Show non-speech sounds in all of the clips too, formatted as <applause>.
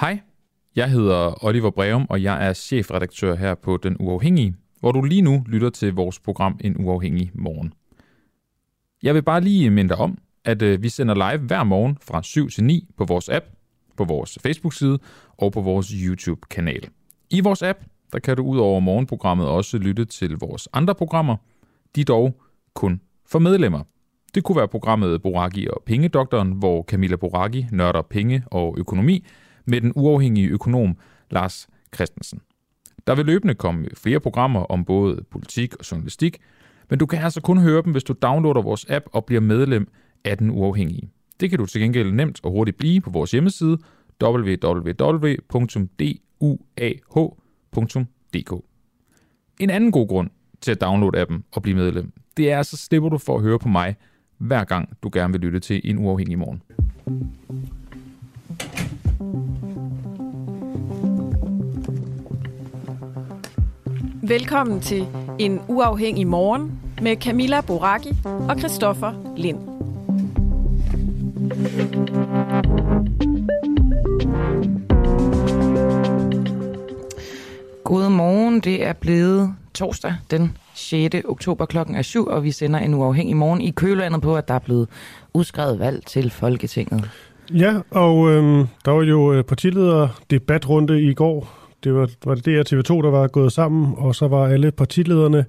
Hej, jeg hedder Oliver Breum, og jeg er chefredaktør her på Den Uafhængige, hvor du lige nu lytter til vores program En Uafhængig Morgen. Jeg vil bare lige minde dig om, at øh, vi sender live hver morgen fra 7 til 9 på vores app, på vores Facebook-side og på vores YouTube-kanal. I vores app, der kan du ud over morgenprogrammet også lytte til vores andre programmer. De er dog kun for medlemmer. Det kunne være programmet Boraki og Pengedoktoren, hvor Camilla Boraki nørder penge og økonomi med den uafhængige økonom Lars Christensen. Der vil løbende komme flere programmer om både politik og journalistik, men du kan altså kun høre dem, hvis du downloader vores app og bliver medlem af den uafhængige. Det kan du til gengæld nemt og hurtigt blive på vores hjemmeside www.duah.dk. En anden god grund til at downloade appen og blive medlem, det er, så slipper du for at høre på mig, hver gang du gerne vil lytte til en uafhængig morgen. Velkommen til En Uafhængig Morgen med Camilla Boraki og Christoffer Lind. Godmorgen, det er blevet torsdag den 6. oktober klokken er 7, og vi sender en uafhængig morgen i kølandet på, at der er blevet udskrevet valg til Folketinget. Ja, og øhm, der var jo øh, partileder debatrunde i går. Det var, var det DR TV2, der var gået sammen, og så var alle partilederne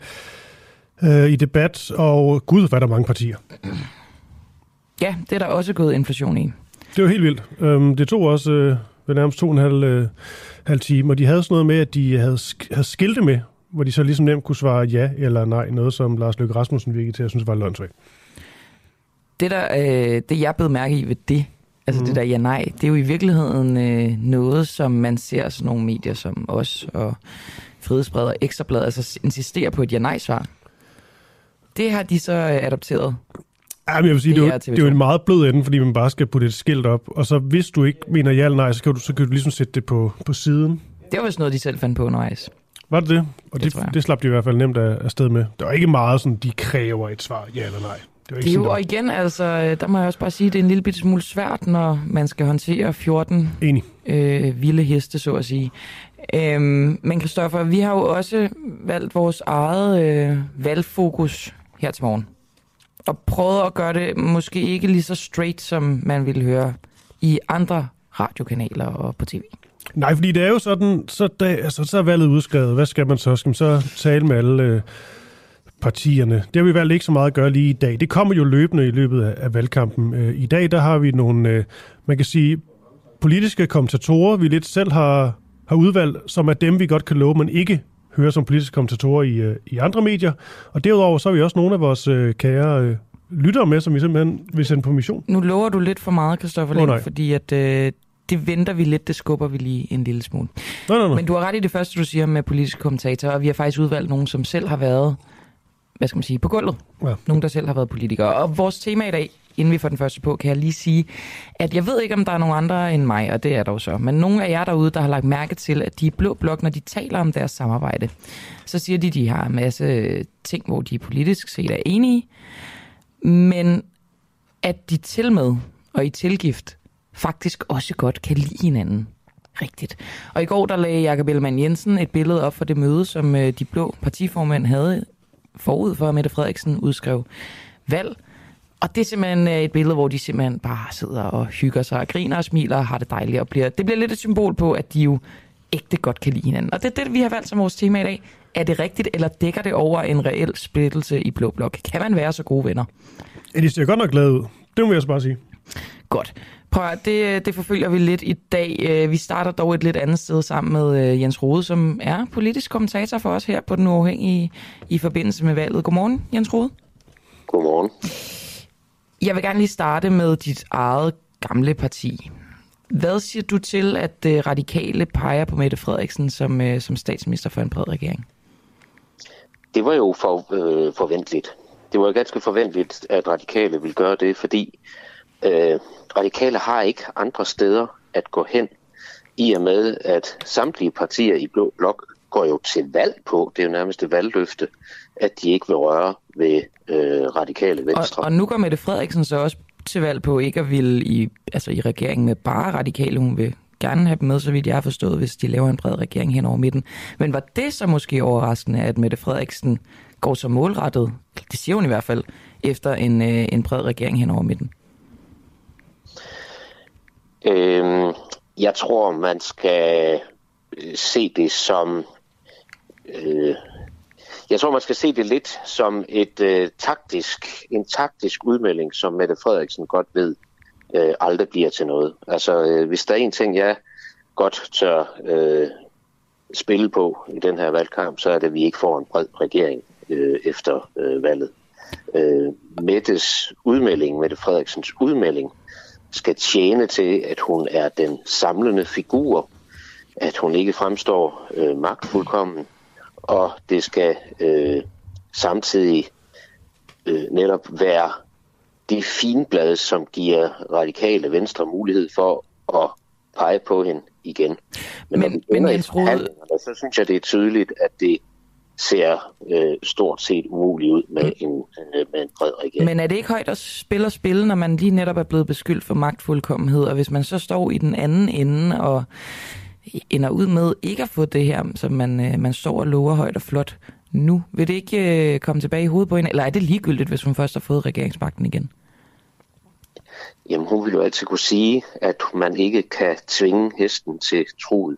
øh, i debat, og gud, hvad der mange partier. <clears throat> Ja, det er der også gået inflation i. Det var helt vildt. Øhm, det tog også øh, ved nærmest to og en halv, øh, halv time, og de havde sådan noget med, at de havde, sk- havde skilte med, hvor de så ligesom nemt kunne svare ja eller nej, noget som Lars Løkke Rasmussen virkede til at synes var lønsvægt. Det, der, øh, det jeg blev mærke i ved det, altså mm. det der ja-nej, det er jo i virkeligheden øh, noget, som man ser sådan nogle medier som os og Frihedsbred og Ekstrablad, altså insisterer på et ja-nej-svar. Det har de så øh, adopteret. Ja, men jeg vil sige, Det det, er jo, TV2. det er jo en meget blød ende, fordi man bare skal putte et skilt op. Og så hvis du ikke mener ja eller nej, så kan du, så kan du ligesom sætte det på, på siden. Det var vist noget, de selv fandt på undervejs. Var det det? Og Det det, det, slap de i hvert fald nemt af, af sted med. Det var ikke meget sådan, de kræver et svar, ja eller nej. Det var ikke Det er jo, og igen, altså, der må jeg også bare sige, det er en lille bitte smule svært, når man skal håndtere 14 der. Enig. øh, vilde heste, så at sige. Øhm, men Christoffer, vi har jo også valgt vores eget øh, valgfokus her til morgen. Og prøvet at gøre det måske ikke lige så straight, som man ville høre i andre radiokanaler og på tv. Nej, fordi det er jo sådan, så, da, altså, så er valget udskrevet. Hvad skal man så? Skal man så tale med alle øh, partierne? Det har vi valgt ikke så meget at gøre lige i dag. Det kommer jo løbende i løbet af, af valgkampen. Øh, I dag, der har vi nogle, øh, man kan sige, politiske kommentatorer, vi lidt selv har, har udvalgt, som er dem, vi godt kan love, man ikke hører som politiske kommentatorer i, øh, i andre medier. Og derudover, så har vi også nogle af vores øh, kære øh, lyttere med, som vi simpelthen vil sende på mission. Nu lover du lidt for meget, Christoffer Åh, Lind, nej. fordi at, øh, det venter vi lidt, det skubber vi lige en lille smule. Nej, nej, nej. Men du har ret i det første, du siger med politiske kommentatorer, og vi har faktisk udvalgt nogen, som selv har været, hvad skal man sige, på gulvet. Ja. Nogen, der selv har været politikere. Og vores tema i dag, inden vi får den første på, kan jeg lige sige, at jeg ved ikke, om der er nogen andre end mig, og det er der jo så, men nogle af jer derude, der har lagt mærke til, at de er blå blok, når de taler om deres samarbejde, så siger de, at de har en masse ting, hvor de politisk set er enige, men at de til med og i tilgift faktisk også godt kan lide hinanden. Rigtigt. Og i går der lagde Jakob Ellemann Jensen et billede op for det møde, som øh, de blå partiformænd havde forud for, at Mette Frederiksen udskrev valg. Og det er simpelthen øh, et billede, hvor de simpelthen bare sidder og hygger sig og griner og smiler og har det dejligt. Og bliver, det bliver lidt et symbol på, at de jo ægte godt kan lide hinanden. Og det er det, vi har valgt som vores tema i dag. Er det rigtigt, eller dækker det over en reel splittelse i Blå Blok? Kan man være så gode venner? Ja, de ser godt nok glade ud. Det må jeg så bare sige. Godt. Prøv at, det, det forfølger vi lidt i dag. Øh, Vi starter dog et lidt andet sted sammen med øh, Jens Rode, som er politisk kommentator for os her på Den Uafhængige i forbindelse med valget. Godmorgen, Jens Rode. Godmorgen. Jeg vil gerne lige starte med dit eget gamle parti. Hvad siger du til, at øh, radikale peger på Mette Frederiksen som, som statsminister for en bred regering? Det var jo for, øh, forventeligt. Det var jo ganske forventeligt, at radikale ville gøre det, fordi øh, radikale har ikke andre steder at gå hen, i og med, at samtlige partier i Blå Blok går jo til valg på, det er jo nærmest et valgløfte, at de ikke vil røre ved øh, radikale Og, venstre. og nu går Mette Frederiksen så også til valg på ikke at ville i, altså i regeringen med bare radikale. Hun vil gerne have dem med, så vidt jeg har forstået, hvis de laver en bred regering hen over midten. Men var det så måske overraskende, at Mette Frederiksen går så målrettet, det siger hun i hvert fald, efter en, øh, en bred regering hen over midten? Øhm, jeg tror, man skal øh, se det som... Øh, jeg tror, man skal se det lidt som et øh, taktisk, en taktisk udmelding, som Mette Frederiksen godt ved øh, aldrig bliver til noget. Altså, øh, hvis der er en ting, jeg godt tør øh, spille på i den her valgkamp, så er det, at vi ikke får en bred regering øh, efter øh, valget. Øh, Mettes udmelding, Mette Frederiksens udmelding, skal tjene til, at hun er den samlende figur, at hun ikke fremstår øh, magtfuldkommen, og det skal øh, samtidig øh, netop være det finblad, som giver radikale venstre mulighed for at pege på hende igen. Men, men, men Jens Rode... så synes jeg, det er tydeligt, at det ser øh, stort set umuligt ud med, mm. en, øh, med en bred regering. Men er det ikke højt at spille og spille, når man lige netop er blevet beskyldt for magtfuldkommenhed, og hvis man så står i den anden ende og ender ud med ikke at få det her, som man, øh, man står og lover højt og flot nu, vil det ikke øh, komme tilbage i hovedet på hende, eller er det ligegyldigt, hvis hun først har fået regeringsmagten igen? Jamen, hun vil jo altid kunne sige, at man ikke kan tvinge hesten til troet.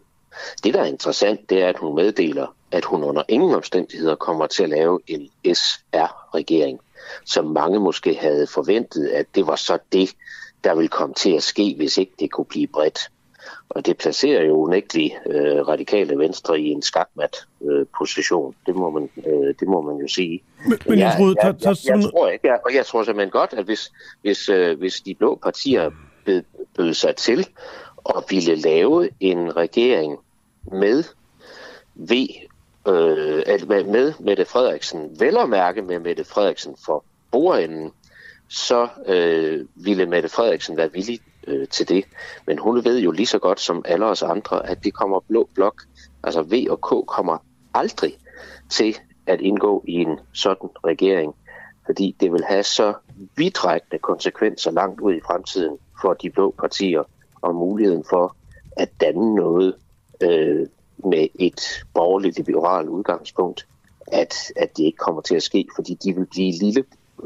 Det, der er interessant, det er, at hun meddeler, at hun under ingen omstændigheder kommer til at lave en SR-regering, som mange måske havde forventet, at det var så det, der ville komme til at ske, hvis ikke det kunne blive bredt. Og det placerer jo unægteligt øh, radikale venstre i en skakmat øh, position. Det må man, øh, det må man jo sige. Men, men jeg, jeg, jeg, jeg, jeg, tror ikke, jeg, og jeg tror simpelthen godt, at hvis, hvis, øh, hvis de blå partier bød, bød sig til og ville lave en regering med V, øh, med, med Mette Frederiksen, vel at mærke med Mette Frederiksen for bordenden, så øh, ville Mette Frederiksen være villig øh, til det. Men hun ved jo lige så godt som alle os andre, at det kommer blå blok, altså V og K kommer aldrig til at indgå i en sådan regering, fordi det vil have så vidtrækkende konsekvenser langt ud i fremtiden for de blå partier og muligheden for at danne noget øh, med et borgerligt liberalt udgangspunkt, at, at det ikke kommer til at ske, fordi de vil blive lille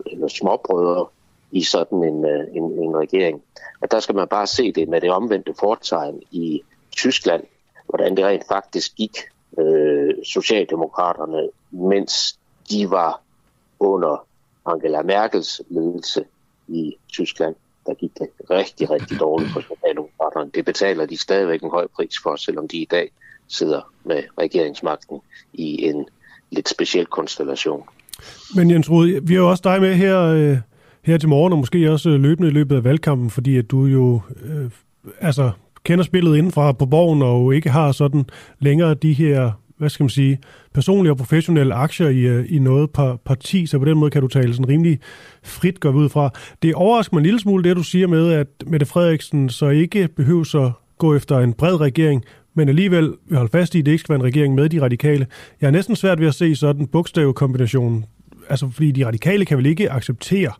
eller småbrødre i sådan en, øh, en, en regering. Og der skal man bare se det med det omvendte fortegn i Tyskland, hvordan det rent faktisk gik øh, Socialdemokraterne, mens de var under Angela Merkels ledelse i Tyskland. Der gik det rigtig, rigtig dårligt for Socialdemokraterne. Det betaler de stadigvæk en høj pris for, selvom de i dag sidder med regeringsmagten i en lidt speciel konstellation. Men Jens Rode, vi har jo også dig med her øh, her til morgen, og måske også øh, løbende i løbet af valgkampen, fordi at du jo øh, altså, kender spillet indenfra på borgen, og ikke har sådan længere de her, hvad skal man sige, personlige og professionelle aktier i, øh, i noget parti, så på den måde kan du tale sådan rimelig frit gå ud fra. Det overrasker mig en lille smule, det du siger med, at Mette Frederiksen så ikke behøver at gå efter en bred regering, men alligevel holde fast i, at det ikke skal være en regering med de radikale. Jeg er næsten svært ved at se sådan bogstavkombinationen, altså fordi de radikale kan vel ikke acceptere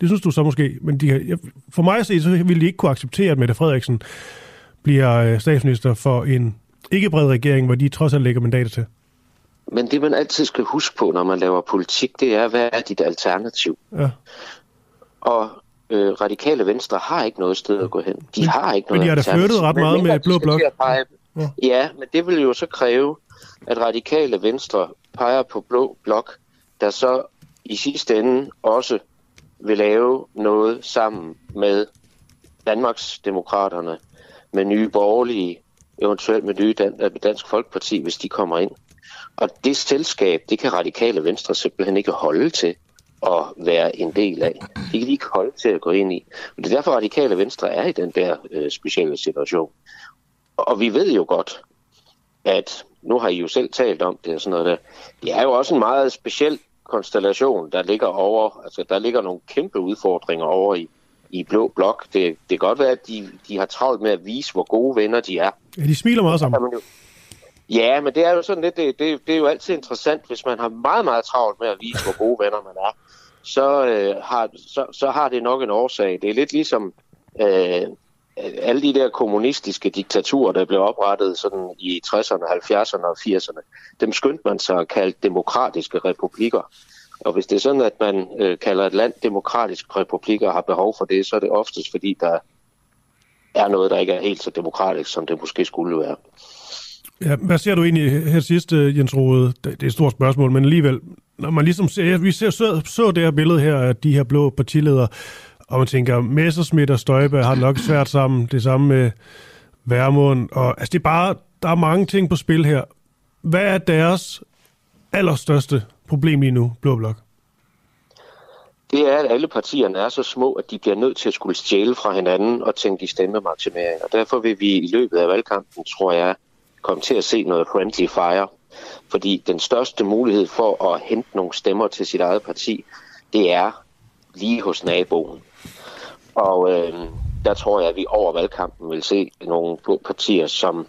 det synes du så måske, men de, for mig at se, så ville de ikke kunne acceptere, at Mette Frederiksen bliver øh, statsminister for en ikke bred regering, hvor de trods alt lægger mandater til. Men det, man altid skal huske på, når man laver politik, det er, hvad er dit alternativ? Ja. Og øh, radikale venstre har ikke noget sted at gå hen. De men, har ikke noget Men de har da flyttet ret meget med blå blok. Pege, ja. ja, men det vil jo så kræve, at radikale venstre peger på blå blok, der så i sidste ende også vil lave noget sammen med Danmarks Demokraterne, med nye borgerlige, eventuelt med nye Dan- Dansk Folkeparti, hvis de kommer ind. Og det selskab, det kan radikale venstre simpelthen ikke holde til at være en del af. Det kan de ikke holde til at gå ind i. Og det er derfor, radikale venstre er i den der øh, specielle situation. Og vi ved jo godt, at nu har I jo selv talt om det og sådan noget der. Det er jo også en meget speciel konstellation, der ligger over, altså der ligger nogle kæmpe udfordringer over i, i Blå Blok. Det, det kan godt være, at de, de har travlt med at vise, hvor gode venner de er. Ja, de smiler meget sammen. Ja, men det er jo sådan lidt, det, det, det er jo altid interessant, hvis man har meget, meget travlt med at vise, hvor gode venner man er, så, øh, har, så, så har det nok en årsag. Det er lidt ligesom, øh, alle de der kommunistiske diktaturer, der blev oprettet sådan i 60'erne, 70'erne og 80'erne, dem skyndte man sig at kalde demokratiske republikker. Og hvis det er sådan, at man øh, kalder et land demokratisk republik og har behov for det, så er det oftest fordi, der er noget, der ikke er helt så demokratisk, som det måske skulle være. Ja, hvad ser du egentlig her sidst, øh, Jens Rode? Det er et stort spørgsmål, men alligevel, når man ligesom ser, vi ser, så, så det her billede her af de her blå partiledere, og man tænker, Messersmith og Støjberg har nok svært sammen, det samme med Værmund, og altså det er bare, der er mange ting på spil her. Hvad er deres allerstørste problem lige nu, Blå Blok? Det er, at alle partierne er så små, at de bliver nødt til at skulle stjæle fra hinanden og tænke i stemmemaksimering. Og derfor vil vi i løbet af valgkampen, tror jeg, komme til at se noget friendly fire. Fordi den største mulighed for at hente nogle stemmer til sit eget parti, det er lige hos naboen. Og øh, der tror jeg, at vi over valgkampen vil se nogle blå partier, som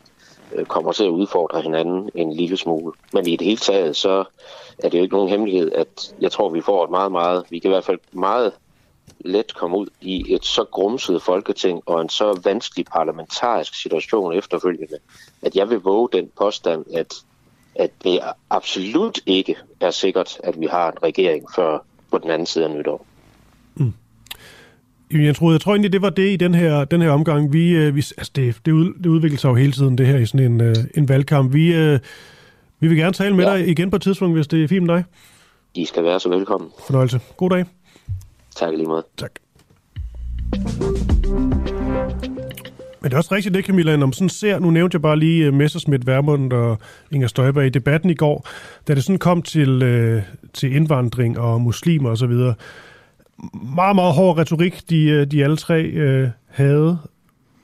øh, kommer til at udfordre hinanden en lille smule. Men i det hele taget, så er det jo ikke nogen hemmelighed, at jeg tror, vi får et meget, meget, vi kan i hvert fald meget let komme ud i et så grumset folketing og en så vanskelig parlamentarisk situation efterfølgende, at jeg vil våge den påstand, at, at det absolut ikke er sikkert, at vi har en regering før på den anden side af nytår. Mm. Jeg tror, jeg tror egentlig, det var det i den her, den her omgang. Vi, øh, vi, altså det, det, ud, det udvikler sig jo hele tiden, det her i sådan en, øh, en valgkamp. Vi, øh, vi vil gerne tale med ja. dig igen på et tidspunkt, hvis det er fint med dig. I skal være så velkommen. Fornøjelse. God dag. Tak lige måde. Tak. Men det er også rigtigt det, Camilla, når man sådan ser, nu nævnte jeg bare lige Messersmith, Værmund og Inger Støjberg i debatten i går, da det sådan kom til, til indvandring og muslimer osv., meget, meget hård retorik, de, øh, de alle tre øh, havde,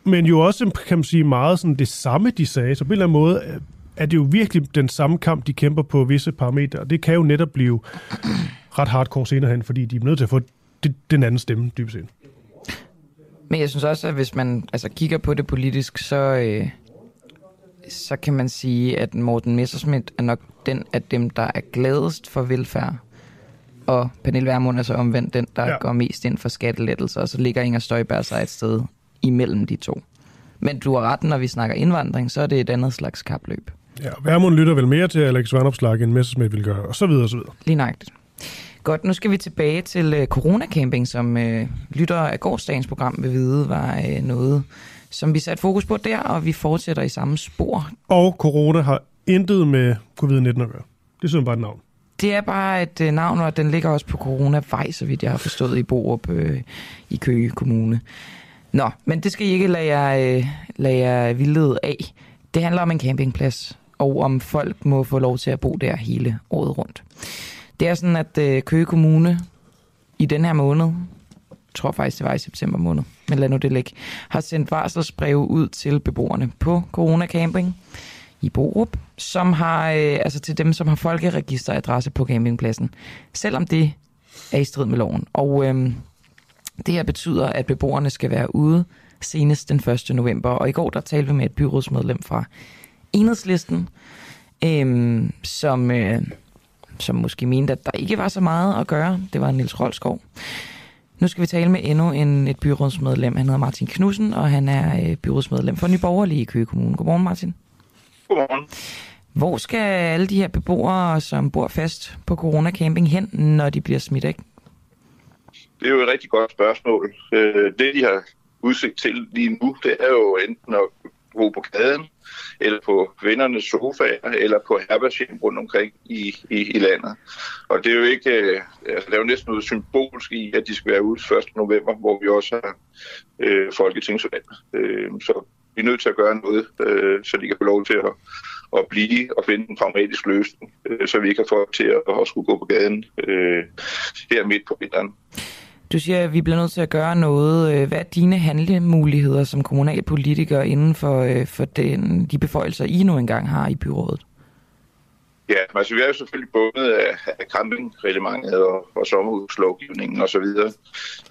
men jo også, kan man sige, meget sådan det samme, de sagde. Så på en eller anden måde øh, er det jo virkelig den samme kamp, de kæmper på visse parametre, og det kan jo netop blive ret hardcore senere hen, fordi de er nødt til at få den anden stemme, dybest set. Men jeg synes også, at hvis man altså, kigger på det politisk, så, øh, så kan man sige, at Morten Messerschmidt er nok den af dem, der er gladest for velfærd. Og Pernille Vermund er så omvendt den, der ja. går mest ind for skattelettelser, og så ligger Inger Støjberg sig et sted imellem de to. Men du har ret, når vi snakker indvandring, så er det et andet slags kapløb. Ja, Vermund lytter vel mere til Alex Vanopslag, end Messerschmidt vil gøre, og så videre, og så videre. Lige nøjagtigt. Godt, nu skal vi tilbage til uh, coronacamping, som uh, lytter af gårdsdagens program vil vide, var uh, noget, som vi satte fokus på der, og vi fortsætter i samme spor. Og corona har intet med covid-19 at gøre. Det er bare et navn. Det er bare et øh, navn, og den ligger også på coronavej, så vidt jeg har forstået, i Borup øh, i Køge Kommune. Nå, men det skal I ikke lade jer, øh, lade jer vildlede af. Det handler om en campingplads, og om folk må få lov til at bo der hele året rundt. Det er sådan, at øh, Køge Kommune i den her måned, jeg tror faktisk, det var i september måned, men lad nu det ligge, har sendt varselsbreve ud til beboerne på Corona Camping i Borup, som har, øh, altså til dem, som har folkeregisteradresse på campingpladsen, selvom det er i strid med loven. Og øh, det her betyder, at beboerne skal være ude senest den 1. november. Og i går der talte vi med et byrådsmedlem fra Enhedslisten, øh, som... Øh, som måske mente, at der ikke var så meget at gøre. Det var Nils Rolskov. Nu skal vi tale med endnu en, et byrådsmedlem. Han hedder Martin Knudsen, og han er øh, byrådsmedlem for Nyborgerlige i Køge Kommune. Godmorgen, Martin. Godmorgen. Hvor skal alle de her beboere, som bor fast på Corona Camping hen, når de bliver smidt af? Det er jo et rigtig godt spørgsmål. Øh, det, de har udsigt til lige nu, det er jo enten at bo på gaden, eller på vennernes sofaer, eller på herbergshjem rundt omkring i, i, i landet. Og det er jo ikke, øh, altså, der er jo næsten noget symbolsk i, at de skal være ude 1. november, hvor vi også har øh, folketingsvalg. Øh, så vi er nødt til at gøre noget, øh, så de kan få lov til at, at blive og finde en pragmatisk løsning, øh, så vi ikke har folk til at, at skulle gå på gaden øh, her midt på vinteren. Du siger, at vi bliver nødt til at gøre noget. Øh, hvad er dine handlemuligheder som kommunalpolitiker inden for, øh, for den, de beføjelser, I nu engang har i byrådet? Ja, altså vi er jo selvfølgelig bundet af, af campingreglementet og, og sommerhuslovgivningen osv.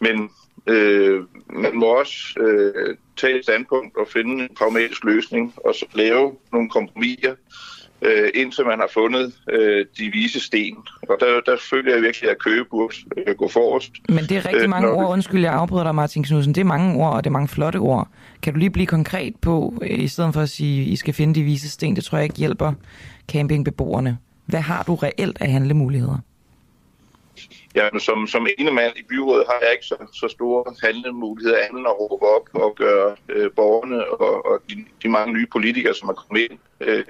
Men øh, man må også øh, tage et standpunkt og finde en pragmatisk løsning, og så lave nogle kompromiser, øh, indtil man har fundet øh, de vise sten. Og der, der føler jeg virkelig, at Køge burde øh, gå forrest. Men det er rigtig Øh, mange vi- ord. Undskyld, jeg afbryder dig, Martin Knudsen. Det er mange ord, og det er mange flotte ord. Kan du lige blive konkret på, øh, i stedet for at sige, at I skal finde de vise sten, det tror jeg ikke hjælper campingbeboerne. Hvad har du reelt af handlemuligheder? Jamen, som, som ene mand i byrådet har jeg ikke så, så store handlemuligheder andet end at råbe op og gøre øh, borgerne og, og de, de mange nye politikere, som er kommet ind øh,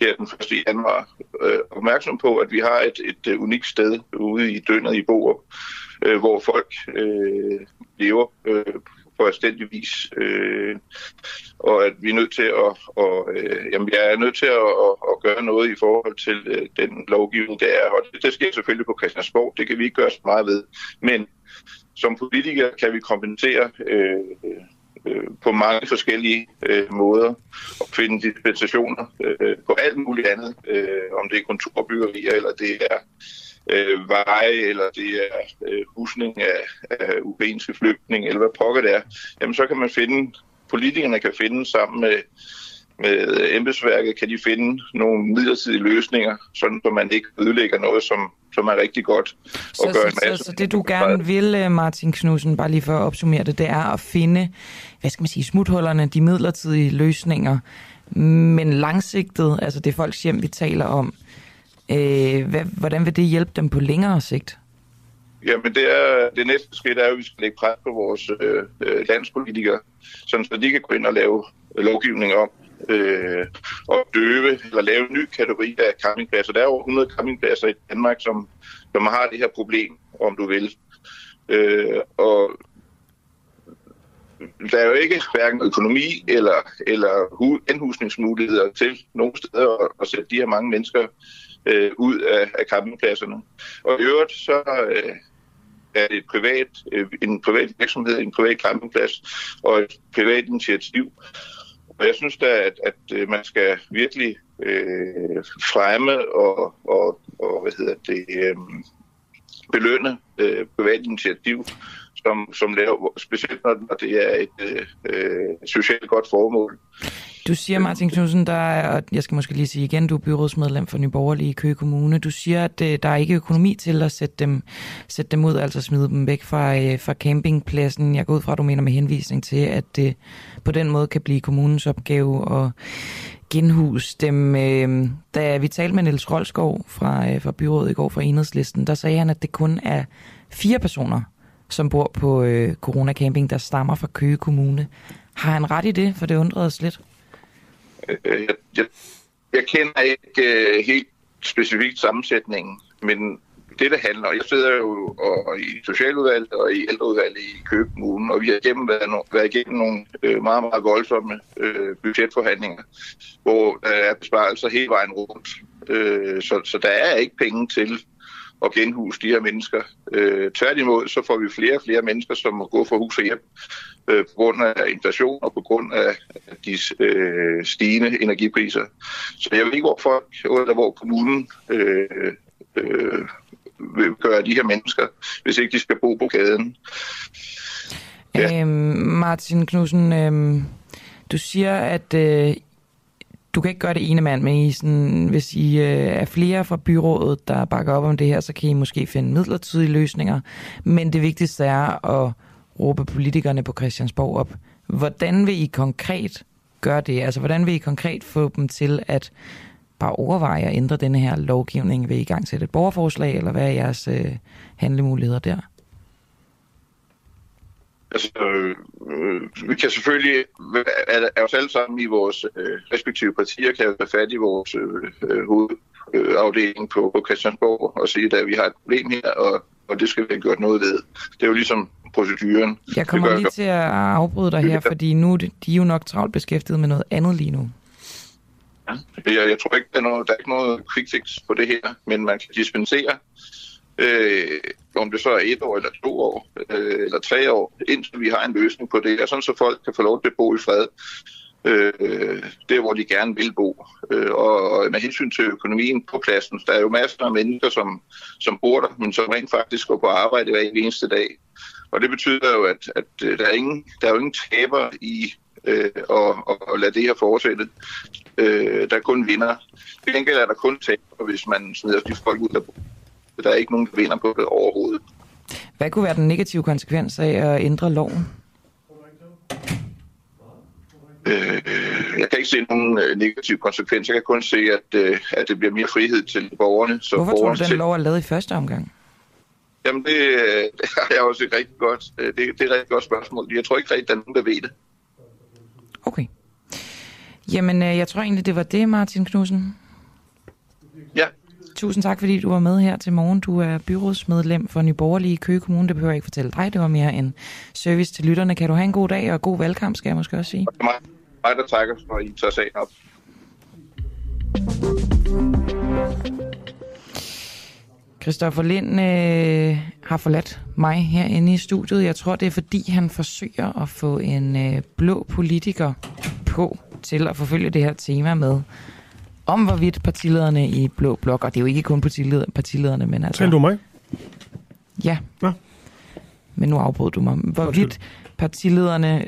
her den 1. januar, øh, opmærksom på, at vi har et, et øh, unikt sted ude i Dønnet i Borup, øh, hvor folk øh, lever øh, på anstændig vis. Øh, og at vi er nødt til at, og, øh, jamen, jeg er nødt til at, at, at gøre noget i forhold til øh, den lovgivning, der er. Og det, det sker selvfølgelig på Christiansborg. Det kan vi ikke gøre så meget ved. Men som politikere kan vi kompensere øh, øh, på mange forskellige øh, måder og finde dispensationer øh, på alt muligt andet. Øh, om det er kontorbyggerier, eller det er øh, veje, eller det er øh, husning af, af ukrainske flygtninge, eller hvad pokker det er, jamen så kan man finde, politikerne kan finde sammen med, med embedsværket, kan de finde nogle midlertidige løsninger, sådan så man ikke ødelægger noget, som, som er rigtig godt. Så, og gør en så, masse- så, så det du gerne vil, øh, Martin Knudsen, bare lige for at opsummere det, det er at finde, hvad skal man sige, smuthullerne, de midlertidige løsninger, men langsigtet, altså det er folks hjem, vi taler om, øh, hvad, hvordan vil det hjælpe dem på længere sigt? Jamen det, er, det næste skridt er, at vi skal lægge pres på vores øh, øh, landspolitikere, sådan så de kan gå ind og lave lovgivning om øh, at døve eller lave en ny kategori af campingpladser. Der er over 100 campingpladser i Danmark, som, som har det her problem, om du vil. Øh, og der er jo ikke hverken økonomi eller, eller hu, indhusningsmuligheder til nogle steder at, at sætte de her mange mennesker øh, ud af, af campingpladserne. Og i øvrigt så øh, er det et privat, øh, en privat virksomhed, en privat campingplads og et privat initiativ. Og jeg synes da, at, at øh, man skal virkelig øh, fremme og, og, og hvad hedder det, øh, belønne øh, privat initiativ, som, som laver, specielt når det er et øh, øh socialt godt formål. Du siger, Martin Knudsen, der er, og jeg skal måske lige sige igen, du er byrådsmedlem for Nye Borgerlige i Køge Kommune. Du siger, at øh, der er ikke økonomi til at sætte dem, sætte dem ud, altså smide dem væk fra, øh, fra campingpladsen. Jeg går ud fra, at du mener med henvisning til, at det på den måde kan blive kommunens opgave at genhus dem. Øh, da vi talte med Niels Rolskov fra, øh, fra byrådet i går fra Enhedslisten, der sagde han, at det kun er fire personer, som bor på øh, Corona Camping, der stammer fra Køge Kommune. Har han ret i det? For det undrede os lidt. Øh, jeg, jeg, jeg kender ikke øh, helt specifikt sammensætningen, men det, det handler, jeg sidder jo og, i socialudvalget og i ældreudvalget i Køge Kommune, og vi har igennem været, no, været igennem nogle øh, meget, meget voldsomme øh, budgetforhandlinger, hvor der er besparelser hele vejen rundt. Øh, så, så der er ikke penge til at genhuse de her mennesker. Øh, tværtimod, så får vi flere og flere mennesker, som må gå fra hus og hjem øh, på grund af inflation og på grund af de øh, stigende energipriser. Så jeg ved ikke, hvor folk, eller hvor kommunen øh, øh, vil gøre de her mennesker, hvis ikke de skal bo på gaden. Ja. Øhm, Martin Knudsen, øhm, du siger, at øh, du kan ikke gøre det ene mand, men I sådan, hvis I øh, er flere fra byrådet, der bakker op om det her, så kan I måske finde midlertidige løsninger. Men det vigtigste er at råbe politikerne på Christiansborg op. Hvordan vil I konkret gøre det? Altså, hvordan vil I konkret få dem til at bare overveje at ændre denne her lovgivning? Vil I gang sætte et borgerforslag, eller hvad er jeres øh, handlemuligheder der? Altså, øh, vi kan selvfølgelig, er, er os alle sammen i vores øh, respektive partier, kan tage fat i vores øh, hovedafdeling på, på Christiansborg og sige, at vi har et problem her, og, og det skal vi have gjort noget ved. Det er jo ligesom proceduren. Jeg kommer Det gør- lige til at afbryde dig her, fordi nu er de er jo nok travlt beskæftiget med noget andet lige nu. Jeg, jeg tror ikke, der er, noget, der er ikke noget quick fix på det her, men man kan dispensere, øh, om det så er et år, eller to år, øh, eller tre år, indtil vi har en løsning på det, og sådan så folk kan få lov til at bo i fred, øh, der hvor de gerne vil bo. Øh, og, med hensyn til økonomien på pladsen, der er jo masser af mennesker, som, som bor der, men som rent faktisk går på arbejde hver eneste dag. Og det betyder jo, at, at øh, der, er ingen, der er jo ingen taber i øh, og, og, og lade det her fortsætte. Øh, der er kun vinder. Til gengæld er der kun taber, hvis man smider de folk ud af der er ikke nogen, der vinder på det overhovedet. Hvad kunne være den negative konsekvens af at ændre loven? Øh, jeg kan ikke se nogen øh, negative konsekvenser. Jeg kan kun se, at, øh, at det bliver mere frihed til borgerne. Så Hvorfor tror du, den lov er lavet i første omgang? Jamen, det, øh, <laughs> det har jeg også et rigtig godt, det, det er et rigtig godt spørgsmål. Jeg tror ikke rigtig, der er nogen, der ved det. Okay. Jamen, jeg tror egentlig, det var det, Martin Knudsen. Ja. Tusind tak, fordi du var med her til morgen. Du er byrådsmedlem for Nyborgerlige Køge Kommune. Det behøver jeg ikke fortælle dig. Det var mere en service til lytterne. Kan du have en god dag og god valgkamp, skal jeg måske også sige. Det er mig, der takker, for I tager sagen op. Christoffer Lind øh, har forladt mig herinde i studiet. Jeg tror, det er fordi, han forsøger at få en øh, blå politiker på til at forfølge det her tema med, om hvorvidt partilederne i Blå Blok, og det er jo ikke kun partileder, partilederne, men altså... Taler du mig? Ja. ja. Men nu afbrød du mig. Hvorvidt partilederne,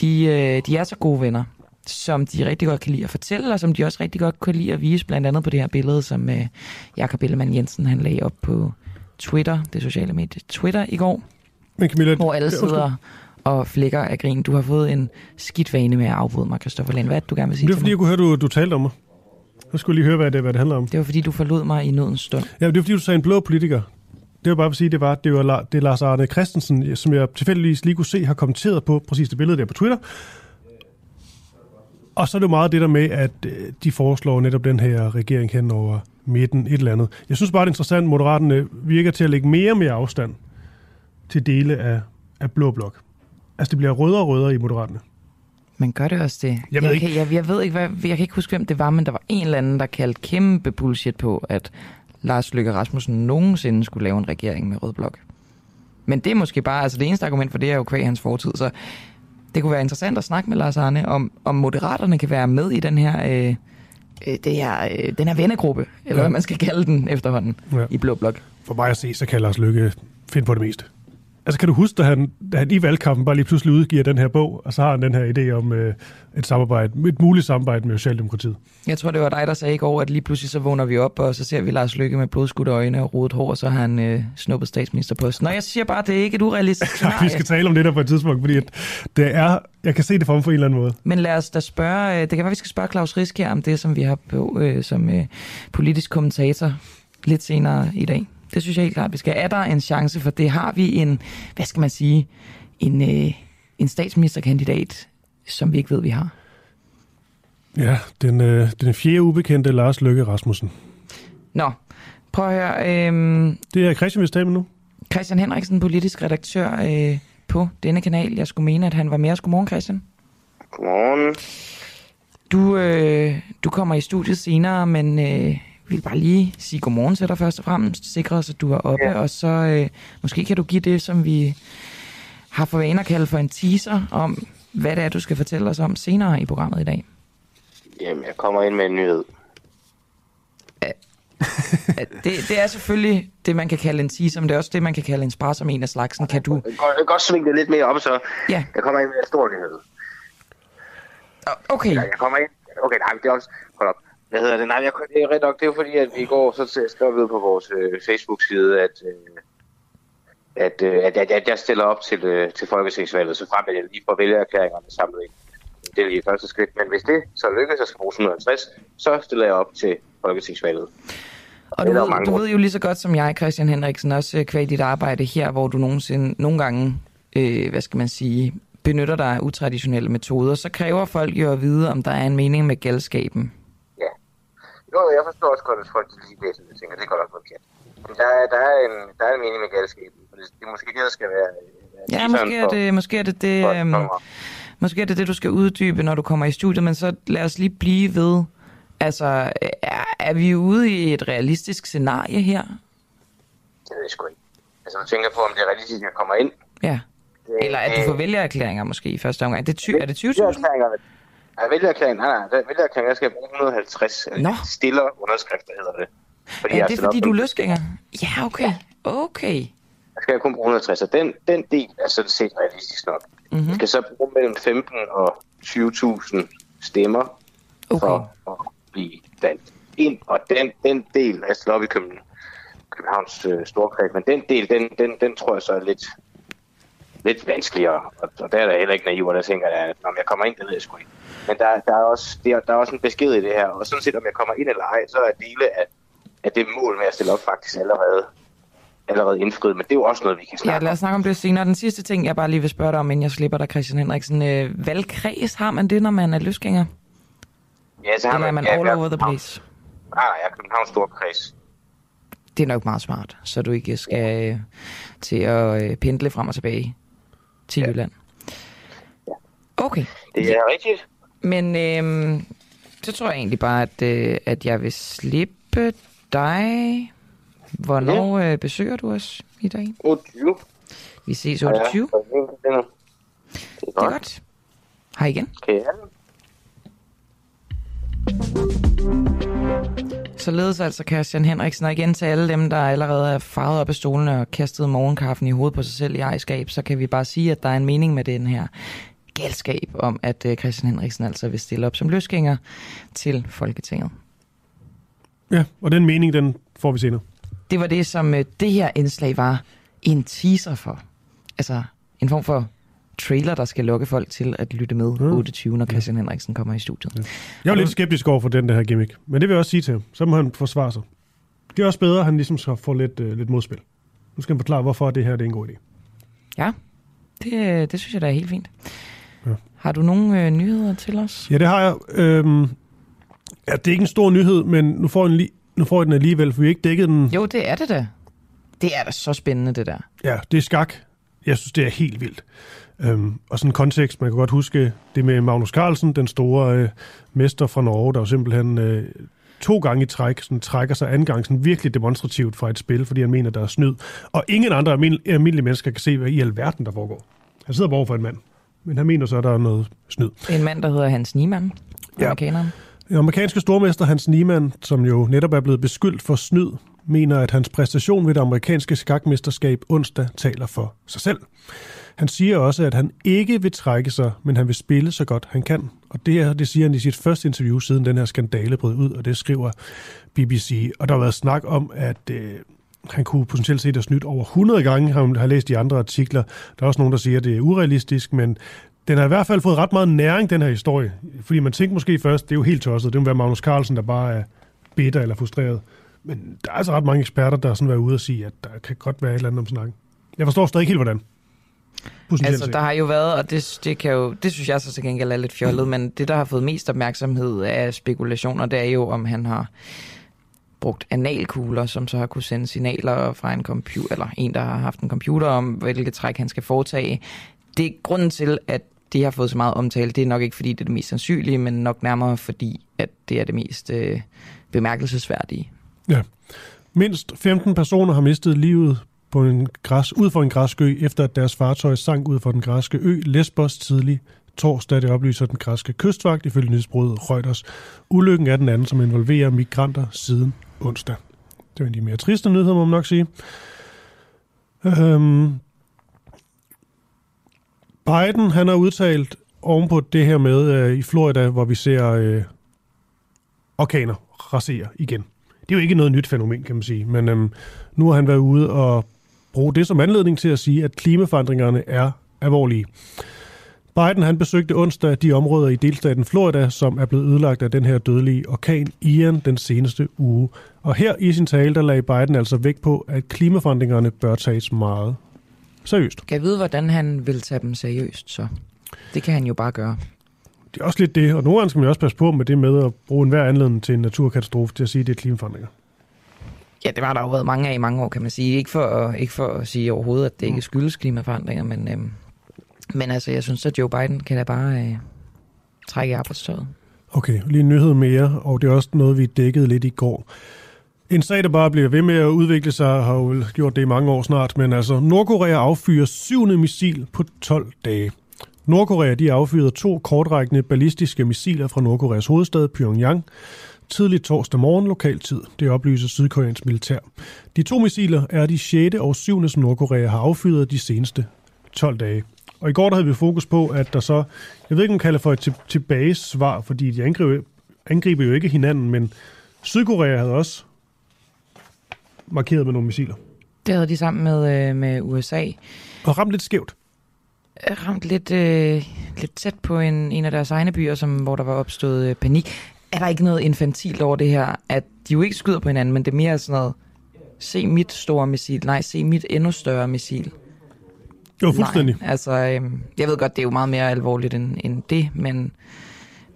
de, øh, de er så gode venner, som de rigtig godt kan lide at fortælle, og som de også rigtig godt kan lide at vise, blandt andet på det her billede, som uh, Jakob Ellemann Jensen han lagde op på Twitter, det sociale medie Twitter i går, Men Camilla, hvor alle sidder og flækker af grin. Du har fået en skidt vane med at afbryde mig, Christoffer Lind. Hvad er det, du gerne vil sige Det er fordi, jeg kunne høre, du, du talte om mig. Jeg skulle lige høre, hvad det, hvad det handler om. Det var fordi, du forlod mig i nødens stund. Ja, det var fordi, du sagde en blå politiker. Det var bare for at sige, det var, det var det er Lars Arne Christensen, som jeg tilfældigvis lige kunne se, har kommenteret på præcis det billede der på Twitter. Og så er det jo meget det der med, at øh, de foreslår netop den her regering hen over midten, et eller andet. Jeg synes bare, det er interessant, at Moderaterne virker til at lægge mere og mere afstand til dele af, af Blå Blok. Altså, det bliver rødere og rødere i Moderaterne. Men gør det også det? Jeg ved, jeg ikke. Kan, jeg, jeg ved ikke, hvad, jeg kan ikke huske, hvem det var, men der var en eller anden, der kaldte kæmpe bullshit på, at Lars Løkke Rasmussen nogensinde skulle lave en regering med Rød Blok. Men det er måske bare, altså det eneste argument for det er jo kvæg hans fortid, så det kunne være interessant at snakke med Lars Arne, om, om moderaterne kan være med i den her, øh, øh det her, øh, den her vennegruppe, eller ja. hvad man skal kalde den efterhånden, ja. i Blå Blok. For mig at se, så kan Lars Lykke finde på det meste. Altså kan du huske, da han, da han i valgkampen bare lige pludselig udgiver den her bog, og så har han den her idé om øh, et samarbejde, et muligt samarbejde med Socialdemokratiet? Jeg tror, det var dig, der sagde i går, at lige pludselig så vågner vi op, og så ser vi Lars Lykke med blodskudte øjne og rodet hår, og så har han øh, snuppet statsministerposten. Nå, jeg siger bare, at det er ikke et urealistisk scenarie. <laughs> Nej, vi skal tale om det der på et tidspunkt, fordi at det er, jeg kan se det for mig på en eller anden måde. Men lad os da spørge, øh, det kan være, vi skal spørge Claus Risk her om det, som vi har på øh, som øh, politisk kommentator lidt senere i dag. Det synes jeg helt klart, vi skal. Er der en chance for det? Har vi en, hvad skal man sige, en, øh, en statsministerkandidat, som vi ikke ved, vi har? Ja, den, øh, den fjerde ubekendte Lars Løkke Rasmussen. Nå, prøv at høre. Øh, det er Christian, vi står nu. Christian Henriksen, politisk redaktør øh, på denne kanal. Jeg skulle mene, at han var med os. Godmorgen, Christian. Godmorgen. Du, øh, du kommer i studiet senere, men øh, vil bare lige sige godmorgen til dig først og fremmest, sikre os, at du er oppe, ja. og så øh, måske kan du give det, som vi har for vane at kalde for en teaser om, hvad det er, du skal fortælle os om senere i programmet i dag. Jamen, jeg kommer ind med en nyhed. det, det er selvfølgelig det, man kan kalde en teaser, men det er også det, man kan kalde en spar som en af slagsen. Kan du... Jeg kan godt svinge det lidt mere op, så ja. jeg kommer ind med en stor nyhed. Okay. Jeg kommer ind. Okay, nej, det er også... Hold op. Hvad hedder det? Nej, jeg, det er ret nok. Det er fordi, at vi i går så skrev vi på vores øh, Facebook-side, at, øh, at, øh, at, at, at jeg stiller op til, øh, til folketingsvalget, så frem at jeg lige får vælgererklæringerne samlet ind. Det er lige første skridt. Men hvis det så lykkes, at skal bruge 150, så stiller jeg op til folketingsvalget. Og du, ved, du ved jo lige så godt som jeg, Christian Henriksen, også øh, kvæg dit arbejde her, hvor du nogensinde, nogle gange, øh, hvad skal man sige, benytter dig af utraditionelle metoder, så kræver folk jo at vide, om der er en mening med galskaben. Jo, jeg forstår også godt, at folk lige læser det, tænker, det er godt nok forkert. Men der er, der er, en, der er en mening med galskaben, det, det er måske det, der skal være... Ja, måske er, det, måske er det det, øhm, måske er det det, du skal uddybe, når du kommer i studiet, men så lad os lige blive ved, altså, er, er vi ude i et realistisk scenarie her? Det ved jeg sgu ikke. Altså, du tænker på, om det er realistisk, at jeg kommer ind. Ja. Eller at du får vælgererklæringer måske i første omgang. Det er, ty- er det 20.000? Ja, vælgererklæring, nej, nej, vælgererklæring, jeg skal bruge 150 Nå. stiller underskrifter, hedder det. Fordi ja, det er fordi, du er løsgænger? Ja, okay. Okay. Jeg skal kun bruge 150, og den, den del er sådan set realistisk nok. Mm-hmm. Jeg skal så bruge mellem 15 og 20.000 stemmer Okay. for at blive valgt ind. Og den, den del af Sloppe København, Københavns øh, storkreds, men den del, den, den, den tror jeg så er lidt, lidt vanskeligere. Og, og der er der heller ikke naiv, og der tænker jeg, at når jeg kommer ind, det ved jeg sgu ikke. Men der, der, er også, der, der er også en besked i det her, og sådan set, om jeg kommer ind eller ej, så er dele af, af det mål med at stille op faktisk allerede, allerede indfriet. Men det er jo også noget, vi kan Ja, snakke lad om. os snakke om det senere. Den sidste ting, jeg bare lige vil spørge dig om, inden jeg slipper dig, Christian Henriksen. Øh, valgkreds, har man det, når man er løsgænger? Ja, så har Eller er man ja, all over the place? Nej, nej, jeg er Københavns Storkreds. Det er nok meget smart, så du ikke skal øh, til at øh, pendle frem og tilbage til Jylland. Okay, Det er rigtigt. Men øh, så tror jeg egentlig bare, at, øh, at jeg vil slippe dig. Hvornår øh, besøger du os i dag? 28. Vi ses 28. Ja, det er Det er godt. Hej igen. Den? Således altså Christian Henriksen, og igen til alle dem, der allerede er farvet op af stolene og kastet morgenkaffen i hovedet på sig selv i ejerskab, så kan vi bare sige, at der er en mening med den her galskab om, at øh, Christian Henriksen altså vil stille op som løsgænger til Folketinget. Ja, og den mening, den får vi senere. Det var det, som øh, det her indslag var en teaser for. Altså en form for trailer, der skal lokke folk til at lytte med Mm. 28, når Christian Henriksen kommer i studiet. Jeg var lidt skeptisk over for den der her gimmick, men det vil jeg også sige til ham. Så må han forsvare sig. Det er også bedre, at han ligesom skal få lidt, øh, lidt modspil. Nu skal han forklare, hvorfor det her det er en god idé. Ja, det, øh, det synes jeg da er helt fint. Ja. Har du nogle øh, nyheder til os? Ja, det har jeg. Øhm, ja, det er ikke en stor nyhed, men nu får, den lige, nu får jeg den alligevel, for vi har ikke dækket den. Jo, det er det da. Det er da så spændende, det der. Ja, det er skak. Jeg synes, det er helt vildt. Øhm, og sådan en kontekst, man kan godt huske det med Magnus Carlsen, den store øh, mester fra Norge, der jo simpelthen øh, to gange i træk sådan, trækker sig anden gang sådan virkelig demonstrativt fra et spil, fordi han mener, der er snyd. Og ingen andre almindelige, mennesker kan se, hvad i alverden der foregår. Han sidder bare for en mand, men han mener så, at der er noget snyd. En mand, der hedder Hans Niemann, Ja. amerikaneren. Den amerikanske stormester Hans Niemann, som jo netop er blevet beskyldt for snyd, mener, at hans præstation ved det amerikanske skakmesterskab onsdag taler for sig selv. Han siger også, at han ikke vil trække sig, men han vil spille så godt han kan. Og det, er, det siger han i sit første interview, siden den her skandale brød ud, og det skriver BBC. Og der har været snak om, at øh, han kunne potentielt set have snydt over 100 gange, har har jeg læst i andre artikler. Der er også nogen, der siger, at det er urealistisk, men den har i hvert fald fået ret meget næring, den her historie. Fordi man tænker måske først, det er jo helt tosset, det må være Magnus Carlsen, der bare er bitter eller frustreret. Men der er altså ret mange eksperter, der har sådan været ude og sige, at der kan godt være et eller andet om snakken. Jeg forstår stadig ikke helt, hvordan. Altså, der har jo været, og det, det, kan jo, det synes jeg så til gengæld er lidt fjollet, men det, der har fået mest opmærksomhed af spekulationer, det er jo, om han har brugt analkugler, som så har kunne sende signaler fra en computer, eller en, der har haft en computer om, hvilket træk han skal foretage. Det er grunden til, at det har fået så meget omtale. Det er nok ikke, fordi det er det mest sandsynlige, men nok nærmere, fordi at det er det mest øh, bemærkelsesværdige. Ja. Mindst 15 personer har mistet livet på en græs, ud for en græsk ø, efter at deres fartøj sank ud for den græske ø Lesbos tidlig torsdag. Det oplyser den græske kystvagt ifølge nyhedsbruget Reuters. Ulykken er den anden, som involverer migranter siden onsdag. Det var en af de mere triste nyheder, må man nok sige. Øhm, Biden, han har udtalt ovenpå det her med øh, i Florida, hvor vi ser øh, orkaner rasere igen. Det er jo ikke noget nyt fænomen, kan man sige, men øhm, nu har han været ude og bruge det som anledning til at sige, at klimaforandringerne er alvorlige. Biden han besøgte onsdag de områder i delstaten Florida, som er blevet ødelagt af den her dødelige orkan Ian den seneste uge. Og her i sin tale, der lagde Biden altså vægt på, at klimaforandringerne bør tages meget seriøst. Kan jeg vide, hvordan han vil tage dem seriøst, så? Det kan han jo bare gøre. Det er også lidt det, og nogle gange skal man også passe på med det med at bruge enhver anledning til en naturkatastrofe til at sige, at det er klimaforandringer. Ja, det var der jo været mange af i mange år, kan man sige. Ikke for, ikke for at sige overhovedet, at det ikke skyldes klimaforandringer, men, øhm, men altså, jeg synes, at Joe Biden kan da bare øh, trække i arbejdstøjet. Okay, lige en nyhed mere, og det er også noget, vi dækkede lidt i går. En sag, der bare bliver ved med at udvikle sig, har jo gjort det i mange år snart, men altså, Nordkorea affyrer syvende missil på 12 dage. Nordkorea de affyrede to kortrækkende ballistiske missiler fra Nordkoreas hovedstad Pyongyang tidligt torsdag morgen lokaltid. Det oplyser Sydkoreans militær. De to missiler er de 6. og 7. som Nordkorea har affyret de seneste 12 dage. Og i går der havde vi fokus på, at der så, jeg ved ikke, om man kalder for et tilbagesvar, fordi de angriber, angriber jo ikke hinanden, men Sydkorea havde også markeret med nogle missiler. Det havde de sammen med, øh, med USA. Og ramt lidt skævt. Ramt lidt, øh, lidt tæt på en, en af deres egne byer, som, hvor der var opstået øh, panik. Er der ikke noget infantilt over det her, at de jo ikke skyder på hinanden, men det er mere sådan noget, se mit store missil, nej, se mit endnu større missil. Jo, fuldstændig. Nej, altså, øh, jeg ved godt, det er jo meget mere alvorligt end, end det, men,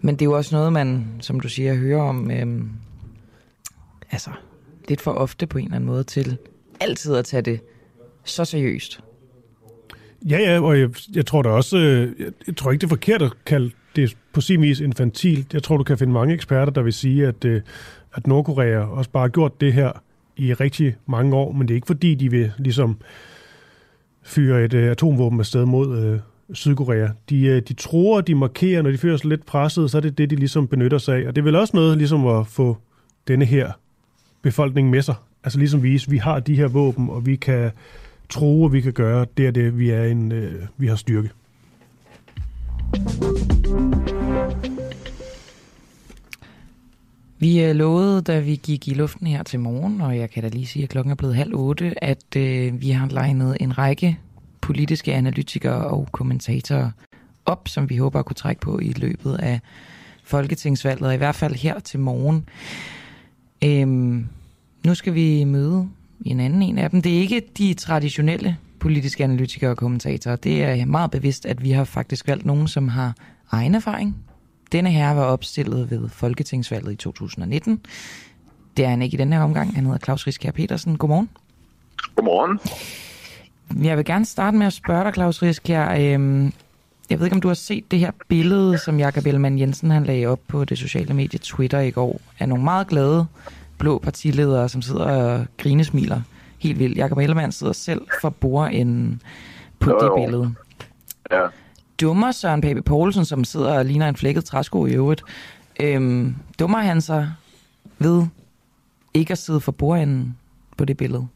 men det er jo også noget, man, som du siger, hører om, øh, altså, lidt for ofte på en eller anden måde til altid at tage det så seriøst. Ja, ja, og jeg, jeg tror da også, øh, jeg, jeg tror ikke, det er forkert at kalde det på sin vis infantilt. Jeg tror, du kan finde mange eksperter, der vil sige, at, øh, at Nordkorea også bare har gjort det her i rigtig mange år, men det er ikke fordi, de vil ligesom fyre et øh, atomvåben afsted mod øh, Sydkorea. De, øh, de tror, de markerer, når de føler sig lidt presset, så er det det, de ligesom benytter sig af. Og det er vel også noget ligesom at få denne her befolkning med sig. Altså ligesom vise, vi har de her våben, og vi kan tro, at vi kan gøre det er det, vi, er en, øh, vi har styrke. Vi øh, lovede, da vi gik i luften her til morgen, og jeg kan da lige sige, at klokken er blevet halv otte, at øh, vi har legnet en række politiske analytikere og kommentatorer op, som vi håber at kunne trække på i løbet af folketingsvalget, og i hvert fald her til morgen. Øhm, nu skal vi møde en anden en af dem. Det er ikke de traditionelle politiske analytikere og kommentatorer. Det er meget bevidst, at vi har faktisk valgt nogen, som har egen erfaring denne her var opstillet ved Folketingsvalget i 2019. Det er han ikke i denne her omgang. Han hedder Claus Riskær Petersen. Godmorgen. Godmorgen. Jeg vil gerne starte med at spørge dig, Claus Riskær. Øhm, jeg ved ikke, om du har set det her billede, som Jakob Ellemann Jensen han lagde op på det sociale medie Twitter i går, af nogle meget glade blå partiledere, som sidder og grinesmiler helt vildt. Jakob Ellemann sidder selv for bordenden på jo, det billede. Ja dummer Søren Pape Poulsen, som sidder og ligner en flækket træsko i øvrigt, øhm, dummer han sig ved ikke at sidde for bordenden på det billede?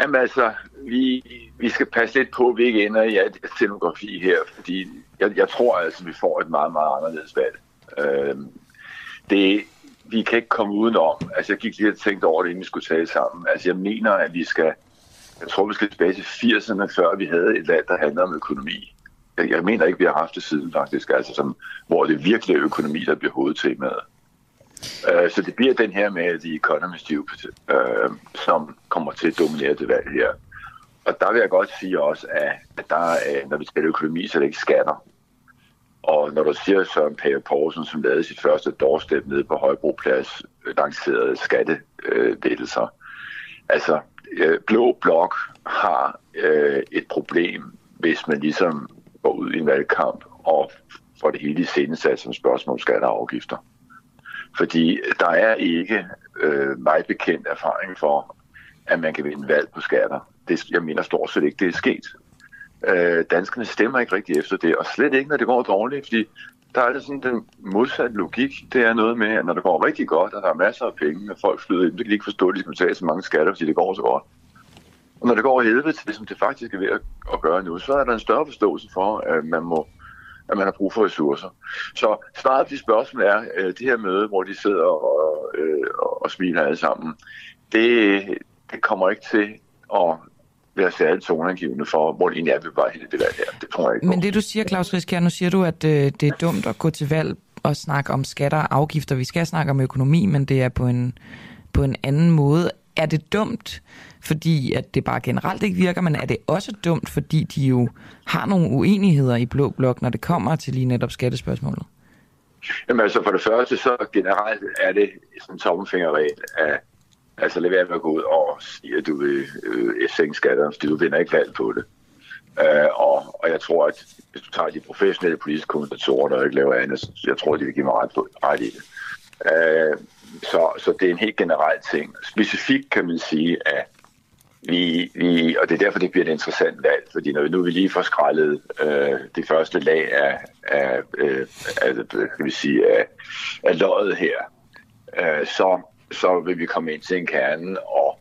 Jamen altså, vi, vi skal passe lidt på, at vi ikke ender i alt scenografi her, fordi jeg, jeg tror altså, vi får et meget, meget anderledes valg. Øhm, det, vi kan ikke komme udenom. Altså, jeg gik lige og tænkte over det, inden vi skulle tale sammen. Altså, jeg mener, at vi skal jeg tror, vi skal tilbage til 80'erne, før vi havde et land, der handlede om økonomi. Jeg, jeg mener ikke, vi har haft det siden faktisk, altså som, hvor det virkelig er økonomi, der bliver hovedtemaet. Uh, så det bliver den her med The Economist, uh, som kommer til at dominere det valg her. Og der vil jeg godt sige også, at, der, uh, når vi taler økonomi, så er det ikke skatter. Og når du siger Søren Pape Poulsen, som lavede sit første doorstep nede på Højbroplads, lancerede skattelettelser, uh, altså øh, blå blok har øh, et problem, hvis man ligesom går ud i en valgkamp og får det hele i sendesat som spørgsmål om skatter og afgifter. Fordi der er ikke øh, meget bekendt erfaring for, at man kan vinde valg på skatter. Det, jeg mener stort set ikke, det er sket. Øh, danskerne stemmer ikke rigtig efter det, og slet ikke, når det går dårligt, fordi der er det sådan den modsatte logik. Det er noget med, at når det går rigtig godt, og der er masser af penge, og folk flyder ind, så kan de ikke forstå, at de skal betale så mange skatter, fordi det går så godt. Og når det går helvede til det, som det faktisk er ved at gøre nu, så er der en større forståelse for, at man må at man har brug for ressourcer. Så svaret på de spørgsmål er, at det her møde, hvor de sidder og, øh, og smiler alle sammen, det, det kommer ikke til at være særligt toneangivende for, hvor det egentlig er, vi bare hele det valg her. Det tror jeg ikke Men det du siger, Claus Riskær, nu siger du, at øh, det er dumt at gå til valg og snakke om skatter og afgifter. Vi skal snakke om økonomi, men det er på en, på en anden måde. Er det dumt, fordi at det bare generelt ikke virker, men er det også dumt, fordi de jo har nogle uenigheder i Blå Blok, når det kommer til lige netop skattespørgsmålet? Jamen altså for det første, så generelt er det sådan en tommelfingerregel af Altså lad være med at gå ud og sige, at du vil øh, sænke skatter, fordi du vinder ikke valg på det. Øh, og, og jeg tror, at hvis du tager de professionelle politiske kommentatorer, der ikke laver andet, så jeg tror, de vil give mig ret, ret i det. Øh, så, så det er en helt generel ting. Specifikt kan man sige, at vi, vi, og det er derfor, det bliver et interessant valg, fordi når vi nu vi lige får skrællet øh, det første lag af, af, øh, af, kan vi sige, af, af løjet her, øh, så, så vil vi komme ind til en kerne, og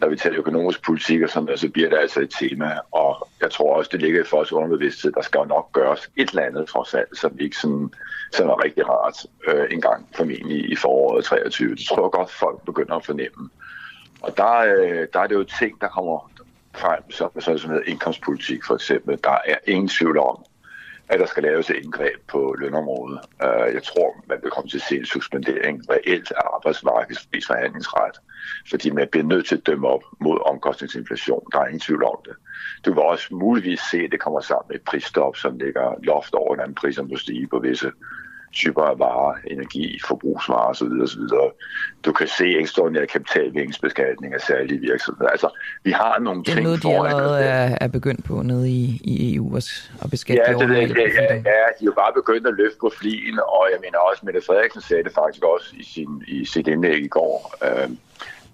når vi taler økonomisk politik og sådan noget, så bliver det altså et tema. Og jeg tror også, det ligger i folks underbevidsthed, der skal jo nok gøres et eller andet trods alt, som ikke sådan, sådan er rigtig rart øh, en gang formentlig i foråret 23. Det tror jeg godt, folk begynder at fornemme. Og der, øh, der er det jo ting, der kommer frem, som sådan noget indkomstpolitik for eksempel. Der er ingen tvivl om, at der skal laves et indgreb på lønområdet. Øh, jeg tror, man vil komme til at se en suspendering reelt af arbejdsmarkedets forhandlingsret, fordi man bliver nødt til at dømme op mod omkostningsinflation. Der er ingen tvivl om det. Du vil også muligvis se, at det kommer sammen med et prisstop, som ligger loft over, hvordan priserne må stige på visse typer af varer, energi, forbrugsvarer osv. osv. Du kan se ekstraordinær kapitalvindingsbeskatning af særlige virksomheder. Altså, vi har nogle ting Det er noget, de allerede er, er begyndt på nede i, i EU at beskatte ja, det, det, ja, ja, ja, de er jo bare begyndt at løfte på flien, og jeg mener også, Mette Frederiksen sagde det faktisk også i, sin, i sit indlæg i går, øh,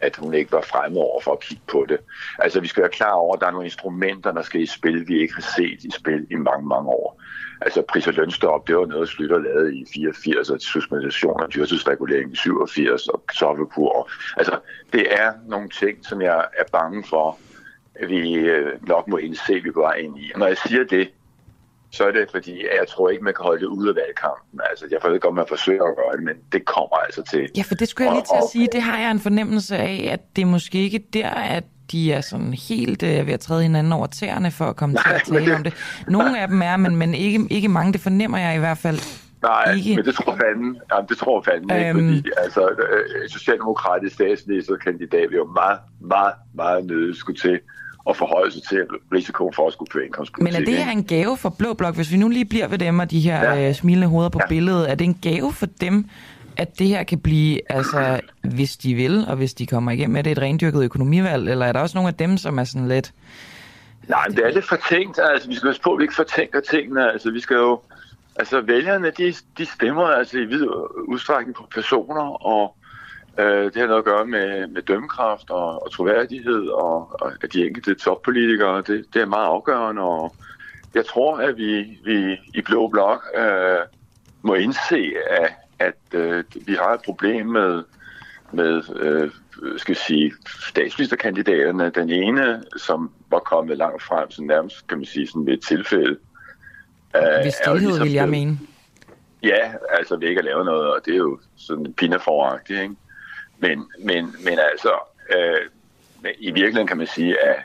at hun ikke var fremme over for at kigge på det. Altså, vi skal være klar over, at der er nogle instrumenter, der skal i spil, vi ikke har set i spil i mange, mange år. Altså pris- og lønstop, det var noget, Slytter lavede i 84, og suspension af dyrtidsregulering i 87, og softekur. Altså, det er nogle ting, som jeg er bange for, at vi øh, nok må indse, at vi går ind i. Og når jeg siger det, så er det fordi, at jeg tror ikke, man kan holde det ude af valgkampen. Altså, jeg ved godt, man forsøger at gøre det, men det kommer altså til. Ja, for det skulle jeg lige til at sige. Det har jeg en fornemmelse af, at det er måske ikke der, at de er sådan helt øh, ved at træde hinanden over tæerne for at komme Nej, til at tale det... om det. Nogle af dem er, men, men ikke, ikke mange. Det fornemmer jeg i hvert fald Nej, ikke. men det tror fanden, jamen, det tror fanden øhm... ikke, fordi altså, øh, socialdemokratisk statsministerkandidat vil jo meget, meget, meget nødt skulle til at forholde sig til risikoen for at skulle føre indkomstpolitik. Men er det her en gave for Blå Blok, hvis vi nu lige bliver ved dem og de her ja. øh, smilende hoveder på ja. billedet, er det en gave for dem, at det her kan blive, altså, hvis de vil, og hvis de kommer igennem med det, et rendyrket økonomivalg, eller er der også nogle af dem, som er sådan lidt... Nej, men det er lidt fortænkt. Altså, vi skal også på, at vi ikke fortænker tingene. Altså, vi skal jo... Altså, vælgerne, de, de stemmer altså i vid udstrækning på personer, og øh, det har noget at gøre med, med dømmekraft og, og troværdighed, og, og de enkelte toppolitikere. Det, det er meget afgørende, og jeg tror, at vi, vi i Blå Blok øh, må indse, at at øh, vi har et problem med, med øh, skal jeg sige, statsministerkandidaterne. Den ene, som var kommet langt frem, så nærmest kan man sige sådan ved et tilfælde. Øh, Ved stillhed, ligesom, vil jeg mene. Ja, altså vi ikke at lave noget, og det er jo sådan pindeforagtigt, ikke? Men, men, men altså, øh, i virkeligheden kan man sige, at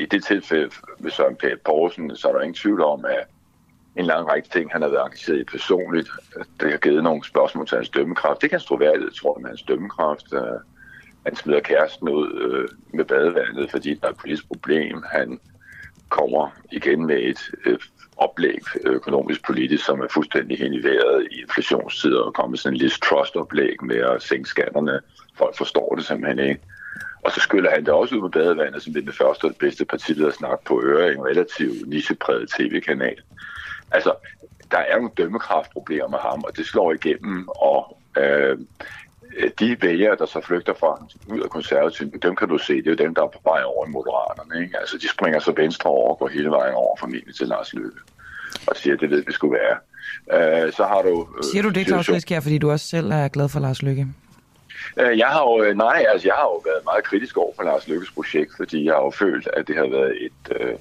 i det tilfælde med Søren P. Poulsen, så er der ingen tvivl om, at en lang række ting, han har været engageret i personligt. Det har givet nogle spørgsmål til hans dømmekraft. Det kan hans troværdighed, tror jeg, med hans dømmekraft. Øh, han smider kæresten ud øh, med badevandet, fordi der er et politisk problem. Han kommer igen med et, øh, oplæg økonomisk politisk, som er fuldstændig hen i vejret i inflationstider, og kommer med sådan en list trust-oplæg med at sænke skatterne. Folk forstår det simpelthen ikke. Og så skyller han det også ud med badevandet, som det er den første og det bedste partileder snak på øre i en relativt nichepræget tv-kanal. Altså, der er nogle dømmekraftproblemer med ham, og det slår igennem, og øh, de vælgere, der så flygter fra ud af konservativt, dem kan du se, det er jo dem, der er på vej over i Moderaterne. Ikke? Altså, de springer så venstre over og går hele vejen over familien til Lars Løkke og siger, det ved vi skulle være. Øh, så har du... Øh, siger du det, Claus Riskær, fordi du også selv er glad for Lars Lykke? Øh, jeg har jo, øh, nej, altså jeg har jo været meget kritisk over for Lars Lykkes projekt, fordi jeg har jo følt, at det har været et, øh,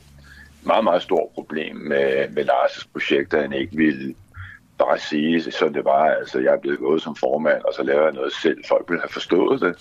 meget, meget stort problem med, med Lars' projekt, at han ikke ville bare sige, sådan det var. Altså, jeg er blevet gået som formand, og så laver jeg noget selv. Folk vil have forstået det.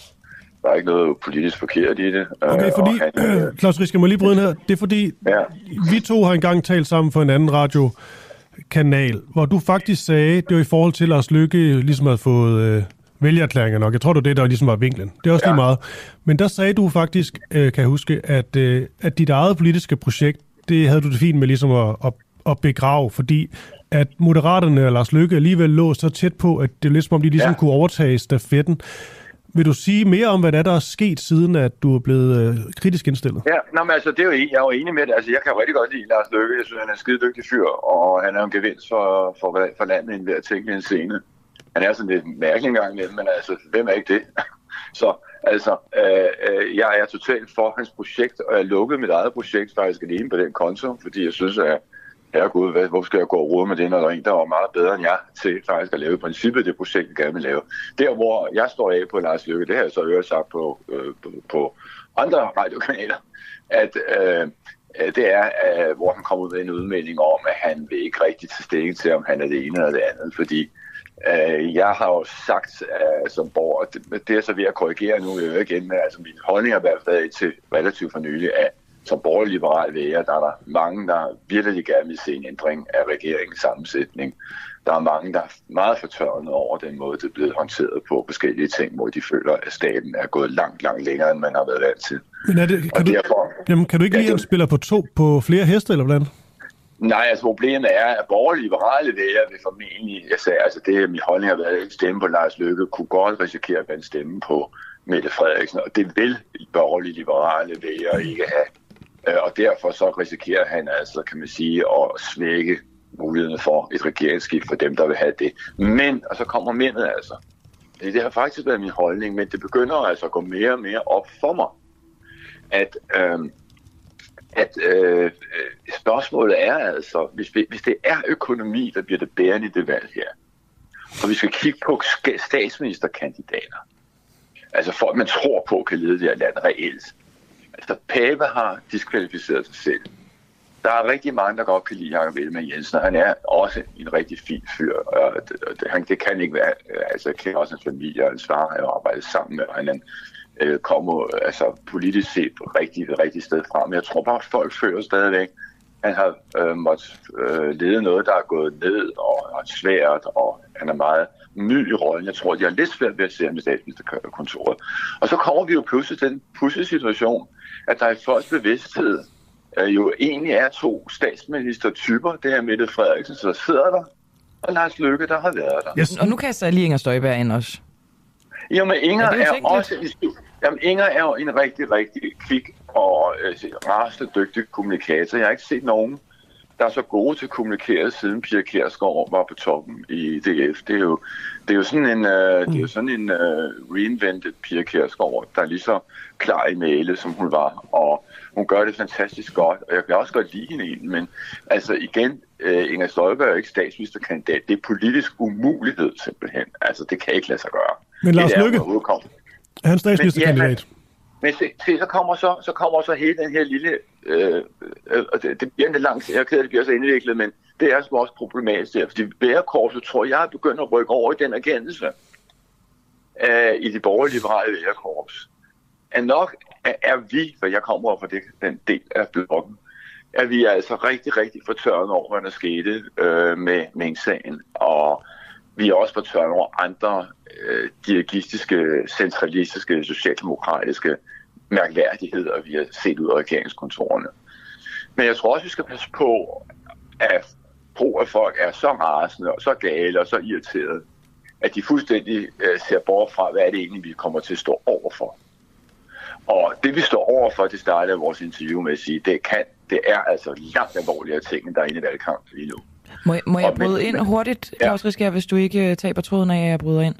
Der er ikke noget politisk forkert i det. Okay, øh, fordi, han, <clears throat> øh, Claus Riske, må lige bryde her. Det er fordi, ja. vi to har engang talt sammen for en anden radiokanal, hvor du faktisk sagde, det var i forhold til, at Lars Lykke ligesom havde fået øh, vælgerklæringer nok. Jeg tror, det var det, der ligesom var vinklen. Det er også ja. lige meget. Men der sagde du faktisk, øh, kan jeg huske, at, øh, at dit eget politiske projekt, det havde du det fint med ligesom at, at, at begrave, fordi at Moderaterne og Lars Lykke alligevel lå så tæt på, at det er lidt som om, de ligesom ja. kunne overtage stafetten. Vil du sige mere om, hvad der er, der er sket, siden at du er blevet øh, kritisk indstillet? Ja, nå, men altså, det er jo, jeg er jo enig med det. Altså, jeg kan rigtig godt lide Lars Løkke. Jeg synes, han er en skide dygtig fyr, og han er en gevinst for, for, for landet i en hver tænkelig en scene. Han er sådan lidt mærkelig engang imellem, men altså, hvem er ikke det? <laughs> Så altså, øh, øh, jeg er totalt for hans projekt, og jeg lukkede mit eget projekt faktisk alene på den konto, fordi jeg synes, at herregud, hvad, hvorfor skal jeg gå og rode med det, når der er en, der var meget bedre end jeg til faktisk at lave i princippet det projekt, jeg gerne vil lave. Der, hvor jeg står af på Lars Lykke, det har jeg så øvrigt sagt på, øh, på, på, andre radiokanaler, at øh, det er, øh, hvor han kommer ud med en udmelding om, at han vil ikke rigtig tage stilling til, om han er det ene eller det andet, fordi jeg har jo sagt øh, som borger, det, det er så ved at korrigere nu øh, igen, men altså min holdning har været stadig til relativt for nylig, at som borgerliberal vælger, der er der mange, der virkelig gerne vil se en ændring af regeringens sammensætning. Der er mange, der er meget fortørnet over den måde, det er blevet håndteret på forskellige ting, hvor de føler, at staten er gået langt, langt længere, end man har været vant til. Men er det, kan, du, derfor, jamen, kan du ikke lide, at spiller på to på flere heste, eller hvordan? Nej, altså problemet er, at borgerlige liberale vælgere vil formentlig, jeg sagde, altså det er min holdning har været, at stemme på Lars Løkke kunne godt risikere at være stemme på Mette Frederiksen, og det vil borgerlige liberale vælgere ikke have. Øh, og derfor så risikerer han altså, kan man sige, at svække muligheden for et regeringsskift for dem, der vil have det. Men, og så kommer mindet altså. Det har faktisk været min holdning, men det begynder altså at gå mere og mere op for mig, at, øh, at øh, øh, spørgsmålet er altså, hvis, vi, hvis det er økonomi, der bliver det bærende i det valg her, og vi skal kigge på statsministerkandidater, altså folk, man tror på kan lede det her land reelt, Altså, Pape har diskvalificeret sig selv. Der er rigtig mange, der godt kan lide Jacob Ellemann Jensen, og han er også en rigtig fin fyr. Og det, det, han, det kan ikke være, øh, altså jeg kender også hans familie og hans far, har arbejdet sammen med, og han øh, kommer altså, politisk set rigtig, rigtig sted frem. Men jeg tror bare, at folk føler stadigvæk, han har øh, måttet øh, lede noget, der er gået ned og er svært, og han er meget ny i rollen. Jeg tror, de har lidt svært ved at se ham i statsministerkontoret. Og så kommer vi jo pludselig til den pudsige situation, at der i folks bevidsthed øh, jo egentlig er to statsministertyper. Det er Mette Frederiksen, der sidder der, og Lars Løkke, der har været der. Yes. Og nu kaster jeg lige Inger Støjberg ind også. Jamen, Inger er, er også... Jamen, Inger er jo en rigtig, rigtig kvik og øh, rasende dygtig kommunikator. Jeg har ikke set nogen, der er så gode til at kommunikere, siden Pia Kjærsgaard var på toppen i DF. Det er jo, det er jo sådan en, øh, det er jo sådan en uh, reinvented Pia Kjærsgaard, der er lige så klar i male, som hun var. Og hun gør det fantastisk godt, og jeg kan også godt lide hende, men altså igen, uh, Inger Støjberg er ikke statsministerkandidat. Det er politisk umulighed simpelthen. Altså, det kan ikke lade sig gøre. Men Lars Løkke, er han statsministerkandidat? Men, ja, men se, se, så kommer så, så kommer så hele den her lille, øh, øh, det, det bliver en langt, jeg er ked af, det bliver så indviklet, men det er altså også problematisk der, fordi bærekorset tror jeg er begyndt at rykke over i den erkendelse øh, i de borgerlige liberale bærekorps. Er nok er, er vi, for jeg kommer fra det, den del af blokken, er vi altså rigtig, rigtig fortørnet over, hvad der skete øh, med Mink-sagen, og vi er også fortørnet over andre øh, dirigistiske, centralistiske, socialdemokratiske mærkværdigheder, vi har set ud af regeringskontorerne. Men jeg tror også, vi skal passe på, at tro, at folk er så rasende og så gale og så irriterede, at de fuldstændig øh, ser bort fra, hvad er det egentlig, vi kommer til at stå overfor. Og det vi står overfor, det startede vores interview med at sige, det kan, det er altså langt alvorligere ting, end der er inde i valgkampen lige nu. Må, må jeg bryde ind hurtigt, Claus ja. Risker, hvis du ikke øh, taber tråden af, at jeg bryder ind?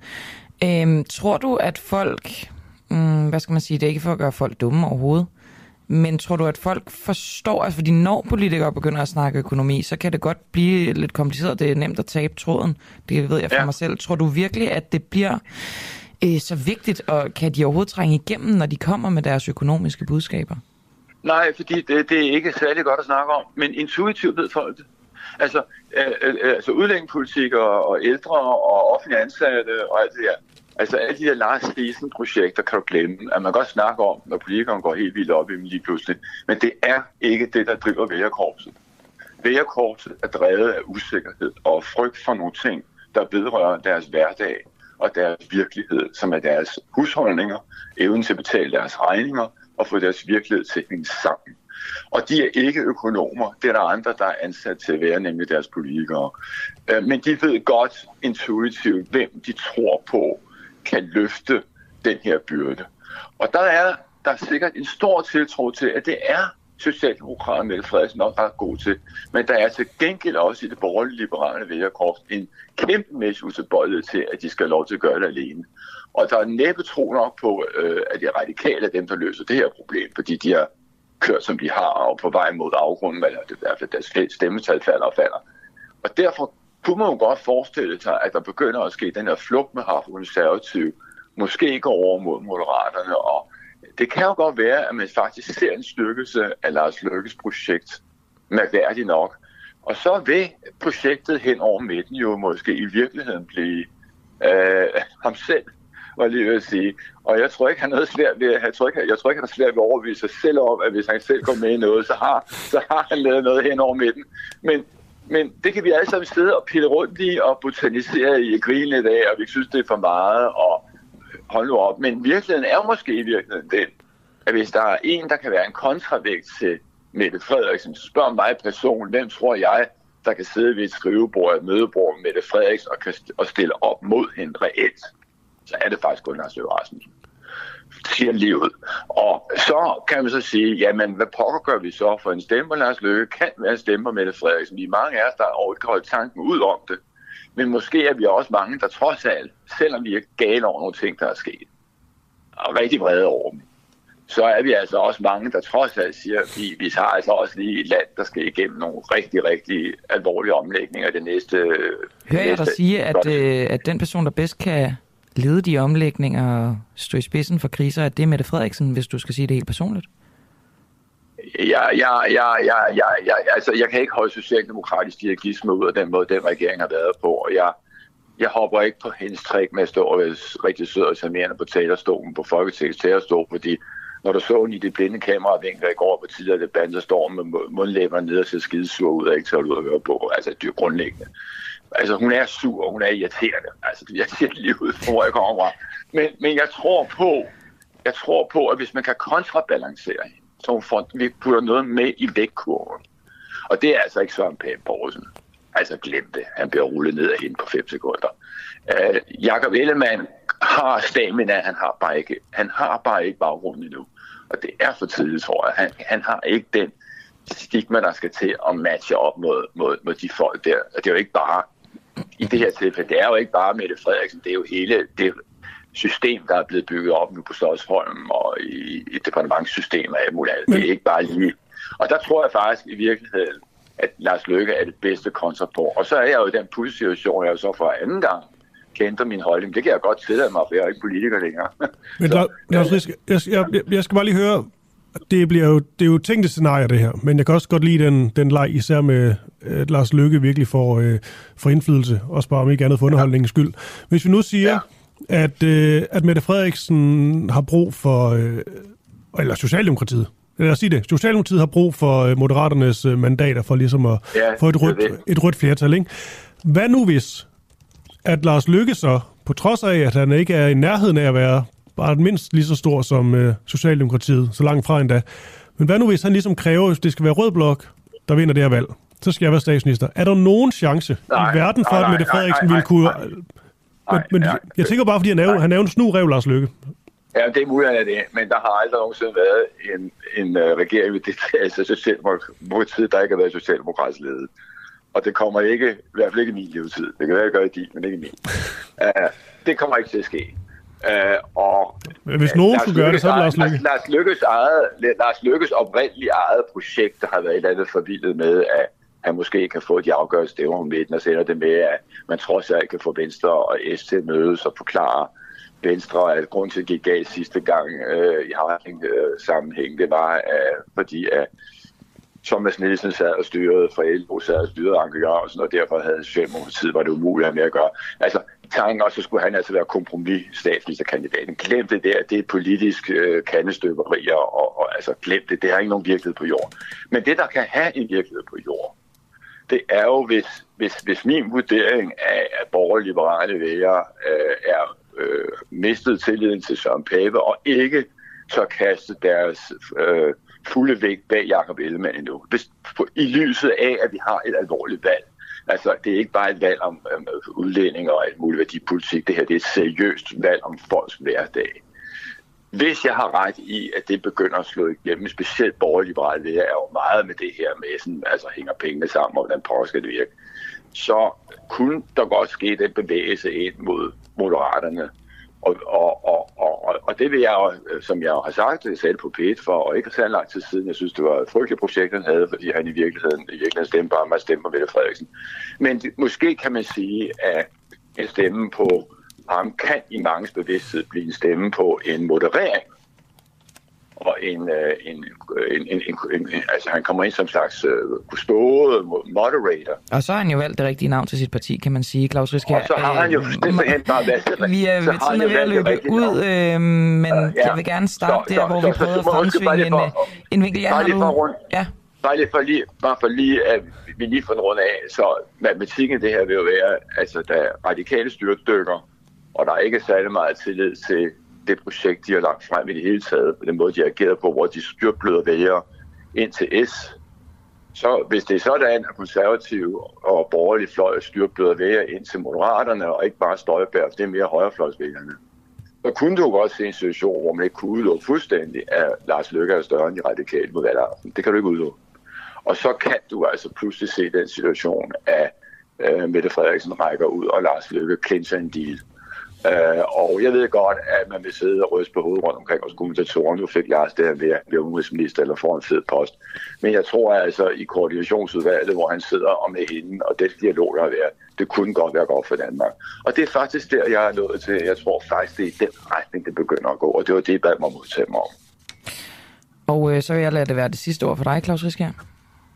Øhm, tror du, at folk... Mm, hvad skal man sige? Det er ikke for at gøre folk dumme overhovedet. Men tror du, at folk forstår, altså fordi når politikere begynder at snakke økonomi, så kan det godt blive lidt kompliceret. Det er nemt at tabe tråden. Det ved jeg fra ja. mig selv. Tror du virkelig, at det bliver øh, så vigtigt, og kan de overhovedet trænge igennem, når de kommer med deres økonomiske budskaber? Nej, fordi det, det er ikke særlig godt at snakke om, men intuitivt ved folk det. Altså, øh, øh, altså udlændingepolitik og, og ældre og offentlige ansatte og alt det der. Altså alle de der Lars Thiesen-projekter kan du glemme, at man godt snakke om, når politikerne går helt vildt op i dem lige pludselig. Men det er ikke det, der driver vælgerkorpset. Vælgerkorpset er drevet af usikkerhed og frygt for nogle ting, der vedrører deres hverdag og deres virkelighed, som er deres husholdninger, evnen til at betale deres regninger og få deres virkelighed til at hænge sammen. Og de er ikke økonomer. Det er der andre, der er ansat til at være, nemlig deres politikere. Øh, men de ved godt intuitivt, hvem de tror på kan løfte den her byrde. Og der er der er sikkert en stor tiltro til, at det er Socialdemokraterne Mette Frederiksen nok ret god til. Men der er til gengæld også i det borgerlige liberale vælgerkorps en kæmpemæssig utilbøjelighed til, at de skal have lov til at gøre det alene. Og der er næppe tro nok på, øh, at de radikale er dem, der løser det her problem, fordi de har kørt, som de har, og på vej mod afgrunden, eller det er fald deres stemmetal falder og falder. Og derfor kunne man jo godt forestille sig, at der begynder at ske den her flugt med har konservativ, måske går over mod moderaterne, og det kan jo godt være, at man faktisk ser en styrkelse af Lars Lykkes projekt, mærkværdigt nok. Og så vil projektet hen over midten jo måske i virkeligheden blive øh, ham selv, var lige ved at sige. Og jeg tror ikke, han har svært ved, jeg tror ikke, jeg tror ikke, han har svært ved at overbevise sig selv om, at hvis han selv går med i noget, så har, så har han lavet noget hen over midten. Men, men det kan vi alle sammen sidde og pille rundt i og botanisere i grine i dag, og vi synes, det er for meget, og hold nu op. Men virkeligheden er måske i virkeligheden den, at hvis der er en, der kan være en kontravægt til Mette Frederiksen, så spørger mig personen, hvem tror jeg, der kan sidde ved et skrivebord, et mødebord med Mette Frederiksen og, kan st- og stille op mod hende reelt, så er det faktisk kun Lars Løkke Rasmussen siger livet. Og så kan man så sige, jamen hvad pokker gør vi så for en stemme på Lars Løkke? Kan være en stemme på Mette Frederiksen. Vi er mange af os, der har ikke holdt tanken ud om det. Men måske er vi også mange, der trods alt, selvom vi er gale over nogle ting, der er sket, og rigtig vrede over dem, så er vi altså også mange, der trods alt siger, at vi, vi har altså også lige et land, der skal igennem nogle rigtig, rigtig alvorlige omlægninger det næste... Hører jeg dig sige, at, øh, at den person, der bedst kan lede de omlægninger og stå i spidsen for kriser, at det er Mette Frederiksen, hvis du skal sige det helt personligt? Ja, ja, ja, ja, ja, ja, altså jeg kan ikke holde socialdemokratisk dirigisme ud af den måde, den regering har været på, og jeg, jeg hopper ikke på hendes træk med at stå og være rigtig sød og charmerende på talerstolen, på Folketingets talerstol, fordi når du så i det blinde kameravinkler i går på tidligere debat, så står med mundlæberne ned og ser skidesur ud og ikke tager ud at høre på. Altså, det er grundlæggende. Altså, hun er sur, og hun er irriterende. Altså, jeg siger lige ud, hvor jeg kommer fra. Men, men jeg tror på, jeg tror på, at hvis man kan kontrabalancere hende, så hun får, vi putter noget med i vægtkurven. Og det er altså ikke Søren Pape Poulsen. Altså glem det. Han bliver rullet ned af hende på 5 sekunder. Uh, Jakob Ellemann har stamina, han har bare ikke, han har bare ikke baggrunden endnu. Og det er for tidligt, tror jeg. Han, han har ikke den stigma, der skal til at matche op mod, mod, mod de folk der. Og det er jo ikke bare, i det her tilfælde, det er jo ikke bare Mette Frederiksen, det er jo hele det system, der er blevet bygget op nu på Slottsholm og i, i departementssystemer og alt muligt. Det er ikke bare lige. Og der tror jeg faktisk i virkeligheden, at Lars Løkke er det bedste kontra på. Og så er jeg jo i den pudsituation, jeg jo så for anden gang kan ændre min holdning. Det kan jeg godt tillade mig, for jeg er ikke politiker længere. Men <laughs> så, Lars Risk, jeg, jeg, jeg skal bare lige høre, det, bliver jo, det er jo tænkte scenarier, det her. Men jeg kan også godt lide den, den leg, især med, at Lars Lykke virkelig får, øh, får indflydelse. Også bare om ikke andet for underholdningens skyld. Hvis vi nu siger, ja. at, øh, at Mette Frederiksen har brug for... Øh, eller Socialdemokratiet. Lad os sige det. Socialdemokratiet har brug for øh, Moderaternes øh, mandater for ligesom at ja, få et rødt, et rødt flertal. Ikke? Hvad nu hvis, at Lars Lykke så, på trods af, at han ikke er i nærheden af at være bare mindst lige så stor som øh, Socialdemokratiet, så langt fra endda. Men hvad nu, hvis han ligesom kræver, at det skal være rød blok, der vinder det her valg? Så skal jeg være statsminister. Er der nogen chance nej, i verden for, nej, at Mette Frederiksen ville kunne... Nej, nej, men, men ja, jeg tænker bare, fordi han er, jo, han er jo en snurrev, Lars Lykke. Ja, det er muligt, at det men der har aldrig nogensinde været en, en uh, regering det, <laughs> altså Socialdemokratiet, der ikke har været socialdemokratisk ledet. Og det kommer ikke, i hvert fald ikke i min levetid. Det kan være, jeg gør i din, men ikke i min. <laughs> Uh, det kommer ikke til at ske. Øh, og, hvis nogen skulle gøre det, så er det Lars Lykke. Lars Lykkes, eget, Lars Lykkes oprindelige eget projekt, der har været et eller andet forvildet med, at han måske kan få de afgørende stemmer om midten, og så ender det med, at man trods alt kan få Venstre og S til at mødes og forklare Venstre, at grund til, at det gik galt sidste gang øh, i Harling øh, sammenhæng, det var, at, fordi at Thomas Nielsen sad og styrede fra LO, sad og styrede Anke Jørgensen, og derfor havde Socialdemokratiet, var det umuligt at med at gøre. Altså, tanken også, så skulle han altså være kompromis statsministerkandidaten. Glem det der, det er politisk øh, kandestøberier, og, og altså glem det, det har ikke nogen virkelighed på jorden. Men det, der kan have en virkelighed på jorden, det er jo, hvis, hvis, hvis min vurdering af, at borgerliberale vælgere øh, er øh, mistet tilliden til Søren Pape, og ikke så kaste deres øh, fulde vægt bag Jacob Ellemann endnu. Hvis, I lyset af, at vi har et alvorligt valg, Altså, det er ikke bare et valg om um, udlænding og alt muligt værdipolitik. Det her det er et seriøst valg om folks hverdag. Hvis jeg har ret i, at det begynder at slå igennem, specielt borgerliberale, det er jo meget med det her med, sådan, altså hænger pengene sammen, og hvordan pokker skal det virke, så kunne der godt ske den bevægelse ind mod moderaterne. Og, og, og, og, og det vil jeg øh, som jeg har sagt, øh, det sagde på p for, og ikke så lang tid siden, jeg synes, det var et frygteligt projekt, han havde, fordi han i virkeligheden, i virkeligheden stemte bare med at stemme på Mette Frederiksen. Men det, måske kan man sige, at en stemme på ham kan i mange bevidsthed blive en stemme på en moderering og en, øh, en, en, en, en, en, altså han kommer ind som slags uh, spåde moderator. Og så har han jo valgt det rigtige navn til sit parti, kan man sige, Claus Risk. Og så har han jo øh, simpelthen bare valgt det. Vi er ved tiden ved at løbe ud, øh, men uh, ja. jeg vil gerne starte så, der, hvor så, vi prøvede at fremsvinge en, en vinkel. Jeg har nu, ja. Bare lige for lige, bare for lige at vi lige får en runde af, så matematikken det her vil jo være, altså da radikale styrtdykker, og der er ikke særlig meget tillid til det projekt, de har lagt frem i det hele taget, på den måde, de har ageret på, hvor de styrbløder vælgere ind til S. Så hvis det er sådan, at konservative og borgerlige fløj styrbløder vælgere ind til moderaterne, og ikke bare Støjberg, det er mere højrefløjsvælgerne, så kunne du godt se en situation, hvor man ikke kunne udelukke fuldstændig, at Lars Løkke er større end de radikale mod valgaften. Det kan du ikke udelukke. Og så kan du altså pludselig se den situation, at øh, Mette Frederiksen rækker ud, og Lars Løkke clincher en deal. Uh, og jeg ved godt, at man vil sidde og ryste på hovedet rundt omkring hos kommentatorer. Nu fik jeg det her ved at blive udenrigsminister eller få en fed post. Men jeg tror altså i koordinationsudvalget, hvor han sidder og med hende, og den dialog, der har været, det kunne godt være godt for Danmark. Og det er faktisk der, jeg er nået til. Jeg tror faktisk, det er i den retning, det begynder at gå. Og det var det, jeg bad mig modtage mig om. Og øh, så vil jeg lade det være det sidste ord for dig, Claus Riskær.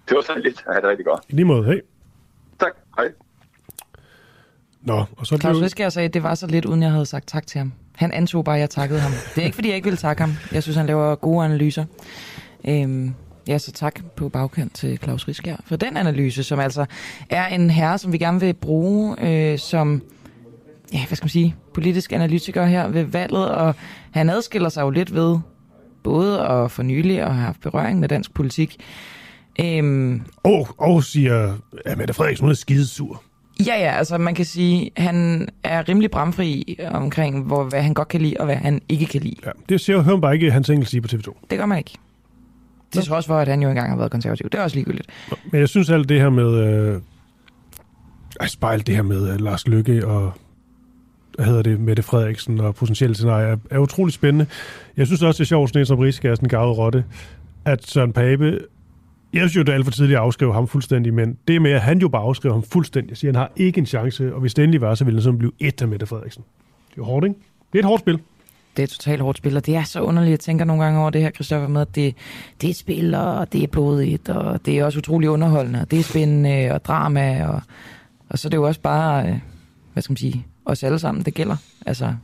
Det var så lidt. Jeg det rigtig godt. I lige måde, hej. Tak, hej. Nå, og så Claus Riskær sagde, at det var så lidt, uden jeg havde sagt tak til ham. Han antog bare, at jeg takkede ham. Det er ikke, fordi jeg ikke ville takke ham. Jeg synes, han laver gode analyser. Øhm, ja, så tak på bagkant til Claus Riskær for den analyse, som altså er en herre, som vi gerne vil bruge øh, som ja, hvad skal man sige, politisk analytiker her ved valget, og han adskiller sig jo lidt ved både at for nylig at have haft berøring med dansk politik. Øhm, og, og siger, at Mette Frederiksen hun er skidesur. Ja, ja, altså man kan sige, han er rimelig bramfri omkring, hvor, hvad han godt kan lide, og hvad han ikke kan lide. Ja, det ser jo bare ikke hans enkelt sige på TV2. Det gør man ikke. Det er trods for, at han jo engang har været konservativ. Det er også ligegyldigt. Men jeg synes alt det her med... Øh, altså bare alt det her med uh, Lars Lykke og hvad hedder det, Mette Frederiksen og potentielle scenarier er, er utrolig spændende. Jeg synes også, det er sjovt, sådan en som Riske er sådan en gavet rotte, at Søren Pape jeg synes jo, det er alt for tidligt at afskrive ham fuldstændig, men det med, at han jo bare afskriver ham fuldstændig. Jeg siger, han har ikke en chance, og hvis det endelig var, så ville han sådan blive et af Mette Frederiksen. Det er hårdt, ikke? Det er et hårdt spil. Det er et totalt hårdt spil, og det er så underligt. Jeg tænker nogle gange over det her, Christoffer, med, at det, det er et spil, og det er blodigt, og det er også utrolig underholdende, og det er spændende, og drama, og, og så er det jo også bare, øh, hvad skal man sige, os alle sammen, det gælder. Altså,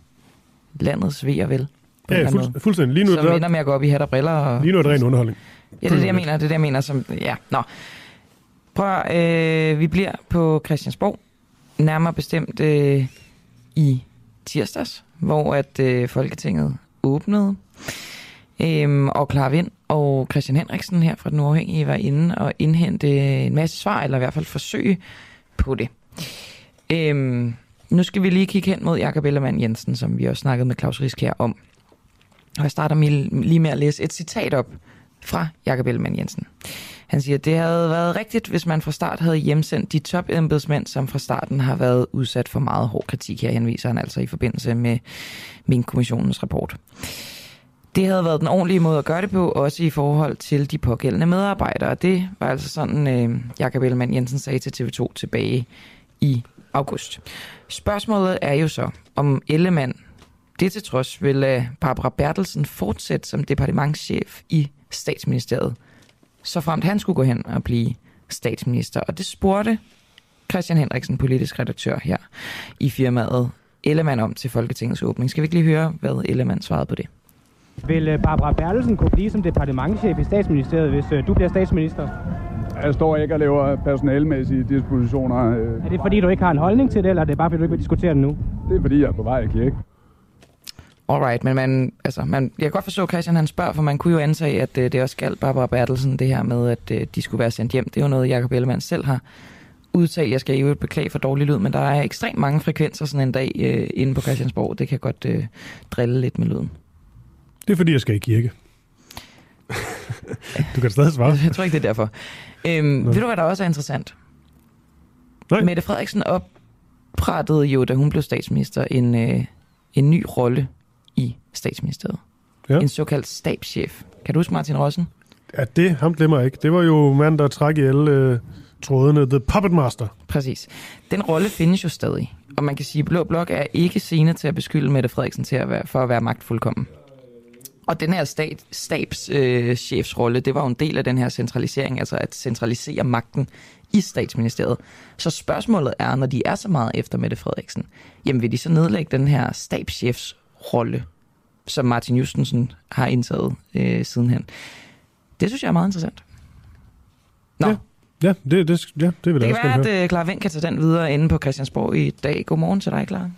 landets ved og vel. Ja, fuld, fuldstændig. Lige nu, som der, ender med at gå op i hat og briller. Og, lige nu er det ren underholdning. Ja, det er det, jeg mener. Det er det, jeg mener. Som, ja, nå. Prøv øh, vi bliver på Christiansborg. Nærmere bestemt øh, i tirsdags, hvor at øh, Folketinget åbnede. Øhm, og Clara Vind og Christian Henriksen her fra Den Uafhængige var inde og indhente en masse svar, eller i hvert fald forsøge på det. Øhm, nu skal vi lige kigge hen mod Jakob Ellermann Jensen, som vi også snakkede med Claus Risk her om. Og jeg starter lige med at læse et citat op fra Jakob Ellemann Jensen. Han siger, at det havde været rigtigt, hvis man fra start havde hjemsendt de topembedsmænd, som fra starten har været udsat for meget hård kritik. Her henviser han altså i forbindelse med min kommissionens rapport. Det havde været den ordentlige måde at gøre det på, også i forhold til de pågældende medarbejdere. Det var altså sådan, øh, Jakob Ellemann Jensen sagde til TV2 tilbage i august. Spørgsmålet er jo så, om Ellemann det til trods vil Barbara Bertelsen fortsætte som departementschef i statsministeriet, så fremt han skulle gå hen og blive statsminister. Og det spurgte Christian Henriksen, politisk redaktør her i firmaet Ellemann om til Folketingets åbning. Skal vi ikke lige høre, hvad Ellemann svarede på det? Vil øh, Barbara Bertelsen kunne blive som departementchef i statsministeriet, hvis øh, du bliver statsminister? Jeg står ikke og laver personalmæssige dispositioner. Øh. Er det fordi, du ikke har en holdning til det, eller er det bare fordi, du ikke vil diskutere det nu? Det er fordi, jeg er på vej i kirke. Alright, men man, altså, man, jeg kan godt forstå, Christian han spørger, for man kunne jo antage, at uh, det også galt Barbara Bertelsen, det her med, at uh, de skulle være sendt hjem. Det er jo noget, Jacob Ellemann selv har udtalt. Jeg skal jo beklage for dårlig lyd, men der er ekstremt mange frekvenser sådan en dag uh, inde på Christiansborg. Det kan godt uh, drille lidt med lyden. Det er fordi, jeg skal i kirke. du kan stadig svare. <laughs> Jeg tror ikke, det er derfor. Øhm, ved du, hvad der også er interessant? Nej. Mette Frederiksen oprettede jo, da hun blev statsminister, en, øh, en ny rolle i statsministeriet. Ja. En såkaldt stabschef. Kan du huske Martin Rossen? Ja, det, ham glemmer jeg ikke. Det var jo manden, der træk i alle øh, trådene. The Puppet Master. Præcis. Den rolle findes jo stadig. Og man kan sige, at Blå Blok er ikke sene til at beskylde Mette Frederiksen til at være, for at være magtfuldkommen. Og den her stat, stabschefsrolle, øh, det var jo en del af den her centralisering, altså at centralisere magten i statsministeriet. Så spørgsmålet er, når de er så meget efter Mette Frederiksen, jamen vil de så nedlægge den her stabschefsrolle, som Martin Justensen har indtaget øh, sidenhen? Det synes jeg er meget interessant. Nå. Ja. Ja, det, det, ja, det vil det jeg også kan være, at uh, Clara Vind kan tage den videre inde på Christiansborg i dag. Godmorgen til dig, Clara.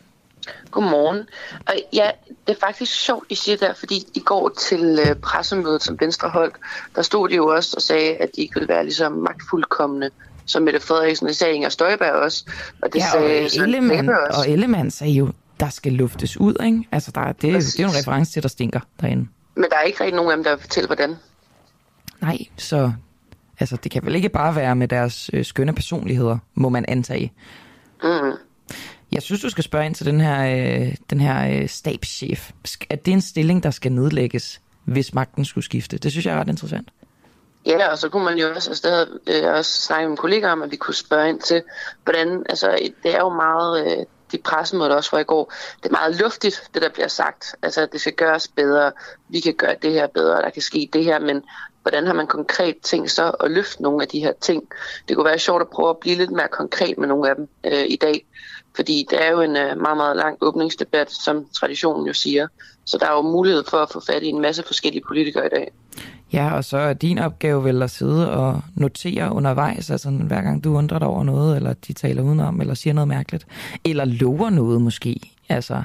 Godmorgen. Og ja, det er faktisk sjovt, I siger der, fordi i går til uh, pressemødet, som Venstre holdt, der stod de jo også og sagde, at de ikke ville være ligesom magtfuldkommende som Mette Frederiksen. Det sagde Inger Støjberg også. Og det ja, sagde og Ellemann, også. og Ellemann sagde jo, der skal luftes ud, ikke? Altså, der, det, det er jo en reference til, der stinker derinde. Men der er ikke rigtig nogen af dem, der fortæller, hvordan. Nej, så altså, det kan vel ikke bare være med deres øh, skønne personligheder, må man antage. Mm. Jeg synes, du skal spørge ind til den her, øh, den her øh, stabschef. Er det en stilling, der skal nedlægges, hvis magten skulle skifte? Det synes jeg er ret interessant. Ja, og så kunne man jo også, altså der øh, også snakke med kollegaer om, at vi kunne spørge ind til, hvordan, altså det er jo meget, øh, de pressemøder også fra i går, det er meget luftigt, det der bliver sagt. Altså, det skal gøres bedre, vi kan gøre det her bedre, der kan ske det her, men hvordan har man konkret tænkt sig at løfte nogle af de her ting? Det kunne være sjovt at prøve at blive lidt mere konkret med nogle af dem øh, i dag, fordi det er jo en øh, meget, meget lang åbningsdebat, som traditionen jo siger. Så der er jo mulighed for at få fat i en masse forskellige politikere i dag. Ja, og så er din opgave vel at sidde og notere undervejs, altså hver gang du undrer dig over noget, eller de taler udenom, eller siger noget mærkeligt, eller lover noget måske, altså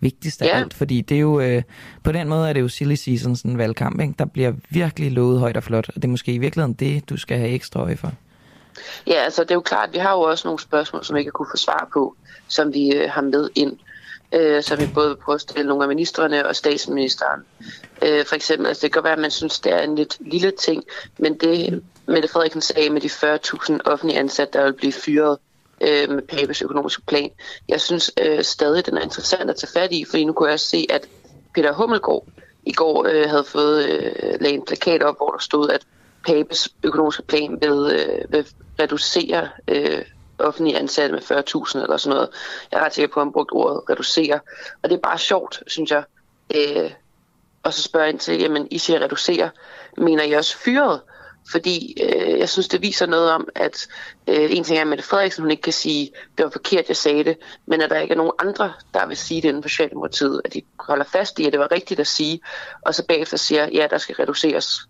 vigtigst af ja. alt, fordi det er jo, øh, på den måde er det jo silly season, sådan en valgkamp, ikke? der bliver virkelig lovet højt og flot, og det er måske i virkeligheden det, du skal have ekstra øje for. Ja, altså det er jo klart, vi har jo også nogle spørgsmål, som vi ikke har kunne få svar på, som vi øh, har med ind øh, så vi både vil prøve at stille nogle af ministerne og statsministeren. Øh, for eksempel, altså det kan være, at man synes, det er en lidt lille ting, men det Mette Frederiksen sagde med de 40.000 offentlige ansatte, der vil blive fyret øh, med Papes økonomiske plan, jeg synes øh, stadig, den er interessant at tage fat i, fordi nu kunne jeg også se, at Peter Hummelgaard i går øh, havde fået øh, lagt en plakat op, hvor der stod, at Papes økonomiske plan vil, øh, vil reducere øh, offentlige ansatte med 40.000 eller sådan noget. Jeg er ret sikker på, at han brugt ordet reducere. Og det er bare sjovt, synes jeg. Øh, og så spørger jeg ind til, jamen I siger reducere, mener I også fyret? Fordi øh, jeg synes, det viser noget om, at øh, en ting er, at Mette Frederiksen hun ikke kan sige, det var forkert, jeg sagde det, men at der ikke er nogen andre, der vil sige det inden for Socialdemokratiet, at de holder fast i, at det var rigtigt at sige, og så bagefter siger, ja, der skal reduceres.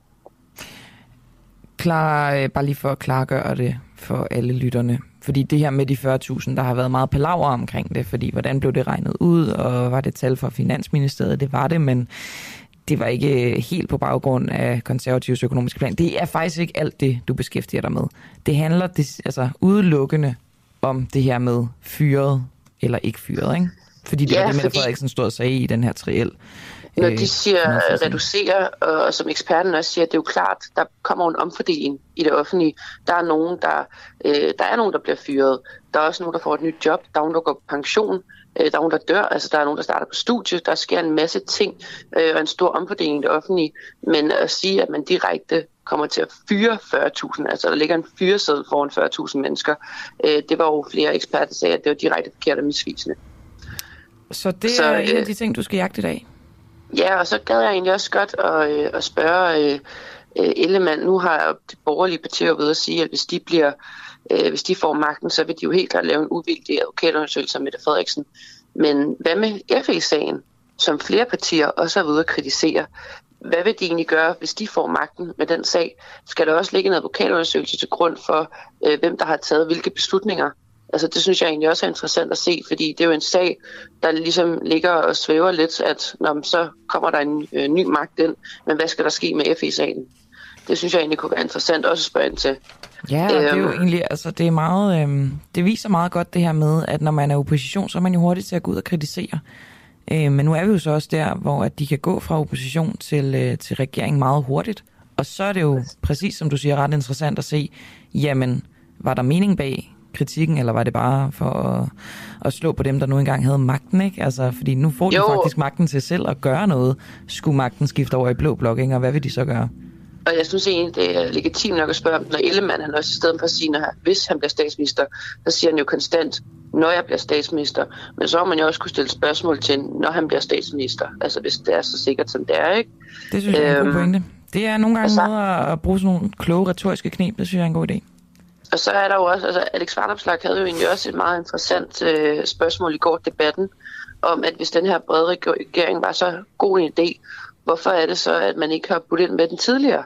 Klar, øh, bare lige for at klargøre det for alle lytterne. Fordi det her med de 40.000, der har været meget palaver omkring det, fordi hvordan blev det regnet ud, og var det tal fra Finansministeriet? Det var det, men det var ikke helt på baggrund af konservativs økonomiske plan. Det er faktisk ikke alt det, du beskæftiger dig med. Det handler det, altså udelukkende om det her med fyret eller ikke fyret, ikke? Fordi det ja, var det, Mette fordi... Frederiksen stod og sagde i den her triel. Når de øh, siger reducere, og som eksperten også siger, det er jo klart, der kommer en omfordeling i det offentlige. Der er nogen, der, øh, der er nogen, der bliver fyret. Der er også nogen, der får et nyt job. Der er nogen, der går på pension. Øh, der er nogen, der dør. Altså, der er nogen, der starter på studie. Der sker en masse ting øh, og en stor omfordeling i det offentlige. Men at sige, at man direkte kommer til at fyre 40.000, altså der ligger en fyresæd foran 40.000 mennesker, øh, det var jo flere eksperter, der sagde, at det var direkte forkert og misvisende. Så det Så, er en af de ting, du skal jagte i dag? Ja, og så gad jeg egentlig også godt at, øh, at spørge øh, øh Ellemann. Nu har de borgerlige partier ved at sige, at hvis de bliver øh, hvis de får magten, så vil de jo helt klart lave en uvildig advokatundersøgelse med Mette Frederiksen. Men hvad med FE-sagen, som flere partier også har ude at kritisere? Hvad vil de egentlig gøre, hvis de får magten med den sag? Skal der også ligge en advokatundersøgelse til grund for, øh, hvem der har taget hvilke beslutninger? Altså det synes jeg egentlig også er interessant at se, fordi det er jo en sag, der ligesom ligger og svæver lidt, at når så kommer der en øh, ny magt ind, men hvad skal der ske med FE-sagen? Det synes jeg egentlig kunne være interessant også at spørge ind til. Ja, og det er jo øhm. egentlig, altså det er meget, øh, det viser meget godt det her med, at når man er opposition, så er man jo hurtigt til at gå ud og kritisere. Øh, men nu er vi jo så også der, hvor at de kan gå fra opposition til, øh, til regering meget hurtigt. Og så er det jo præcis som du siger ret interessant at se, jamen var der mening bag kritikken, eller var det bare for at, at slå på dem, der nu engang havde magten, ikke? Altså, fordi nu får de jo. faktisk magten til selv at gøre noget. Skulle magten skifte over i blå blok, ikke? Og hvad vil de så gøre? Og jeg synes egentlig, det er legitimt nok at spørge, når Ellemann han også i stedet for at sige, når, hvis han bliver statsminister, så siger han jo konstant, når jeg bliver statsminister. Men så må man jo også kunne stille spørgsmål til, når han bliver statsminister. Altså hvis det er så sikkert, som det er, ikke? Det synes jeg er en god Øhm, pointe. Det er nogle gange altså- noget at bruge sådan nogle kloge retoriske knep. Det synes jeg er en god idé. Og så er der jo også, altså Alex Varnopslag havde jo egentlig også et meget interessant øh, spørgsmål i går debatten, om at hvis den her brede regering var så god en idé, hvorfor er det så, at man ikke har budt ind med den tidligere?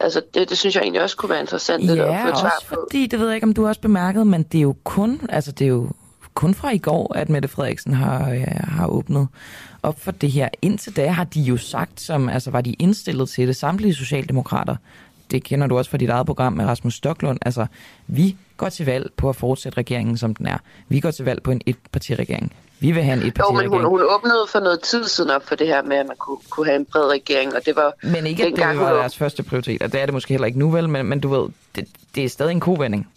Altså det, det synes jeg egentlig også kunne være interessant lidt at Ja, få et svar på. fordi, det ved jeg ikke, om du også bemærket, men det er jo kun, altså det er jo kun fra i går, at Mette Frederiksen har, øh, har åbnet op for det her. Indtil da har de jo sagt, som altså var de indstillet til det, samtlige socialdemokrater, det kender du også fra dit eget program med Rasmus Stoklund, altså vi går til valg på at fortsætte regeringen, som den er. Vi går til valg på en etpartiregering. Vi vil have en Jo, men etpartiregering. hun, hun åbnede for noget tid siden op for det her med, at man kunne, kunne have en bred regering, og det var Men ikke, at det var hun- deres første prioritet, og det er det måske heller ikke nu vel, men, men du ved, det, det er stadig en kovending.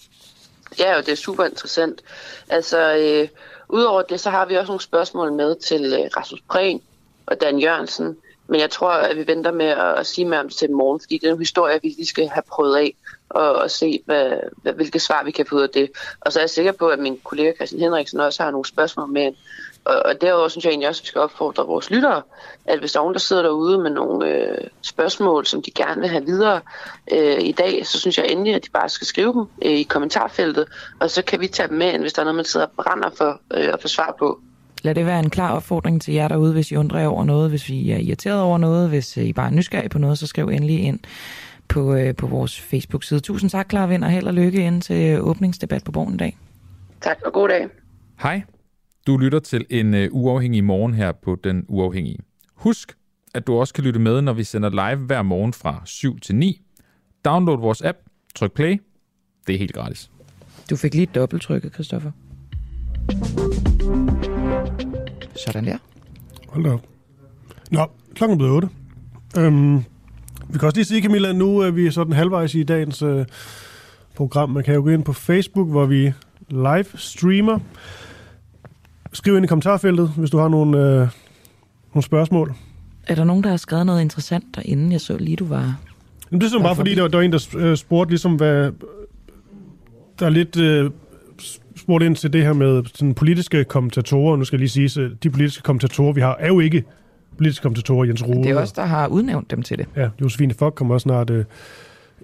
Ja, og det er super interessant. Altså, øh, udover det, så har vi også nogle spørgsmål med til øh, Rasmus Prehn og Dan Jørgensen. Men jeg tror, at vi venter med at, at sige mere om det til morgen, fordi det er en historie, vi lige skal have prøvet af og, og se, hvad, hvad, hvilke svar vi kan få ud af det. Og så er jeg sikker på, at min kollega Christian Henriksen også har nogle spørgsmål med. Og, og derudover synes jeg egentlig også, at vi skal opfordre vores lyttere, at hvis der er nogen, der sidder derude med nogle øh, spørgsmål, som de gerne vil have videre øh, i dag, så synes jeg endelig, at de bare skal skrive dem øh, i kommentarfeltet, og så kan vi tage dem med, ind, hvis der er noget, man sidder og brænder for øh, at få svar på. Lad det være en klar opfordring til jer derude, hvis I undrer jer over noget, hvis I er irriteret over noget, hvis I bare er nysgerrige på noget, så skriv endelig ind på, øh, på vores Facebook-side. Tusind tak, Clara Vind, og held og lykke ind til åbningsdebat på Borgen i dag. Tak og god dag. Hej, du lytter til en uh, uafhængig morgen her på Den Uafhængige. Husk, at du også kan lytte med, når vi sender live hver morgen fra 7 til 9. Download vores app, tryk play. Det er helt gratis. Du fik lige dobbelttrykket, Christoffer. Sådan der. Hold da op. Nå, klokken er blevet 8. Øhm, vi kan også lige sige, Camilla, nu er vi sådan halvvejs i dagens øh, program. Man kan jo gå ind på Facebook, hvor vi live streamer. Skriv ind i kommentarfeltet, hvis du har nogle, øh, nogle spørgsmål. Er der nogen, der har skrevet noget interessant derinde? Jeg så lige, du var... Men det er sådan bare fordi, der, var- der var en, der øh, spurgte ligesom, hvad... Der er lidt øh, spurgt ind til det her med sådan politiske kommentatorer. Nu skal jeg lige sige, så de politiske kommentatorer, vi har, er jo ikke politiske kommentatorer. Jens Rode Det er også der har udnævnt dem til det. Ja, Josefine Fock kommer også snart øh,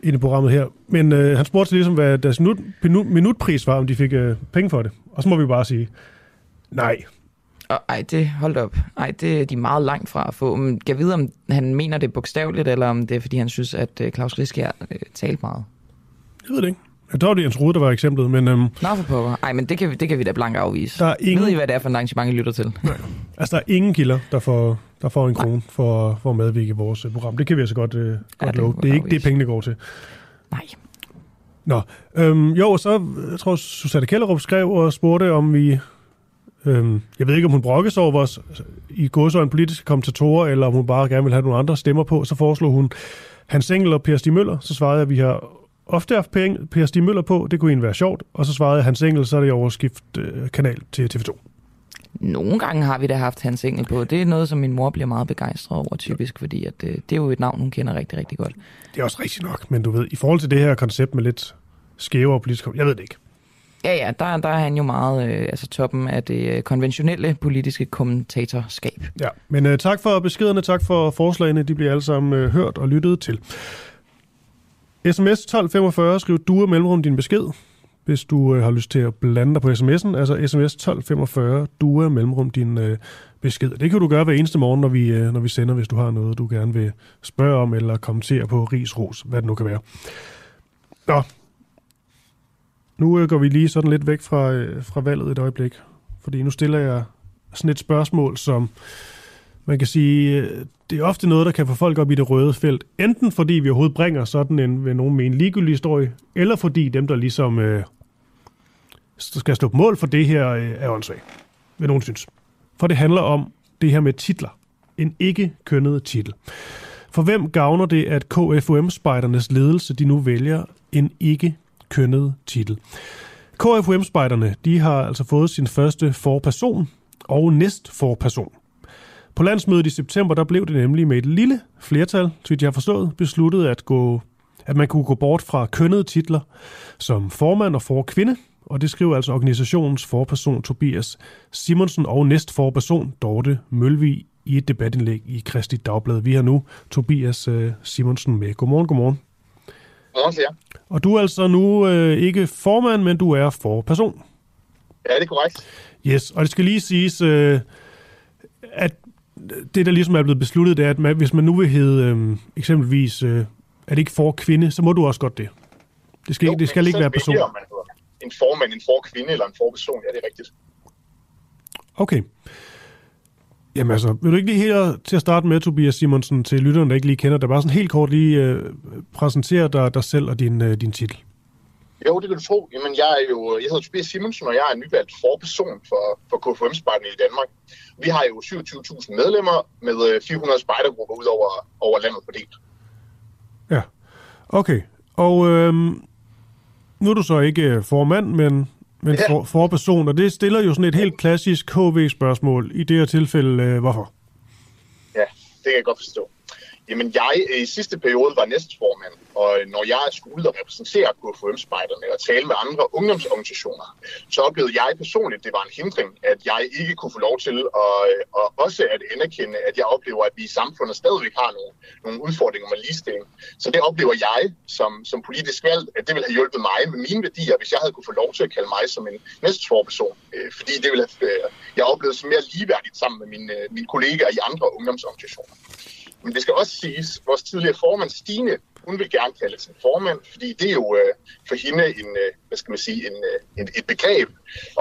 ind i programmet her. Men øh, han spurgte til ligesom, hvad deres minut, minut, minutpris var, om de fik øh, penge for det. Og så må vi bare sige, nej. Og, ej, det hold op. Ej, det er de meget langt fra at få. Men jeg vide, om han mener det bogstaveligt, eller om det er, fordi han synes, at øh, Claus Riskær øh, talte meget. Jeg ved det ikke. Jeg tror, det er Jens Rode, der var eksemplet, men øhm, Nå for pokker. Ej, men det kan, vi, det kan vi da blankt afvise. Der er ingen- Ved I, hvad det er for en arrangement, I lytter til? altså, der er ingen kilder, der får, der får en krone for, for at medvirke i vores øh, program. Det kan vi altså godt, øh, godt det love. Det er ikke det, pengene går til. Nej. Nå, øhm, jo, og så øh, jeg tror Susanne Kellerup skrev og spurgte, om vi... Øhm, jeg ved ikke, om hun brokkes over vores i godsøjne politiske kommentatorer, eller om hun bare gerne vil have nogle andre stemmer på. Så foreslog hun Hans Engel og Per Stig Møller. Så svarede jeg, at vi har ofte haft Per, Stig Møller på. Det kunne egentlig være sjovt. Og så svarede Hans Engel, så er det overskift øh, kanal til TV2. Nogle gange har vi da haft Hans Engel på. Det er noget, som min mor bliver meget begejstret over, typisk, fordi at, øh, det er jo et navn, hun kender rigtig, rigtig godt. Det er også rigtigt nok, men du ved, i forhold til det her koncept med lidt skævere politisk... Jeg ved det ikke. Ja, ja, der, der er han jo meget øh, altså toppen af det øh, konventionelle politiske kommentatorskab. Ja, men øh, tak for beskederne, tak for forslagene. De bliver alle sammen øh, hørt og lyttet til. SMS 1245, skriv du mellemrum din besked, hvis du øh, har lyst til at blande dig på sms'en. Altså sms 1245, du mellemrum din øh, besked. Det kan du gøre hver eneste morgen, når vi, øh, når vi sender, hvis du har noget, du gerne vil spørge om, eller kommentere på ris, ros, hvad det nu kan være. Nå, nu øh, går vi lige sådan lidt væk fra, øh, fra valget et øjeblik, fordi nu stiller jeg sådan et spørgsmål, som man kan sige, øh, det er ofte noget, der kan få folk op i det røde felt. Enten fordi vi overhovedet bringer sådan en, ved nogen med en ligegyldig historie, eller fordi dem, der ligesom øh, skal stå på mål for det her, øh, er åndssvagt, vil nogen synes. For det handler om det her med titler. En ikke-kønnet titel. For hvem gavner det, at KFUM-spejdernes ledelse, de nu vælger en ikke-kønnet titel? KFUM-spejderne, de har altså fået sin første forperson og næst forperson. På landsmødet i september, der blev det nemlig med et lille flertal, så jeg har forstået, besluttet at, gå, at man kunne gå bort fra kønnede titler som formand og for kvinde, og det skriver altså organisationens forperson Tobias Simonsen og næstforperson Dorte Mølvig i et debatindlæg i Kristi Dagblad. Vi har nu Tobias øh, Simonsen med. Godmorgen, godmorgen. Godmorgen til jer. Og du er altså nu øh, ikke formand, men du er forperson. Ja, det er korrekt. Yes, og det skal lige siges, øh, at det, der ligesom er blevet besluttet, det er, at man, hvis man nu vil hedde øh, eksempelvis, øh, er det ikke for kvinde, så må du også godt det. Det skal, jo, ikke, det skal ikke være person. Vælger, man hedder en formand, en forkvinde eller en forperson, ja, det er rigtigt. Okay. Jamen altså, vil du ikke lige her til at starte med, Tobias Simonsen, til lytterne, der ikke lige kender dig, bare sådan helt kort lige øh, præsentere dig, dig selv og din, øh, din titel? Jo, det kan du tro. Jamen, jeg, er jo, jeg hedder Tobias Simonsen, og jeg er nyvalgt forperson for, for kfm spejderne i Danmark. Vi har jo 27.000 medlemmer med 400 øh, spejdergrupper ud over, over landet fordelt. Ja, okay. Og øh, nu er du så ikke øh, formand, men, men ja. for, forperson, og det stiller jo sådan et helt klassisk KV-spørgsmål. I det her tilfælde, øh, hvorfor? Ja, det kan jeg godt forstå. Jamen, jeg øh, i sidste periode var næstformand, og øh, når jeg skulle ud og repræsentere KFM-spejderne og tale med andre ungdomsorganisationer, så oplevede jeg personligt, det var en hindring, at jeg ikke kunne få lov til at, øh, og også at anerkende, at jeg oplever, at vi i samfundet stadigvæk har nogle, nogle udfordringer med ligestilling. Så det oplever jeg som, som politisk valg, at det ville have hjulpet mig med mine værdier, hvis jeg havde kunne få lov til at kalde mig som en næstforperson. Fordi det ville have, jeg oplevede som mere ligeværdigt sammen med mine, mine kollegaer i andre ungdomsorganisationer. Men det skal også siges, at vores tidligere formand Stine, hun vil gerne kalde sig formand, fordi det er jo øh, for hende en, øh, hvad skal man sige, en, øh, en, et begreb.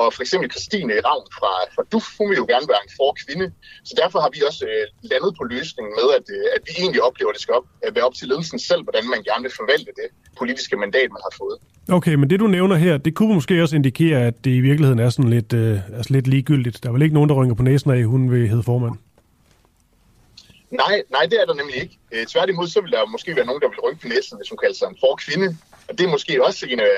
Og for eksempel Christine Ravn fra, fra DUF, hun vil jo gerne være en forkvinde. Så derfor har vi også øh, landet på løsningen med, at, øh, at vi egentlig oplever, at det skal op, at være op til ledelsen selv, hvordan man gerne vil forvalte det politiske mandat, man har fået. Okay, men det du nævner her, det kunne måske også indikere, at det i virkeligheden er sådan lidt, øh, altså lidt ligegyldigt. Der er vel ikke nogen, der rynker på næsen af, at hun vil hedde formand? Nej, nej, det er der nemlig ikke. Øh, tværtimod, så vil der måske være nogen, der vil rynke på næsen, hvis hun kalder sig en forkvinde. Og det er måske også en af,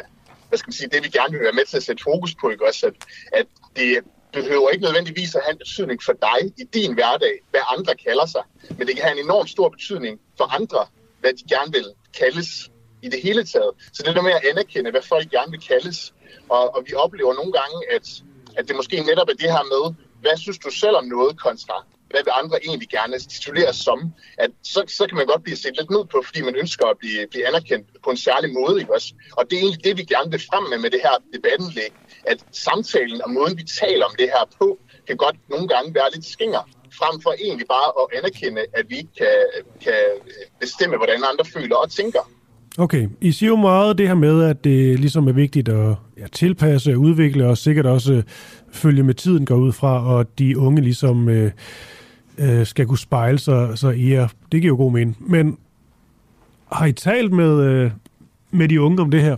hvad skal man sige, det vi gerne vil være med til at sætte fokus på, ikke også? At, at det behøver ikke nødvendigvis at have en betydning for dig i din hverdag, hvad andre kalder sig. Men det kan have en enorm stor betydning for andre, hvad de gerne vil kaldes i det hele taget. Så det der med at anerkende, hvad folk gerne vil kaldes. Og, og vi oplever nogle gange, at, at det måske netop er det her med, hvad synes du selv om noget kontra, hvad vil andre egentlig gerne altså, tituleres som, at så, så kan man godt blive set lidt ned på, fordi man ønsker at blive, blive anerkendt på en særlig måde. Ikke også? Og det er egentlig det, vi gerne vil frem med med det her debattenlæg, at samtalen og måden, vi taler om det her på, kan godt nogle gange være lidt skinger, frem for egentlig bare at anerkende, at vi ikke kan, kan bestemme, hvordan andre føler og tænker. Okay, I siger jo meget det her med, at det ligesom er vigtigt at ja, tilpasse, udvikle og sikkert også følge med tiden går ud fra, og de unge ligesom øh, øh, skal kunne spejle sig, sig i jer. Det giver jo god mening. Men har I talt med, øh, med de unge om det her?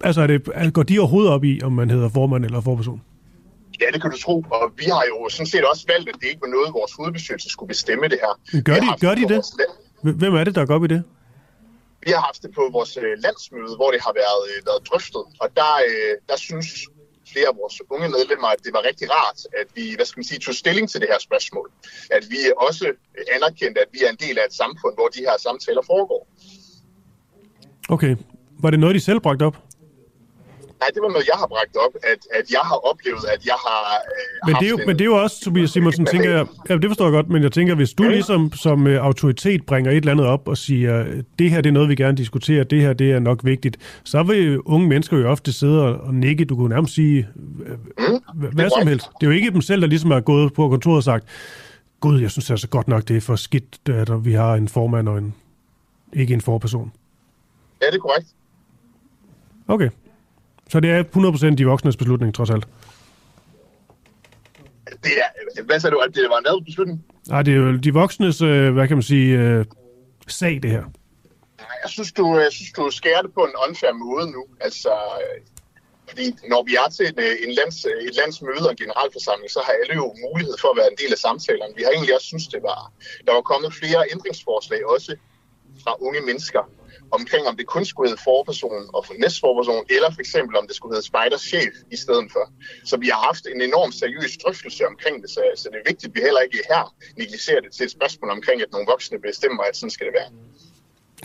Altså, er det, går de overhovedet op i, om man hedder formand eller forperson? Ja, det kan du tro. Og vi har jo sådan set også valgt, at det ikke var noget, vores hovedbestyrelse skulle bestemme det her. Gør de, gør de det? Hvem er det, der går op i det? Vi har haft det på vores øh, landsmøde, hvor det har været, øh, været drøftet. Og der, øh, der synes flere af vores unge medlemmer, at det var rigtig rart, at vi hvad skal man sige, tog stilling til det her spørgsmål. At vi også anerkendte, at vi er en del af et samfund, hvor de her samtaler foregår. Okay. Var det noget, de selv bragte op? Nej, det var noget, jeg har bragt op, at, at jeg har oplevet, at jeg har øh, men, det er jo, en, men det er jo også, Tobias Simonsen, tænker jeg, ja, det forstår jeg godt, men jeg tænker, hvis du ligesom som uh, autoritet bringer et eller andet op og siger, det her det er noget, vi gerne diskuterer, det her det er nok vigtigt, så vil unge mennesker jo ofte sidde og, og nikke, du kunne nærmest sige mm, hvad som helst. Det er jo ikke dem selv, der ligesom er gået på kontoret og sagt, Gud, jeg synes altså godt nok, det er for skidt, at vi har en formand og en, ikke en forperson. Ja, det er korrekt. Okay. Så det er 100% de voksnes beslutning, trods alt? Det er, hvad sagde du, at det var en lavet beslutning? Nej, det er jo de voksnes, øh, hvad kan man sige, øh, sag, det her. Jeg synes, du, jeg synes, du skærer det på en unfair måde nu. Altså, øh, fordi når vi er til en, en lands, et landsmøde og en generalforsamling, så har alle jo mulighed for at være en del af samtalerne. Vi har egentlig også synes, det var, der var kommet flere ændringsforslag også fra unge mennesker, omkring, om det kun skulle hedde forpersonen og for næstforpersonen, eller for eksempel om det skulle hedde spejderchef i stedet for. Så vi har haft en enorm seriøs drøftelse omkring det, så, så det er vigtigt, at vi heller ikke her negligerer det til et spørgsmål omkring, at nogle voksne bestemmer, at sådan skal det være.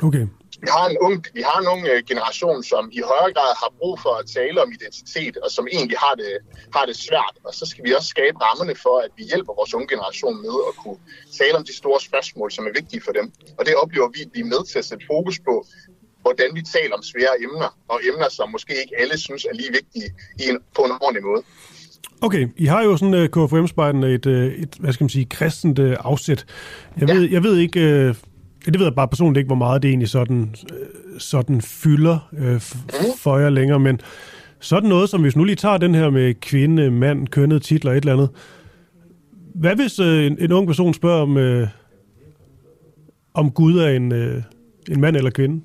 Okay vi har en ung, vi har en ung øh, generation, som i højere grad har brug for at tale om identitet, og som egentlig har det, har det svært. Og så skal vi også skabe rammerne for, at vi hjælper vores unge generation med at kunne tale om de store spørgsmål, som er vigtige for dem. Og det oplever vi, at vi er med til at sætte fokus på, hvordan vi taler om svære emner, og emner, som måske ikke alle synes er lige vigtige i en, på en ordentlig måde. Okay, I har jo sådan uh, KFM-spejden et, uh, et, hvad skal man sige, kristent uh, afsæt. Jeg ved, ja. jeg ved ikke, uh, det ved jeg bare personligt ikke, hvor meget det egentlig sådan, øh, sådan fylder øh, for jer længere, men sådan noget, som hvis nu lige tager den her med kvinde, mand, kønnet, titler et eller andet. Hvad hvis øh, en, en ung person spørger om, øh, om Gud er en, øh, en mand eller kvinde?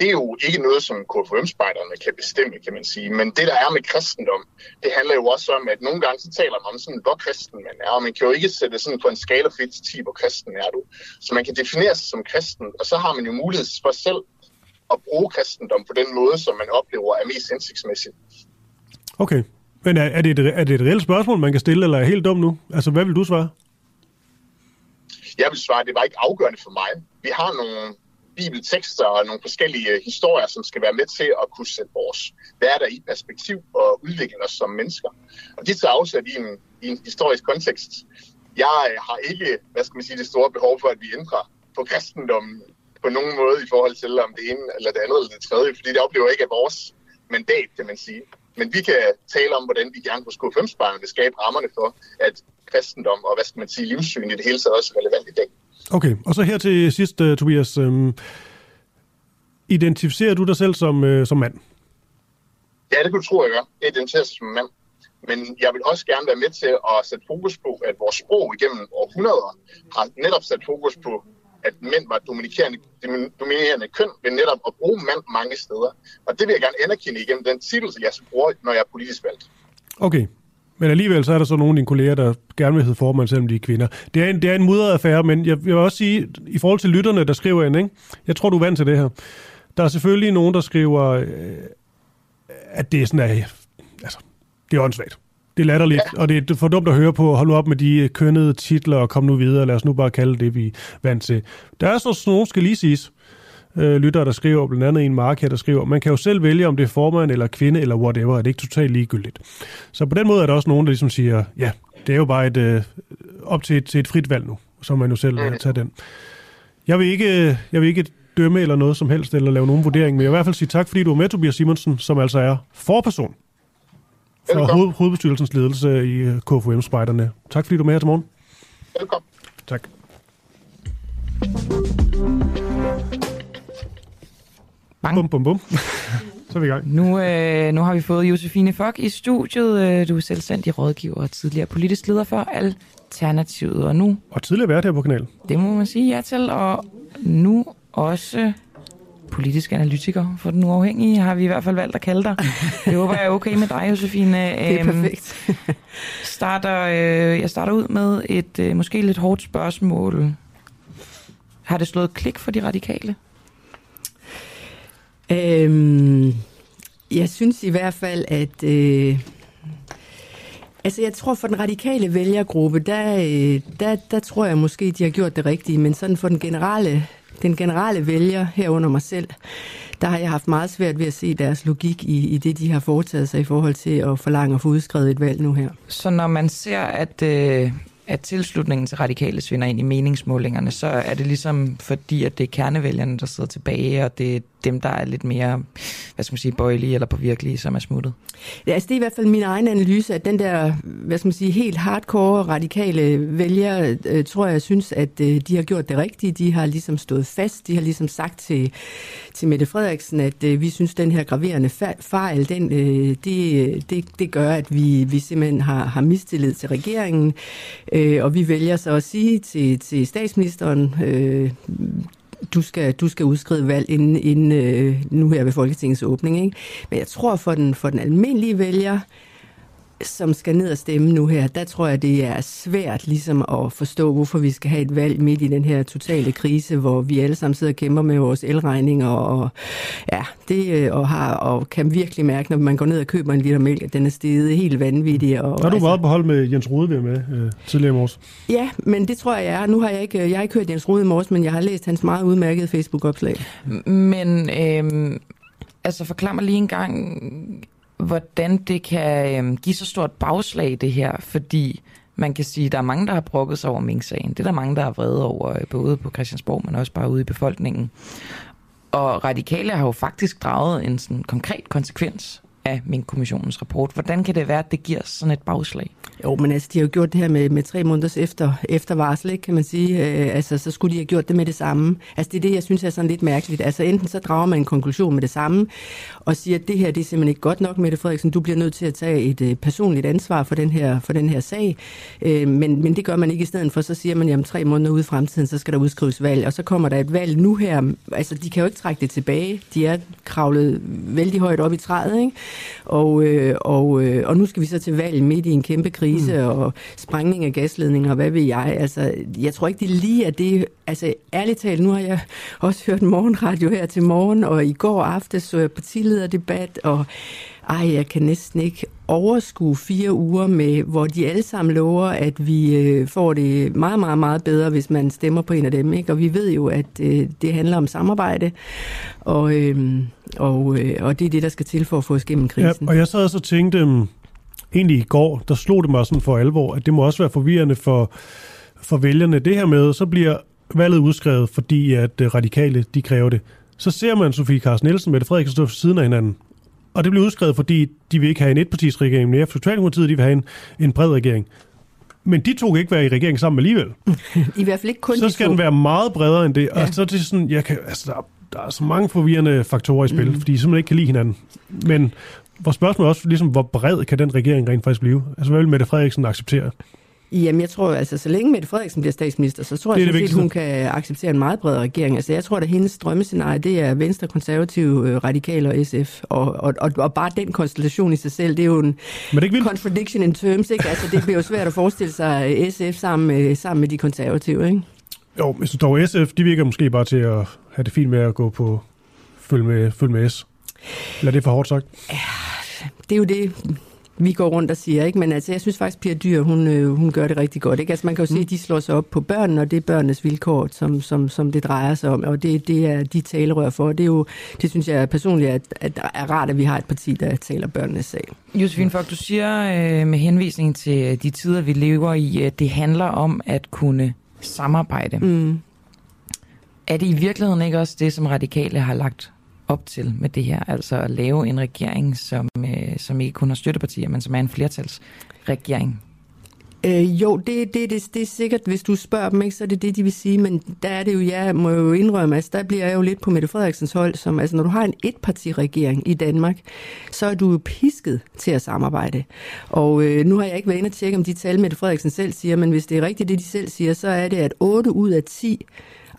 Det er jo ikke noget, som KFM-spejderne kan bestemme, kan man sige. Men det, der er med kristendom, det handler jo også om, at nogle gange så taler man om sådan, hvor kristen man er. Og man kan jo ikke sætte sådan på en skala for 1 til 10, hvor kristen er du. Så man kan definere sig som kristen, og så har man jo mulighed for selv at bruge kristendom på den måde, som man oplever er mest hensigtsmæssigt. Okay. Men er, er, det et, er det et reelt spørgsmål, man kan stille, eller er helt dum nu? Altså, hvad vil du svare? Jeg vil svare, at det var ikke afgørende for mig. Vi har nogle bibeltekster og nogle forskellige øh, historier, som skal være med til at kunne sætte vores hverdag i perspektiv og udvikle os som mennesker. Og det tager afsat i en, i en historisk kontekst. Jeg øh, har ikke, hvad skal man sige, det store behov for, at vi ændrer på kristendommen på nogen måde i forhold til, om det ene eller det andet eller det tredje, fordi det oplever ikke af vores mandat, kan man sige. Men vi kan tale om, hvordan vi gerne på skole 5 vil skabe rammerne for, at kristendom og, hvad skal man sige, livssyn i det hele taget også er relevant i dag. Okay, og så her til sidst, uh, Tobias. Um, identificerer du dig selv som, uh, som mand? Ja, det kunne du tro, jeg gør. Jeg identificerer sig som mand. Men jeg vil også gerne være med til at sætte fokus på, at vores sprog igennem århundreder har netop sat fokus på, at mænd var dominerende, dominerende køn ved netop at bruge mand mange steder. Og det vil jeg gerne anerkende igennem den titel, jeg bruger, når jeg er politisk valgt. Okay, men alligevel så er der så nogle af dine kolleger, der gerne vil hedde formand, selvom de er kvinder. Det er en, det er en mudret affære, men jeg, jeg vil også sige, i forhold til lytterne, der skriver ind, ikke? jeg tror, du er vant til det her. Der er selvfølgelig nogen, der skriver, øh, at det er sådan, at, altså, det er åndssvagt. Det er latterligt, ja. og det er for dumt at høre på. Hold nu op med de kønnede titler, og kom nu videre. Lad os nu bare kalde det, vi er vant til. Der er så nogen, skal lige siges, øh, lyttere, der skriver, blandt andet en mark her, der skriver, man kan jo selv vælge, om det er formand eller kvinde eller whatever, er det ikke totalt ligegyldigt. Så på den måde er der også nogen, der ligesom siger, ja, det er jo bare et, øh, op til et, til et frit valg nu, så man jo selv mm. tager den. Jeg vil, ikke, jeg vil ikke dømme eller noget som helst, eller lave nogen vurdering, men jeg vil i hvert fald sige tak, fordi du er med, Tobias Simonsen, som altså er forperson for hoved, hovedbestyrelsens ledelse i øh, KFUM-spejderne. Tak fordi du er med her til morgen. Velkommen. Tak. Bang. Bum, bum, bum. <laughs> Så er vi i gang. Nu, øh, nu har vi fået Josefine Fock i studiet. Øh, du er selvstændig rådgiver og tidligere politisk leder for Alternativet. Og nu... Og tidligere været her på kanalen. Det må man sige ja til. Og nu også politisk analytiker for den uafhængige, har vi i hvert fald valgt at kalde dig. <laughs> Det håber jeg er okay med dig, Josefine. Det er Øhm, perfekt. starter, øh, jeg starter ud med et øh, måske lidt hårdt spørgsmål. Har det slået klik for de radikale? Øhm, jeg synes i hvert fald, at... Øh, altså, jeg tror for den radikale vælgergruppe, der, øh, der, der tror jeg måske, de har gjort det rigtige, men sådan for den generelle, den generelle vælger herunder mig selv, der har jeg haft meget svært ved at se deres logik i, i det, de har foretaget sig i forhold til at forlange at få udskrevet et valg nu her. Så når man ser, at, øh, at tilslutningen til radikale svinder ind i meningsmålingerne, så er det ligesom fordi, at det er kernevælgerne, der sidder tilbage, og det er dem, der er lidt mere, hvad skal man sige, bøjelige eller påvirkelige, som er smuttet. Ja, altså det er i hvert fald min egen analyse, at den der, hvad skal man sige, helt hardcore radikale vælgere, øh, tror jeg, synes, at øh, de har gjort det rigtige. De har ligesom stået fast. De har ligesom sagt til, til Mette Frederiksen, at øh, vi synes, den her graverende fejl, den, øh, det, det, det gør, at vi, vi simpelthen har, har mistillid til regeringen. Øh, og vi vælger så at sige til, til statsministeren, øh, du skal, du skal udskrive valg inden, inden øh, nu her ved Folketingets åbning. Ikke? Men jeg tror for den, for den almindelige vælger, som skal ned og stemme nu her, der tror jeg, det er svært ligesom at forstå, hvorfor vi skal have et valg midt i den her totale krise, hvor vi alle sammen sidder og kæmper med vores elregninger, og, ja, det, øh, og, har, og kan virkelig mærke, når man går ned og køber en liter mælk, at den er steget helt vanvittig. Og, har du altså, været på hold med Jens Rode, vi med øh, tidligere i morges? Ja, men det tror jeg, jeg er. Nu har jeg ikke, jeg har ikke hørt Jens Rode i morges, men jeg har læst hans meget udmærkede Facebook-opslag. Men øh, altså forklar mig lige en gang, hvordan det kan øh, give så stort bagslag, det her, fordi man kan sige, at der er mange, der har brokket sig over Mink-sagen. Det er der mange, der har vredet over, øh, både på Christiansborg, men også bare ude i befolkningen. Og radikale har jo faktisk draget en sådan konkret konsekvens af min kommissionens rapport. Hvordan kan det være, at det giver sådan et bagslag? Jo, men altså, de har jo gjort det her med, med tre måneders efter, eftervarsel, ikke, kan man sige. Øh, altså, så skulle de have gjort det med det samme. Altså, det er det, jeg synes er sådan lidt mærkeligt. Altså, enten så drager man en konklusion med det samme, og siger, at det her det er simpelthen ikke godt nok, Mette Frederiksen. Du bliver nødt til at tage et øh, personligt ansvar for den her, for den her sag. Øh, men, men det gør man ikke i stedet for. Så siger man, jamen tre måneder ude i fremtiden, så skal der udskrives valg. Og så kommer der et valg nu her. Altså, de kan jo ikke trække det tilbage. De er kravlet vældig højt op i træet, ikke? Og, øh, og, øh, og nu skal vi så til valg midt i en kæmpe krise mm. og sprængning af gasledninger, og hvad ved jeg. Altså, jeg tror ikke, det lige er det... Altså, ærligt talt, nu har jeg også hørt morgenradio her til morgen, og i går aftes så jeg partilederdebat, og ej, jeg kan næsten ikke overskue fire uger med, hvor de alle sammen lover, at vi øh, får det meget, meget, meget bedre, hvis man stemmer på en af dem. Ikke? Og vi ved jo, at øh, det handler om samarbejde, og, øh, og, øh, og det er det, der skal til for at få os gennem krisen. Ja, og jeg sad og så tænkte, um, egentlig i går, der slog det mig sådan for alvor, at det må også være forvirrende for, for vælgerne. Det her med, så bliver valget udskrevet, fordi at uh, radikale, de kræver det. Så ser man Sofie Carsten Nielsen med Frederiksen stå siden af hinanden. Og det bliver udskrevet, fordi de vil ikke have en etpartisregering mere. For Socialdemokratiet, de vil have en, en bred regering. Men de to kan ikke være i regering sammen alligevel. <laughs> I hvert fald ikke kun Så skal den være meget bredere end det. Ja. Og så er det sådan, jeg kan, altså, der, der er så mange forvirrende faktorer i spil, mm. fordi de simpelthen ikke kan lide hinanden. Men vores spørgsmål er også, ligesom, hvor bred kan den regering rent faktisk blive? Altså, hvad vil Mette Frederiksen acceptere? Jamen, jeg tror, altså, så længe Mette Frederiksen bliver statsminister, så tror det jeg, det at hun kan acceptere en meget bred regering. Altså, jeg tror, at hendes drømmescenarie, det er Venstre, Konservative, øh, Radikale og SF. Og, og, og, og bare den konstellation i sig selv, det er jo en Men det contradiction in terms, ikke? Altså, det bliver jo svært at forestille sig øh, SF sammen med, sammen med de konservative, ikke? Jo, hvis du dog SF, de virker måske bare til at have det fint med at gå på følge med, følge med S. Eller er det for hårdt sagt? Ja, det er jo det, vi går rundt og siger, ikke? Men altså, jeg synes faktisk, Pia Dyr, hun, øh, hun gør det rigtig godt, ikke? Altså, man kan jo mm. se, at de slår sig op på børnene, og det er børnenes vilkår, som, som, som det drejer sig om, og det, det er de talerør for. Det er jo, det synes jeg personligt, at, at er rart, at vi har et parti, der taler børnenes sag. Josefine Fogg, du siger øh, med henvisning til de tider, vi lever i, at det handler om at kunne samarbejde. Mm. Er det i virkeligheden ikke også det, som radikale har lagt op til med det her, altså at lave en regering, som, øh, som ikke kun har støttepartier, men som er en flertalsregering? Øh, jo, det, det, det, det er sikkert, hvis du spørger dem, ikke, så er det det, de vil sige, men der er det jo, jeg må jo indrømme, altså der bliver jeg jo lidt på Mette Frederiksens hold, som, altså når du har en etpartiregering i Danmark, så er du jo pisket til at samarbejde. Og øh, nu har jeg ikke været inde og tjekke, om de tal, Mette Frederiksen selv siger, men hvis det er rigtigt, det de selv siger, så er det, at 8 ud af 10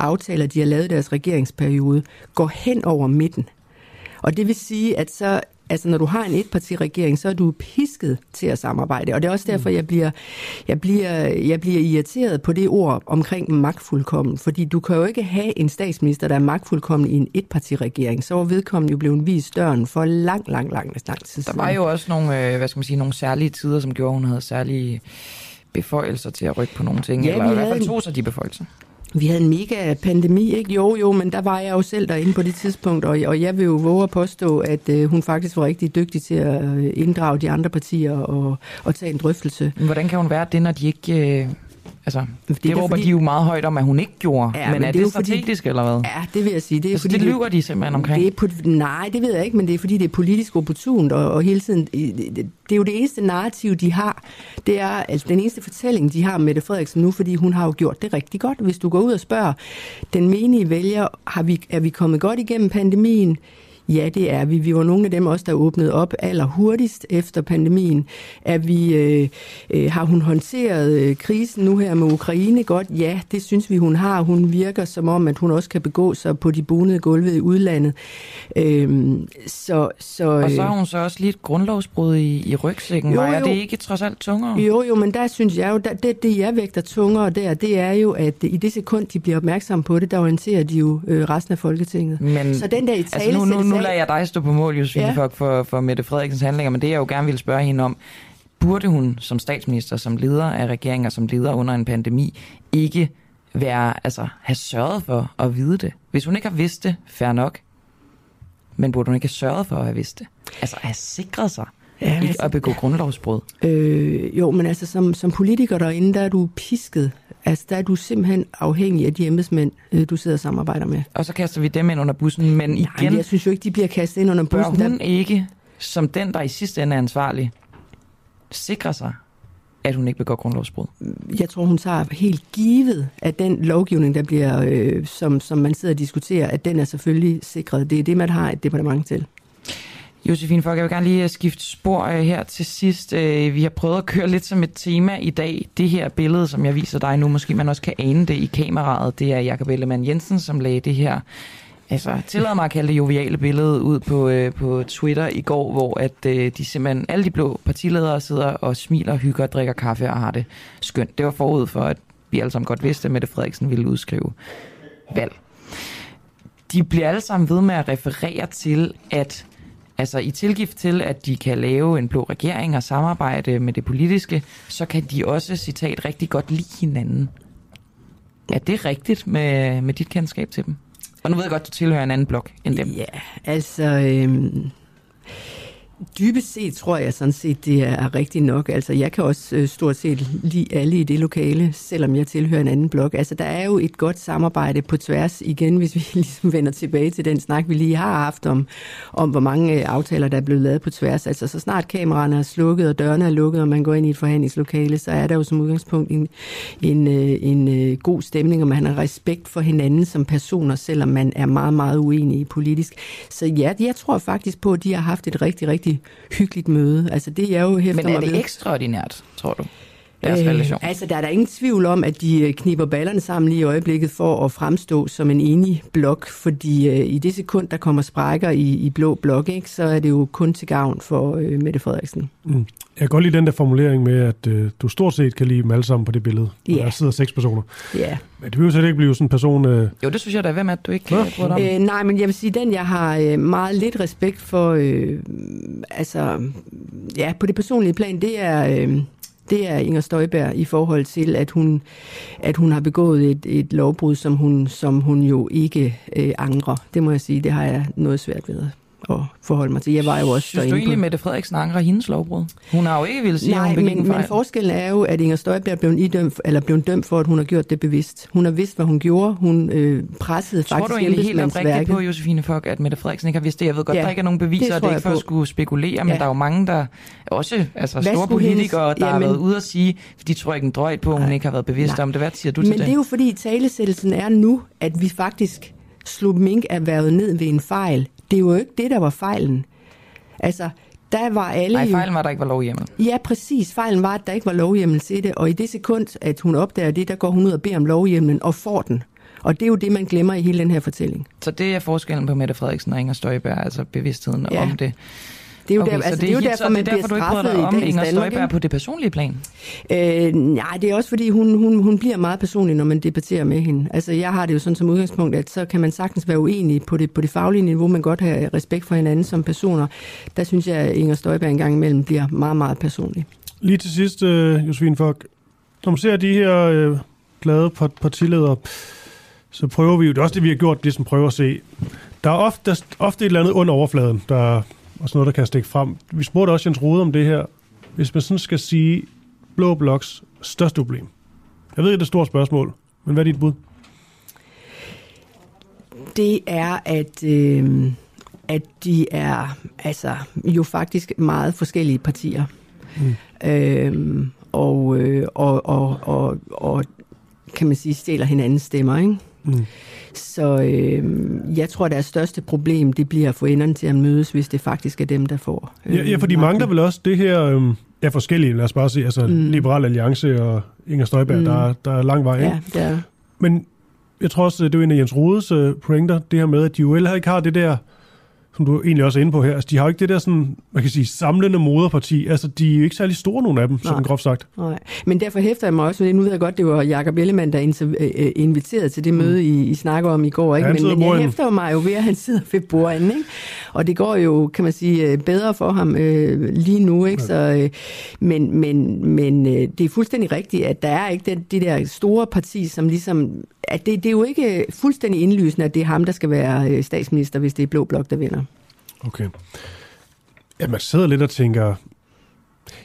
aftaler, de har lavet i deres regeringsperiode, går hen over midten. Og det vil sige, at så altså når du har en etpartiregering, så er du pisket til at samarbejde. Og det er også derfor, mm. jeg bliver, jeg bliver, jeg bliver irriteret på det ord omkring magtfuldkommen. Fordi du kan jo ikke have en statsminister, der er magtfuldkommen i en etpartiregering. Så var vedkommende jo blevet vist døren for lang, lang, lang, lang tid siden. Der var jo også nogle, øh, hvad skal man sige, nogle særlige tider, som gjorde, at hun havde særlige beføjelser til at rykke på nogle ting. Ja, eller i hvert fald tog sig de beføjelser. Vi havde en mega pandemi, ikke? Jo, jo, men der var jeg jo selv derinde på det tidspunkt, og, og jeg vil jo våge at påstå, at øh, hun faktisk var rigtig dygtig til at øh, inddrage de andre partier og, og tage en drøftelse. Hvordan kan hun være det, når de ikke... Øh Altså, det, det råber fordi... de jo meget højt om, at hun ikke gjorde. Ja, men, men er det, det strategisk, fordi... eller hvad? Ja, det vil jeg sige. Det er altså, fordi, det lyver de simpelthen omkring? Det er på... Nej, det ved jeg ikke, men det er fordi, det er politisk opportunt, og, og hele tiden... Det er jo det eneste narrativ, de har. Det er altså, den eneste fortælling, de har med Mette Frederiksen nu, fordi hun har jo gjort det rigtig godt. Hvis du går ud og spørger den menige vælger, har vi, er vi kommet godt igennem pandemien? Ja, det er vi. Vi var nogle af dem også, der åbnede op allerhurtigst efter pandemien. Er vi, øh, øh, har hun håndteret øh, krisen nu her med Ukraine godt? Ja, det synes vi, hun har. Hun virker som om, at hun også kan begå sig på de bonede gulve i udlandet. Øh, så, så, og så har hun så også lige et grundlovsbrud i, i rygsækken. Jo, jo. Er det ikke trods alt tungere? Jo, jo, men der synes jeg jo, der, det, det jeg vægter tungere der, det er jo, at i det sekund, de bliver opmærksomme på det, der orienterer de jo øh, resten af Folketinget. Men, så den der i tale altså nu, nu, nu lader jeg dig stå på mål, Josefine ja. Fock, for, for Mette Frederiksens handlinger, men det jeg jo gerne vil spørge hende om, burde hun som statsminister, som leder af regeringen og som leder under en pandemi, ikke være, altså, have sørget for at vide det? Hvis hun ikke har vidst det, fair nok, men burde hun ikke have sørget for at have vidst det? Altså have sikret sig ja, ikke altså, at begå grundlovsbrud? Øh, jo, men altså som, som politiker derinde, der er du pisket. Altså der er du simpelthen afhængig af de embedsmænd, øh, du sidder og samarbejder med. Og så kaster vi dem ind under bussen, men igen... Nej, jeg synes jo ikke, de bliver kastet ind under bussen. Bør hun der... ikke, som den, der i sidste ende er ansvarlig, sikre sig, at hun ikke begår grundlovsbrud? Jeg tror, hun tager helt givet, at den lovgivning, der bliver, øh, som, som man sidder og diskuterer, at den er selvfølgelig sikret. Det er det, man har et departement til. Josefine Fock, jeg vil gerne lige øh, skifte spor øh, her til sidst. Øh, vi har prøvet at køre lidt som et tema i dag. Det her billede, som jeg viser dig nu, måske man også kan ane det i kameraet, det er Jakob Ellemann Jensen, som lagde det her altså, tillader mig at kalde det joviale billede ud på, øh, på Twitter i går, hvor at øh, de simpelthen, alle de blå partiledere sidder og smiler, hygger, drikker kaffe og har det skønt. Det var forud for, at vi alle sammen godt vidste, at Mette Frederiksen ville udskrive valg. De bliver alle sammen ved med at referere til, at altså i tilgift til, at de kan lave en blå regering og samarbejde med det politiske, så kan de også, citat, rigtig godt lide hinanden. Er det rigtigt med, med dit kendskab til dem? Og nu ved jeg godt, du tilhører en anden blok end dem. Ja, altså... Øh... Dybest set tror jeg sådan set, det er rigtigt nok. Altså, jeg kan også øh, stort set lide alle i det lokale, selvom jeg tilhører en anden blok. Altså, der er jo et godt samarbejde på tværs igen, hvis vi <laughs> ligesom vender tilbage til den snak, vi lige har haft om, om hvor mange øh, aftaler, der er blevet lavet på tværs. Altså, så snart kameraerne er slukket, og dørene er lukket, og man går ind i et forhandlingslokale, så er der jo som udgangspunkt en, en, øh, en, en god stemning, og man har respekt for hinanden som personer, selvom man er meget, meget uenig politisk. Så ja, jeg tror faktisk på, at de har haft et rigtig, rigtig hyggeligt møde. Altså det er jo hæfter Men er det ved. ekstraordinært, tror du? Deres øh, relation? Altså, der er der ingen tvivl om, at de øh, kniber ballerne sammen lige i øjeblikket for at fremstå som en enig blok, fordi øh, i det sekund, der kommer sprækker i, i blå blok, ikke, så er det jo kun til gavn for øh, Mette Frederiksen. Mm. Jeg kan godt lide den der formulering med, at øh, du stort set kan lide dem alle sammen på det billede. Ja. Der sidder seks personer. Ja. Men det vil jo slet ikke blive sådan en person... Øh... Jo, det synes jeg da. Er du ikke kan ja. om? Øh, nej, men jeg vil sige, den jeg har øh, meget lidt respekt for, øh, altså, ja, på det personlige plan, det er... Øh, det er Inger Støjberg i forhold til, at hun, at hun har begået et, et lovbrud, som hun, som hun jo ikke øh, angrer. Det må jeg sige, det har jeg noget svært ved at forholde mig til. Jeg var jo også Synes du egentlig, Mette Frederiksen angrer hendes lovbrud? Hun har jo ikke ville sige, Nej, at hun men, men forskellen er jo, at Inger Støjberg blev idømt, eller blev dømt for, at hun har gjort det bevidst. Hun har vidst, hvad hun gjorde. Hun øh, pressede Tror faktisk Tror du egentlig helt oprigtigt på, Josefine Fock, at Mette Frederiksen ikke har vidst det? Jeg ved godt, ja, der ikke er nogen beviser, og det er ikke for på. at skulle spekulere, ja. men der er jo mange, der også altså hvad store politikere, hendes, der jamen, har været ude og sige, de tror ikke en drøjt på, at hun ikke har været bevidst nej. om det. Hvad siger du til det? Men det er jo fordi, talesættelsen er nu, at vi faktisk slog mink erhvervet ned ved en fejl. Det er jo ikke det, der var fejlen. Altså, der var alle Nej, fejlen var, at der ikke var lovhjemmel. Ja, præcis. Fejlen var, at der ikke var lovhjemmel til det. Og i det sekund, at hun opdager det, der går hun ud og beder om lovhjemmelen og får den. Og det er jo det, man glemmer i hele den her fortælling. Så det er forskellen på Mette Frederiksen og Inger Støjberg, altså bevidstheden ja. om det. Det er jo, okay, der, altså, det er jo det, derfor, man det er derfor, bliver straffet om i Inger Støjberg på det personlige plan? Øh, nej, det er også fordi, hun, hun, hun bliver meget personlig, når man debatterer med hende. Altså, jeg har det jo sådan som udgangspunkt, at så kan man sagtens være uenig på det, på det faglige niveau, men godt have respekt for hinanden som personer. Der synes jeg, at Inger Støjberg engang imellem bliver meget, meget personlig. Lige til sidst, uh, Josefine Fock. Når man ser de her uh, glade partiledere, så prøver vi jo, det er også det, vi har gjort, det som prøver at se. Der er ofte, ofte et eller andet under overfladen, der og sådan noget, der kan stikke frem. Vi spurgte også Jens Rode om det her. Hvis man sådan skal sige Blå Bloks største problem. Jeg ved ikke, det er et stort spørgsmål, men hvad er dit bud? Det er, at, øh, at de er altså jo faktisk meget forskellige partier. Mm. Øh, og, øh, og, og, og, og kan man sige, stjæler hinandens stemmer, ikke? Mm. Så øh, jeg tror, at deres største problem, det bliver at få enderne til at mødes, hvis det faktisk er dem, der får øh, Ja, ja for de mangler vel også det her... Øh, ja, forskellige, lad os bare sige, altså mm. Liberal Alliance og Inger Støjberg, mm. der, der er lang vej, ikke? Ja, er. Men jeg tror også, det er en af Jens Rodes uh, pointer, det her med, at de jo ikke har det der som du egentlig også er inde på her, altså, de har jo ikke det der sådan, man kan sige, samlende moderparti. Altså, de er jo ikke særlig store, nogen af dem, Nej. sådan groft sagt. Nej, men derfor hæfter jeg mig også, nu ved jeg godt, det var Jakob Ellemann, der øh, øh, inviterede til det møde, mm. I, I snakker om i går, ikke? Ja, men, men jeg hæfter mig jo ved, at han sidder ved bordenden, ikke? Og det går jo, kan man sige, øh, bedre for ham øh, lige nu, ikke? Så, øh, men men, men øh, det er fuldstændig rigtigt, at der er ikke det, det der store parti, som ligesom at det, det er jo ikke fuldstændig indlysende, at det er ham, der skal være statsminister, hvis det er Blå Blok, der vinder. Okay. Ja, man sidder lidt og tænker...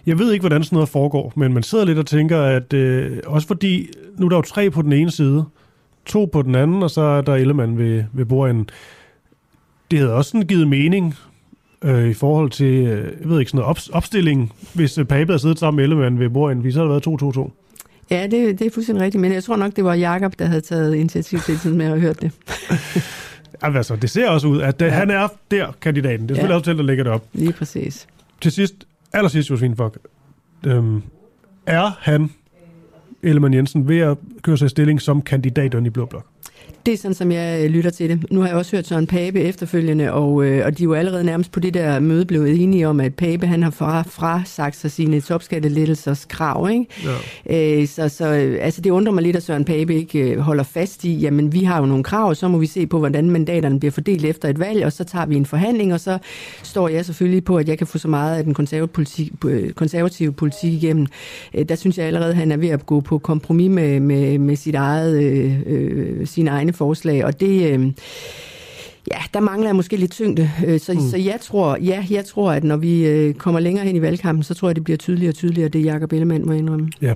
Jeg ved ikke, hvordan sådan noget foregår, men man sidder lidt og tænker, at øh, også fordi, nu er der jo tre på den ene side, to på den anden, og så er der Ellemann ved, ved bordenden. Det havde også sådan givet mening øh, i forhold til, øh, jeg ved ikke, sådan noget op, opstilling, hvis øh, Pape havde siddet sammen med Ellemann ved bordenden, vi så havde været 2-2-2. Ja, det, det er fuldstændig rigtigt, men jeg tror nok, det var Jakob der havde taget initiativ til tiden med at have hørt det. <laughs> Altså, det ser også ud, at det, ja. han er der, kandidaten. Det er selvfølgelig ja. også til, der lægger det op. Lige præcis. Til sidst, allersidst, Josefine Fock, øhm, er han, Ellemann Jensen, ved at køre sig i stilling som kandidat i Blå Blok? Det er sådan, som jeg øh, lytter til det. Nu har jeg også hørt Søren Pape efterfølgende, og, øh, og de er jo allerede nærmest på det der møde blevet enige om, at Pape han har fra, frasagt sig sine topskattelettelsers krav. Ikke? Ja. Øh, så, så altså, det undrer mig lidt, at Søren Pape ikke øh, holder fast i, jamen vi har jo nogle krav, så må vi se på, hvordan mandaterne bliver fordelt efter et valg, og så tager vi en forhandling, og så står jeg selvfølgelig på, at jeg kan få så meget af den konservative politik, øh, konservative politik igennem. Der synes jeg allerede, at han er ved at gå på kompromis med, med, med sit eget, øh, sin egen egne forslag, og det... Øh, Ja, der mangler jeg måske lidt tyngde. Øh, så, mm. så jeg tror, ja, jeg tror, at når vi øh, kommer længere hen i valgkampen, så tror jeg, det bliver tydeligere og tydeligere, det Jacob Ellemann må indrømme. Ja,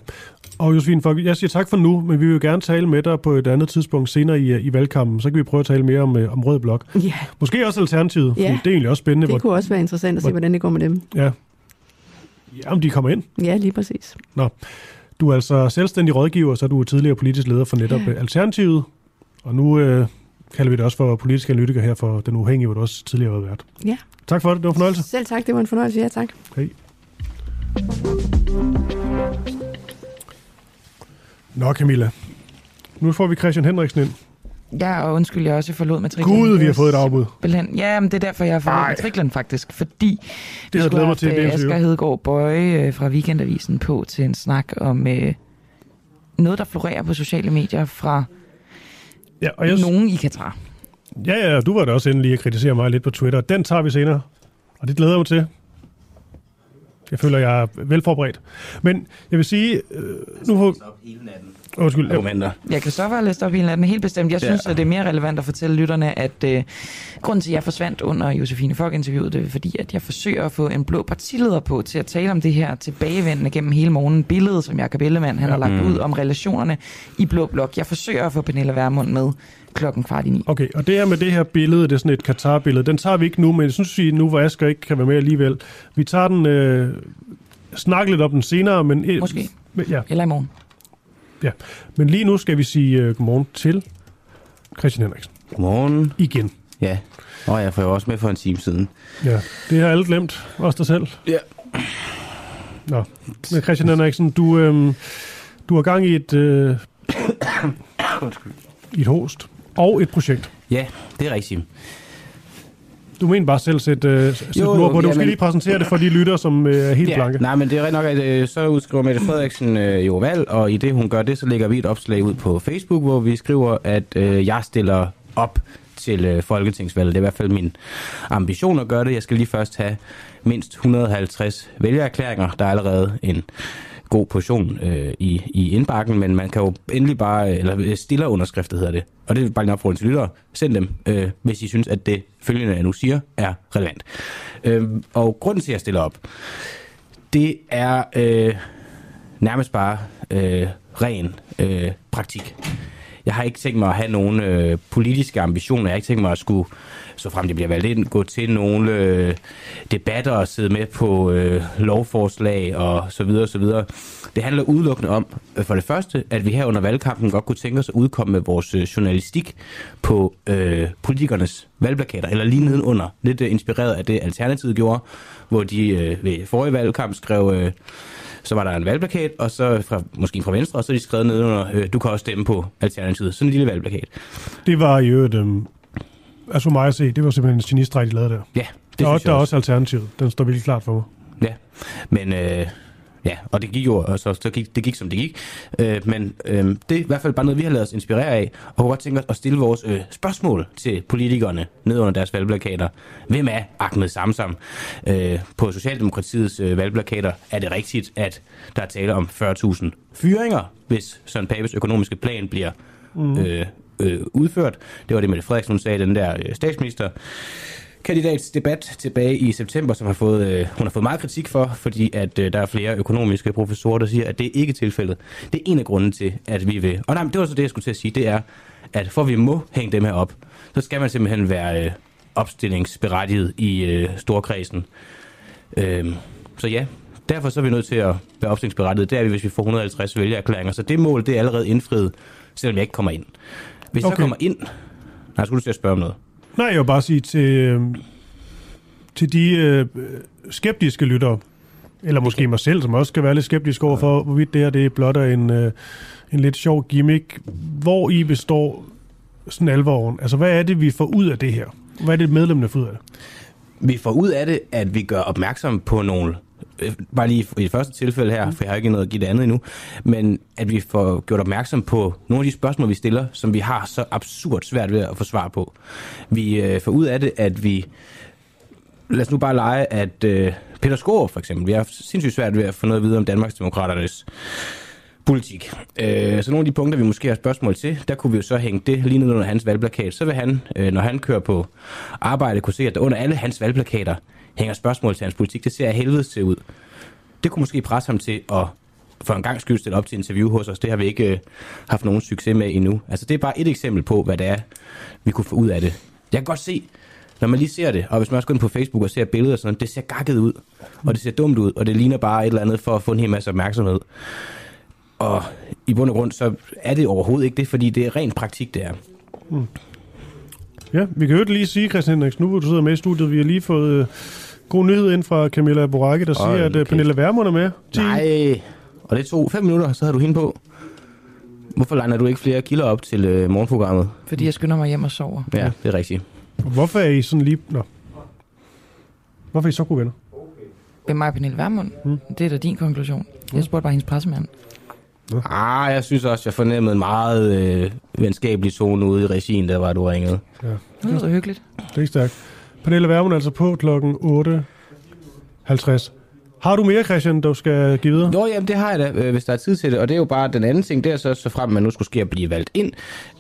og Josefine jeg siger tak for nu, men vi vil jo gerne tale med dig på et andet tidspunkt senere i, i valgkampen. Så kan vi prøve at tale mere om, øh, om Rød Blok. Ja. Måske også Alternativet, ja. det er egentlig også spændende. Det kunne også være interessant at se, hvordan det går med dem. Ja. Ja, om de kommer ind. Ja, lige præcis. Nå. Du er altså selvstændig rådgiver, så er du tidligere politisk leder for netop ja. Alternativet. Og nu øh, kalder vi det også for politiske analytikere her for Den Uafhængige, hvor du også tidligere har været. Ja. Tak for det. Det var en fornøjelse. Selv tak. Det var en fornøjelse. Ja, tak. Hej. Nå, Camilla. Nu får vi Christian Henriksen ind. Ja, og undskyld, jeg også forlod matriklen. Gud, vi har fået et afbud. Ja, men det er derfor, jeg har forlod matriklen faktisk. Fordi det vi skulle have til, det Asger Hedegaard Bøje øh, fra Weekendavisen på til en snak om øh, noget, der florerer på sociale medier fra Ja, og jeg... Nogen, I kan tage. Ja, ja, du var da også endelig at kritisere mig lidt på Twitter. Den tager vi senere, og det glæder jeg mig til. Jeg føler, jeg er velforberedt. Men jeg vil sige, øh, nu har... Undskyld. Argumenter. Jeg Christoffer har læst op hele natten helt bestemt. Jeg synes, ja. at det er mere relevant at fortælle lytterne, at øh, grunden til, at jeg forsvandt under Josefine Fock-interviewet, det er fordi, at jeg forsøger at få en blå partileder på til at tale om det her tilbagevendende gennem hele morgenen billede, som Jacob Ellemann han ja. har lagt mm. ud om relationerne i Blå Blok. Jeg forsøger at få Pernille Vermund med klokken kvart i ni. Okay, og det her med det her billede, det er sådan et Katar-billede, den tager vi ikke nu, men jeg synes, vi nu hvor Asger ikke kan være med alligevel. Vi tager den, øh, snakke lidt om den senere, men... Måske. Ja. Eller i morgen. Ja, men lige nu skal vi sige uh, godmorgen til Christian Henriksen. Godmorgen. Igen. Ja, og jeg får jo også med for en time siden. Ja, det har alle glemt, også dig selv. Ja. Nå, men Christian Henriksen, du, øhm, du har gang i et, øh, <coughs> i et host og et projekt. Ja, det er rigtigt. Du mener bare selv sætte, uh, sætte jo, jo, på det. Du skal lige præsentere det for de lytter, som uh, er helt ja, blanke. Nej, men det er rigtig nok, at uh, så udskriver Mette Frederiksen uh, jo valg, og i det hun gør det, så lægger vi et opslag ud på Facebook, hvor vi skriver, at uh, jeg stiller op til uh, folketingsvalget. Det er i hvert fald min ambition at gøre det. Jeg skal lige først have mindst 150 vælgererklæringer. Der er allerede en god portion øh, i, i indbakken, men man kan jo endelig bare, øh, eller øh, stiller underskrifter hedder det, og det er bare en opfordring til lyttere, send dem, øh, hvis I synes, at det følgende, jeg nu siger, er relevant. Øh, og grunden til, at jeg stiller op, det er øh, nærmest bare øh, ren øh, praktik jeg har ikke tænkt mig at have nogen øh, politiske ambitioner. Jeg har ikke tænkt mig at skulle, så frem det bliver valgt ind, gå til nogle øh, debatter og sidde med på øh, lovforslag og så videre og så videre. Det handler udelukkende om, øh, for det første, at vi her under valgkampen godt kunne tænke os at udkomme med vores øh, journalistik på øh, politikernes valgplakater, eller lige nedenunder, lidt øh, inspireret af det Alternativet gjorde, hvor de øh, ved forrige valgkamp skrev... Øh, så var der en valgplakat, og så fra, måske fra Venstre, og så de skrevet nedenunder, øh, du kan også stemme på Alternativet. Sådan en lille valgplakat. Det var i øvrigt, øhm, altså mig at se, det var simpelthen en genistreg, de lavede der. Ja, det der, er, synes der er også alternativet. Den står virkelig klart for mig. Ja, men øh, ja, og det gik jo, og så, så gik, det gik som det gik. Øh, men øh, det er i hvert fald bare noget, vi har lavet os inspirere af, og kunne godt tænke os at stille vores øh, spørgsmål til politikerne ned under deres valgplakater. Hvem er Ahmed Samsam? Øh, på Socialdemokratiets øh, valgplakater er det rigtigt, at der er tale om 40.000 fyringer, hvis Søren Papes økonomiske plan bliver Mhm. øh, øh, udført. Det var det, Mette Frederiksen sagde, den der øh, statsminister kandidats debat tilbage i september, som har fået, øh, hun har fået meget kritik for, fordi at øh, der er flere økonomiske professorer, der siger, at det ikke er tilfældet. Det er en af grunden til, at vi vil... Og nej, det var så det, jeg skulle til at sige, det er, at for at vi må hænge dem her op, så skal man simpelthen være øh, opstillingsberettiget i øh, storkredsen. Øh, så ja, derfor så er vi nødt til at være opstillingsberettiget. Det er vi, hvis vi får 150 vælgererklæringer. Så det mål, det er allerede indfriet, selvom jeg ikke kommer ind. Hvis. Okay. jeg kommer ind... Nej, skulle du til at spørge om noget? Nej, jeg vil bare sige til, øh, til de øh, skeptiske lyttere, eller måske mig selv, som også skal være lidt skeptisk over for, hvorvidt det her det er blot er en, øh, en lidt sjov gimmick. Hvor i består sådan alvoren? Altså, hvad er det, vi får ud af det her? Hvad er det, medlemmerne får ud af det? Vi får ud af det, at vi gør opmærksom på nogle Øh, bare lige i det første tilfælde her, for jeg har ikke noget at give det andet endnu, men at vi får gjort opmærksom på nogle af de spørgsmål, vi stiller, som vi har så absurd svært ved at få svar på. Vi øh, får ud af det, at vi lad os nu bare lege, at øh, Peter Skår for eksempel, vi har sindssygt svært ved at få noget at vide om Danmarksdemokraternes politik. Øh, så nogle af de punkter, vi måske har spørgsmål til, der kunne vi jo så hænge det lige ned under hans valgplakat. Så vil han, øh, når han kører på arbejde, kunne se, at der under alle hans valgplakater hænger spørgsmål til hans politik. Det ser af helvede til ud. Det kunne måske presse ham til at for en gang skyld stille op til interview hos os. Det har vi ikke øh, haft nogen succes med endnu. Altså det er bare et eksempel på, hvad det er, vi kunne få ud af det. Jeg kan godt se, når man lige ser det, og hvis man også går ind på Facebook og ser billeder og sådan noget, det ser gakket ud, og det ser dumt ud, og det ligner bare et eller andet for at få en hel masse opmærksomhed. Og i bund og grund, så er det overhovedet ikke det, fordi det er ren praktik, det er. Mm. Ja, vi kan jo lige sige, Christian Henriks, nu hvor du sidder med i studiet, vi har lige fået øh, god nyhed ind fra Camilla Boracke, der siger, at øh. Pernille Vermund er med. Ti- Nej, og det tog fem minutter, så havde du hende på. Hvorfor legner du ikke flere kilder op til øh, morgenprogrammet? Fordi jeg skynder mig hjem og sover. Ja, det er rigtigt. Hvorfor er I sådan lige... Nå. Hvorfor er I så gode venner? Med mig og Pernille Vermund. Mm. Det er da din konklusion. Jeg spurgte bare hendes pressemand. Ah, jeg synes også, jeg fornemmede en meget øh, venskabelig zone ude i regien, der var du ringede. Ja. Det lyder hyggeligt. Det er stærkt. Pernille Vermund er altså på klokken 8.50. Har du mere, Christian, du skal give videre? Jo, jamen det har jeg da, øh, hvis der er tid til det. Og det er jo bare den anden ting, det er så, så frem man nu skulle ske at blive valgt ind.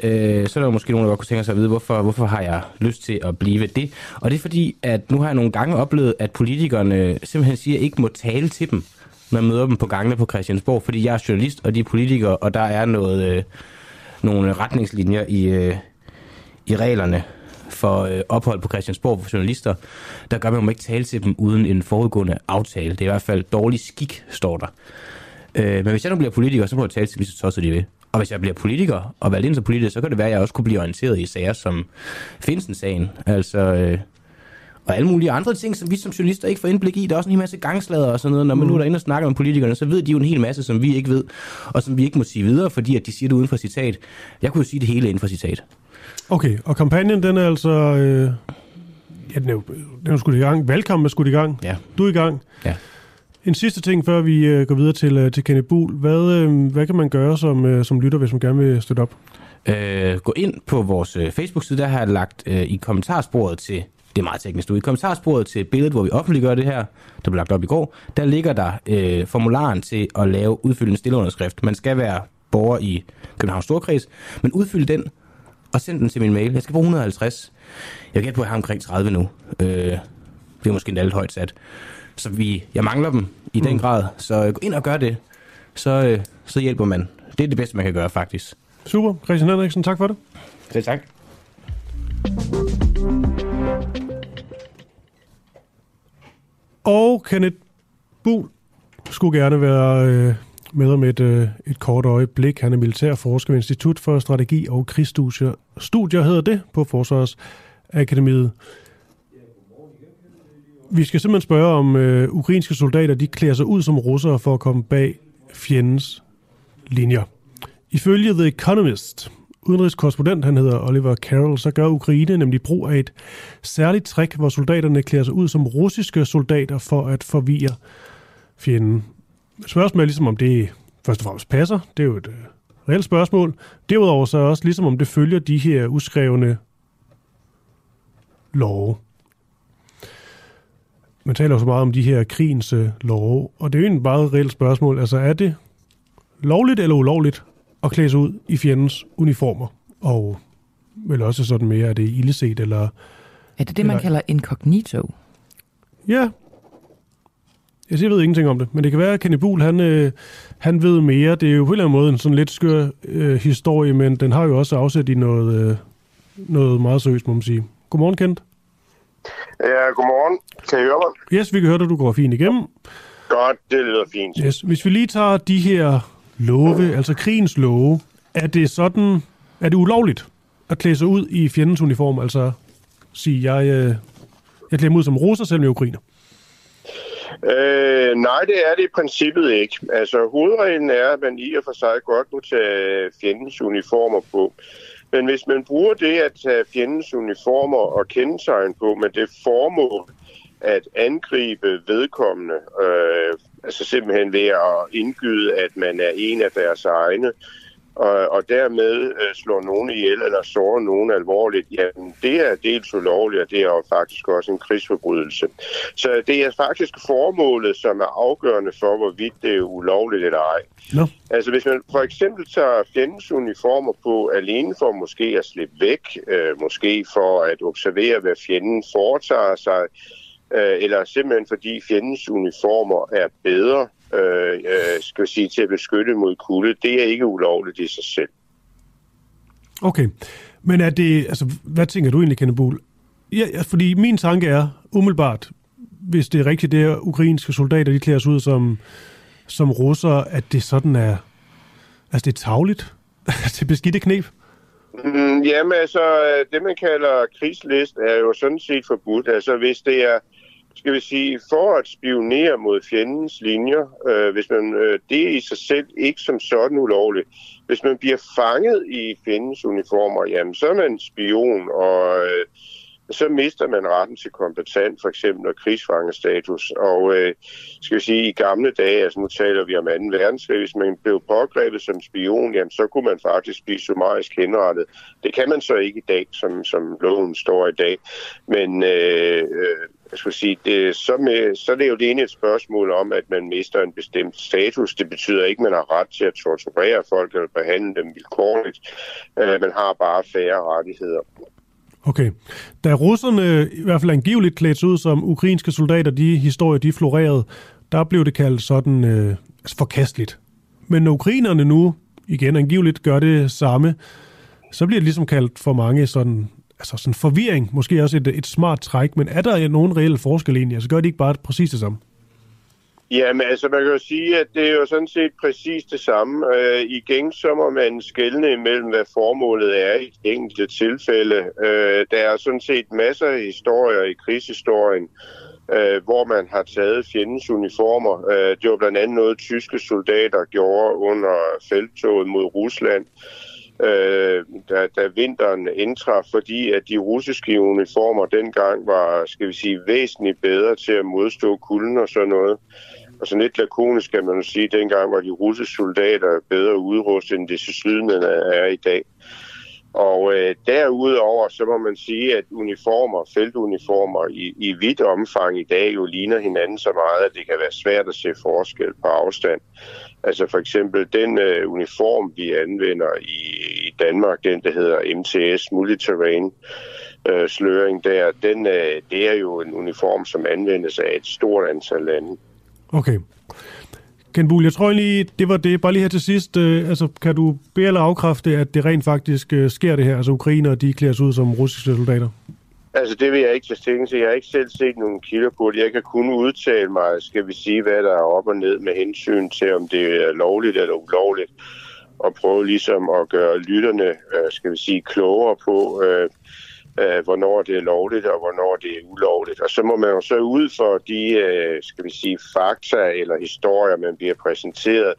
Øh, så er der jo måske nogen, der godt kunne tænke sig at vide, hvorfor, hvorfor har jeg lyst til at blive det? Og det er fordi, at nu har jeg nogle gange oplevet, at politikerne simpelthen siger, at jeg ikke må tale til dem, man møder dem på gangene på Christiansborg, fordi jeg er journalist, og de er politikere, og der er noget, øh, nogle retningslinjer i, øh, i reglerne for øh, ophold på Christiansborg for journalister, der gør, at man må ikke tale til dem uden en forudgående aftale. Det er i hvert fald dårlig skik, står der. Øh, men hvis jeg nu bliver politiker, så må jeg tale til dem, så tosset de vil. Og hvis jeg bliver politiker og valgt ind som politiker, så kan det være, at jeg også kunne blive orienteret i sager som Finsen-sagen. Altså, øh, og alle mulige andre ting, som vi som journalister ikke får indblik i. Der er også en hel masse gangslader og sådan noget. Når man nu er derinde og snakker med politikerne, så ved de jo en hel masse, som vi ikke ved, og som vi ikke må sige videre, fordi at de siger det uden for citat. Jeg kunne jo sige det hele inden for citat. Okay, og kampagnen, den er altså... Øh, ja, den er jo, den er skudt i gang. Valgkampen er skudt i gang. Ja. Du er i gang. Ja. En sidste ting, før vi øh, går videre til, øh, til Kenneth Buhl. Hvad, øh, hvad kan man gøre som, øh, som lytter, hvis man gerne vil støtte op? Øh, gå ind på vores øh, Facebook-side, der har jeg lagt øh, i kommentarsporet til, det er meget teknisk nu, i kommentarsporet til billedet, hvor vi offentliggør det her, der blev lagt op i går, der ligger der øh, formularen til at lave udfylde en stilleunderskrift. Man skal være borger i Københavns Storkreds, men udfyld den og send den til min mail. Jeg skal bruge 150. Jeg gætte på, at jeg har omkring 30 nu. Øh, det er måske endda lidt højt sat. Så vi, jeg mangler dem i den Mm. grad, så gå ind og gør det. Så, øh, så hjælper man. Det er det bedste, man kan gøre, faktisk. Super. Christian Henriksen, tak for det. Det tak. Og Kenneth Buhl skulle gerne være øh, med om et, øh, et kort øjeblik. Han er militærforsker ved Institut for Strategi og Krigsstudier. Studier hedder det på Forsvarsakademiet. Vi skal simpelthen spørge, om øh, ukrainske soldater de klæder sig ud som russere for at komme bag fjendens linjer. Ifølge The Economist, udenrigskorrespondent, han hedder Oliver Carroll, så gør Ukraine nemlig brug af et særligt trick, hvor soldaterne klæder sig ud som russiske soldater for at forvirre fjenden. Spørgsmålet er ligesom, om det først og fremmest passer. Det er jo et øh, reelt spørgsmål. Derudover så er også ligesom, om det følger de her uskrevne love. Man taler jo så meget om de her krigens øh, love, og det er jo egentlig bare et reelt spørgsmål. Altså er det lovligt eller ulovligt at klæde sig ud i fjendens uniformer? Og vel også sådan mere, er det illeset eller... Er det det, man kalder incognito? Ja. Jeg ved ingenting om det, men det kan være, at Kenny Buhl, han, øh, han ved mere. Det er jo på en eller anden måde en sådan lidt skør øh, historie, men den har jo også afsæt i noget, øh, noget meget seriøst, må man sige. Godmorgen, Kent. Ja, godmorgen. Kan I høre mig? Yes, vi kan høre dig, du går fint igennem. Godt, det lyder fint. Yes. Hvis vi lige tager de her love, altså krigens love, er det sådan, er det ulovligt at klæde sig ud i fjendens uniform? Altså sige, jeg, øh, jeg klæder mig ud som russer, selvom jeg er ukrainer. Øh, nej, det er det i princippet ikke. Altså, hovedreglen er, at man i og for sig godt må tage fjendens uniformer på. Men hvis man bruger det at tage fjendens uniformer og kendetegn på med det formål at angribe vedkommende, øh, altså simpelthen ved at indgyde, at man er en af deres egne, og, og dermed øh, slår nogen ihjel eller sårer nogen alvorligt, jamen det er dels ulovligt, og det er jo faktisk også en krigsforbrydelse. Så det er faktisk formålet, som er afgørende for, hvorvidt det er ulovligt eller ej. No. Altså hvis man for eksempel tager fjendens uniformer på alene for måske at slippe væk, øh, måske for at observere, hvad fjenden foretager sig, øh, eller simpelthen fordi fjendens uniformer er bedre, øh, øh, skal sige, til at beskytte mod kulde, det er ikke ulovligt i sig selv. Okay, men er det, altså, hvad tænker du egentlig, Kenneth Buhl? Ja, fordi min tanke er umiddelbart, hvis det er rigtigt, det er ukrainske soldater, de klæder sig ud som, som russere, at det sådan er, altså det er tagligt, <laughs> det er beskidte knep. Mm, jamen altså, det man kalder krigslist er jo sådan set forbudt. Altså hvis det er, skal vi sige, for at spionere mod fjendens linjer, øh, hvis man, øh, det er i sig selv ikke som sådan ulovligt. Hvis man bliver fanget i fjendens uniformer, jamen så er man spion, og øh, så mister man retten til kompetent, for eksempel og krigsfangestatus. Og øh, skal vi sige, i gamle dage, altså nu taler vi om 2. verdenskrig, hvis man blev pågrebet som spion, jamen så kunne man faktisk blive summarisk henrettet. Det kan man så ikke i dag, som, som loven står i dag. Men øh, øh, jeg skulle sige, det, så, med, så er det jo det ene et spørgsmål om, at man mister en bestemt status. Det betyder ikke, at man har ret til at torturere folk eller behandle dem vilkårligt. Øh, man har bare færre rettigheder. Okay. Da russerne i hvert fald angiveligt klædte sig ud som ukrainske soldater, de historier, de florerede, der blev det kaldt sådan øh, forkasteligt. Men når ukrainerne nu igen angiveligt gør det samme, så bliver det ligesom kaldt for mange sådan, altså sådan forvirring, måske også et, et smart træk, men er der nogen reelle forskel egentlig? Altså gør de ikke bare præcis det samme? Jamen, altså man kan jo sige, at det er jo sådan set præcis det samme. Øh, igen så må man skelne imellem, hvad formålet er i enkelte tilfælde. Øh, der er sådan set masser af historier i krigshistorien, øh, hvor man har taget fjendens uniformer. Øh, det var blandt andet noget, tyske soldater gjorde under feltoget mod Rusland. Øh, øh, da, da vinteren indtraf, fordi at de russiske uniformer dengang var, skal vi sige, væsentligt bedre til at modstå kulden og sådan noget. Og så lidt lakonisk kan man sige, at dengang var de russiske soldater bedre udrustet, end de sydlænderne er i dag. Og øh, derudover, så må man sige, at uniformer, feltuniformer i, i vidt omfang i dag jo ligner hinanden så meget, at det kan være svært at se forskel på afstand. Altså for eksempel den øh, uniform, vi anvender i, i Danmark, den der hedder MTS, Multiterrain, øh, sløring der, den, øh, det er jo en uniform, som anvendes af et stort antal lande. Okay. Ken Buhl, jeg tror egentlig, det var det. Bare lige her til sidst. Øh, altså, kan du bede eller afkræfte, at det rent faktisk øh, sker det her? Altså, ukrainer, de klæder sig ud som russiske soldater? Altså, det vil jeg ikke tage stilling til. Jeg har ikke selv set nogen kilder på det. Jeg kan kun udtale mig, skal vi sige, hvad der er op og ned med hensyn til, om det er lovligt eller ulovligt. Og prøve ligesom at gøre lytterne, øh, skal vi sige, klogere på, øh, øh, hvornår det er lovligt og hvornår det er ulovligt. Og så må man jo så ud for de, øh, skal vi sige, fakta eller historier, man bliver præsenteret,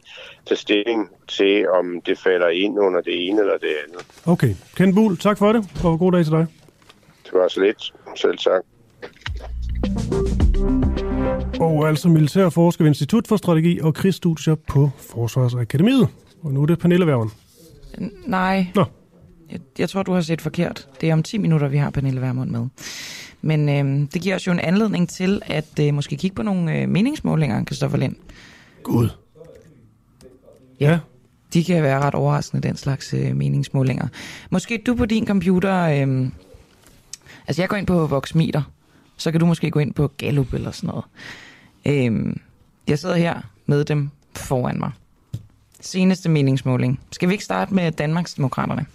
tage stilling til, om det falder ind under det ene eller det andet. Okay. Ken Buhl, tak for det, og god dag til dig. Det var så lidt. Selv tak. Og altså militærforsker ved Institut for Strategi og Krigsstudier på Forsvarsakademiet. Og nu er det Pernille Værgen. Nej. Nå. Jeg, jeg tror, du har set forkert. Det er om 10 minutter, vi har Pernille Vermund med. Men øh, det giver os jo en anledning til at øh, måske kigge på nogle øh, meningsmålinger, Kristoffer Lind. Gud. Ja. De kan være ret overraskende, den slags øh, meningsmålinger. Måske du på din computer... Øh, altså, jeg går ind på Voxmeter. Så kan du måske gå ind på Gallup eller sådan noget. Øhm, jeg sidder her med dem foran mig. Seneste meningsmåling. Skal vi ikke starte med Danmarks Demokraterne?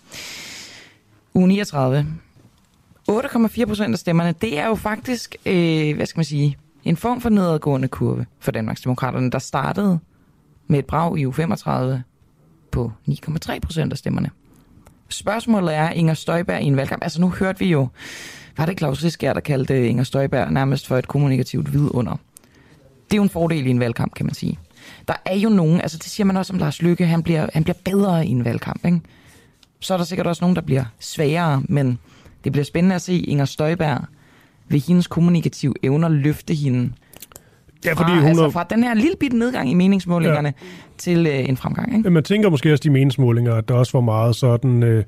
Uge 39. 8,4 procent af stemmerne, det er jo faktisk, øh, hvad skal man sige, en form for nedadgående kurve for Danmarks Demokraterne, der startede med et brag i u 35 på 9,3 procent af stemmerne. Spørgsmålet er, Inger Støjberg i en valgkamp, altså nu hørte vi jo, var det Claus Riskær, der kaldte Inger Støjberg nærmest for et kommunikativt vidunder. Det er jo en fordel i en valgkamp, kan man sige. Der er jo nogen, altså det siger man også om Lars Lykke, han bliver, han bliver bedre i en valgkamp, ikke? Så er der sikkert også nogen, der bliver svagere, men det bliver spændende at se Inger Støjberg ved hendes kommunikative evner løfte hende Ja, fordi fra, hun altså fra den her lille bitte nedgang i meningsmålingerne ja. til øh, en fremgang. Ikke? Men man tænker måske også de meningsmålinger, at der også var meget sådan... Øh,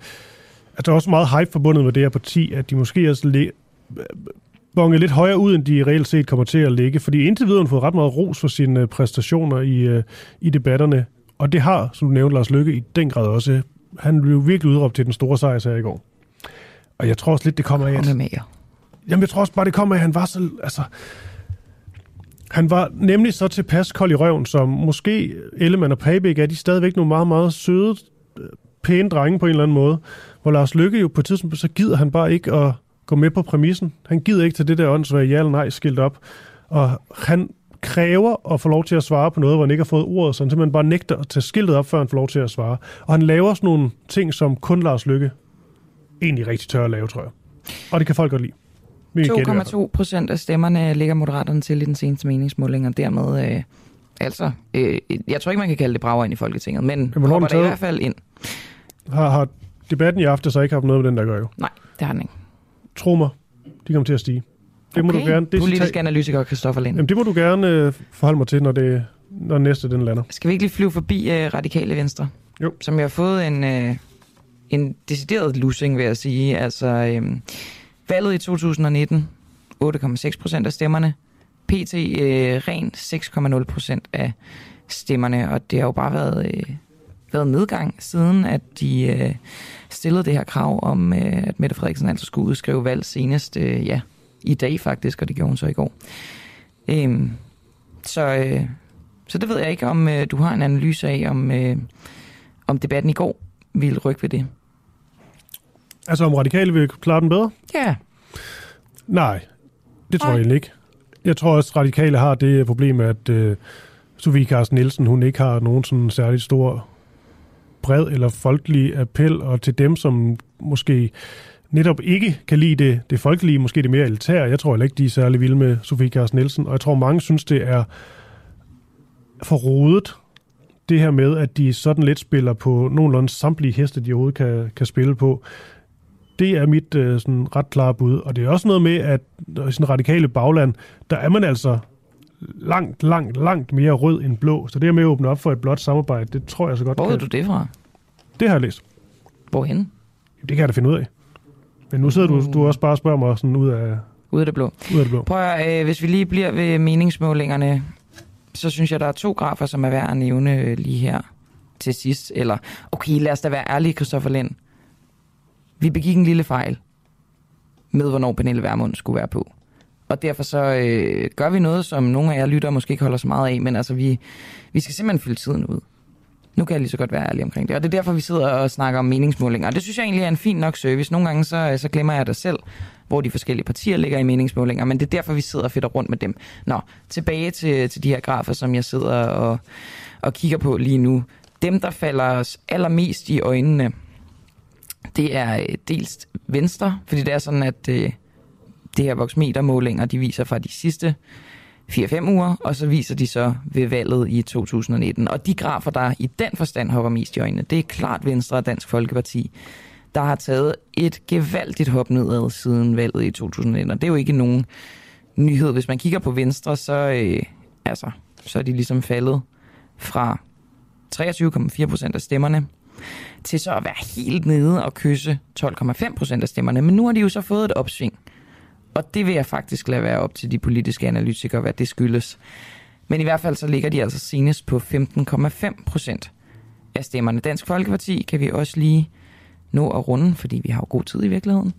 at der er også meget hype forbundet med det her parti, at de måske også le- bonget lidt højere ud, end de reelt set kommer til at ligge. Fordi indtil videre har hun fået ret meget ros for sine øh, præstationer i, øh, i debatterne. Og det har, som du nævnte, Lars Lykke i den grad også. Han blev virkelig udråbt til den store sejr her i går. Og jeg tror også lidt, det kommer af... At, mere. Jamen, jeg tror også bare, det kommer af, at han var så... Altså, han var nemlig så tilpas kold i røven, som måske Ellemann og Pabik er de stadigvæk nogle meget, meget søde, øh, pæne drenge på en eller anden måde. Hvor Lars Lykke jo på et tidspunkt, så gider han bare ikke at gå med på præmissen. Han gider ikke til det der åndssvage ja eller nej skilt op. Og han kræver at få lov til at svare på noget, hvor han ikke har fået ordet, så han simpelthen bare nægter at tage skiltet op, før han får lov til at svare. Og han laver sådan nogle ting, som kun Lars Lykke egentlig rigtig tør at lave, tror jeg. Og det kan folk godt lide. Vi kan gætte i hvert fald. 2,2 procent af stemmerne ligger Moderaterne til i den seneste meningsmåling, og dermed, øh, altså, øh, jeg tror ikke, man kan kalde det brager ind i Folketinget, men hvornår er der i hvert fald ind. Har, har debatten i aften så ikke haft noget med den, der gør jo? Nej, det har den ikke. Tro mig, de kommer til at stige. Det må Okay. du gerne. Det Politisk citat- analytiker Christoffer Lind. Jamen, det må du gerne øh, forholde mig til, når, det, når næste den lander. Skal vi ikke lige flyve forbi øh, Radikale Venstre? Jo. Som jo har fået en, øh, en decideret lussing, vil jeg sige. Altså, øh, valget i 2019, 8,6 procent af stemmerne. PT øh, ren 6,0 procent af stemmerne, og det har jo bare været, øh, været nedgang siden, at de øh, stillede det her krav om, øh, at Mette Frederiksen altså skulle udskrive valg senest, øh, ja, i dag faktisk, og det gjorde hun så i går. Øhm, så, øh, så det ved jeg ikke, om øh, du har en analyse af, om, øh, om debatten i går ville rykke ved det. Altså, om radikale vil klare den bedre? Ja. Nej, det tror jeg egentlig ikke. Jeg tror også, at radikale har det problem, at øh, Sofie Carsten Nielsen, hun ikke har nogen sådan særligt stor bred eller folkelig appel, og til dem, som måske netop ikke kan lide det, det folkelige, måske det mere elitære. Jeg tror heller ikke, de er særlig vilde med Sofie Carsten Nielsen, og jeg tror, mange synes, det er for rodet, det her med, at de sådan lidt spiller på nogenlunde samtlige heste, de overhovedet kan, kan spille på. Det er mit øh, sådan ret klare bud. Og det er også noget med, at i sådan radikale bagland, der er man altså langt, langt, langt mere rød end blå. Så det her med at åbne op for et blot samarbejde, det tror jeg så godt Hvor ved kan. du det fra? Det har jeg læst. Hvorhen? Jamen, Det kan jeg da finde ud af. Men nu sidder du, du også bare og spørger mig sådan ud af, Ud af det blå. ud af det blå. Prøv at, øh, hvis vi lige bliver ved meningsmålingerne, så synes jeg, der er to grafer, som er værd at nævne øh, lige her til sidst. Eller, okay, lad os da være ærlige, Christoffer Lind. Vi begik en lille fejl med, hvornår Pernille Vermund skulle være på. Og derfor så øh, gør vi noget, som nogle af jer lytter måske ikke holder så meget af, men altså vi, vi skal simpelthen fylde tiden ud. Nu kan jeg lige så godt være ærlig omkring det. Og det er derfor, vi sidder og snakker om meningsmålinger. Og det synes jeg egentlig er en fin nok service. Nogle gange så, øh, så glemmer jeg dig selv, hvor de forskellige partier ligger i meningsmålinger. Men det er derfor, vi sidder og fedter rundt med dem. Nå, tilbage til, til de her grafer, som jeg sidder og, og kigger på lige nu. Dem, der falder os allermest i øjnene, det er øh, dels Venstre, fordi det er sådan, at øh, det her voksmetermålinger, de viser fra de sidste 4-5 uger, og så viser de så ved valget i 2019. Og de grafer, der i den forstand hopper mest i øjnene, det er klart Venstre og Dansk Folkeparti, der har taget et gevaldigt hop nedad siden valget i 2019. Og det er jo ikke nogen nyhed. Hvis man kigger på Venstre, så, øh, altså, så er de ligesom faldet fra 23,4 procent af stemmerne til så at være helt nede og kysse 12,5 procent af stemmerne. Men nu har de jo så fået et opsving. Og det vil jeg faktisk lade være op til de politiske analytikere, hvad det skyldes. Men i hvert fald så ligger de altså senest på 15,5 procent af stemmerne. Dansk Folkeparti kan vi også lige nå at runde, fordi vi har jo god tid i virkeligheden.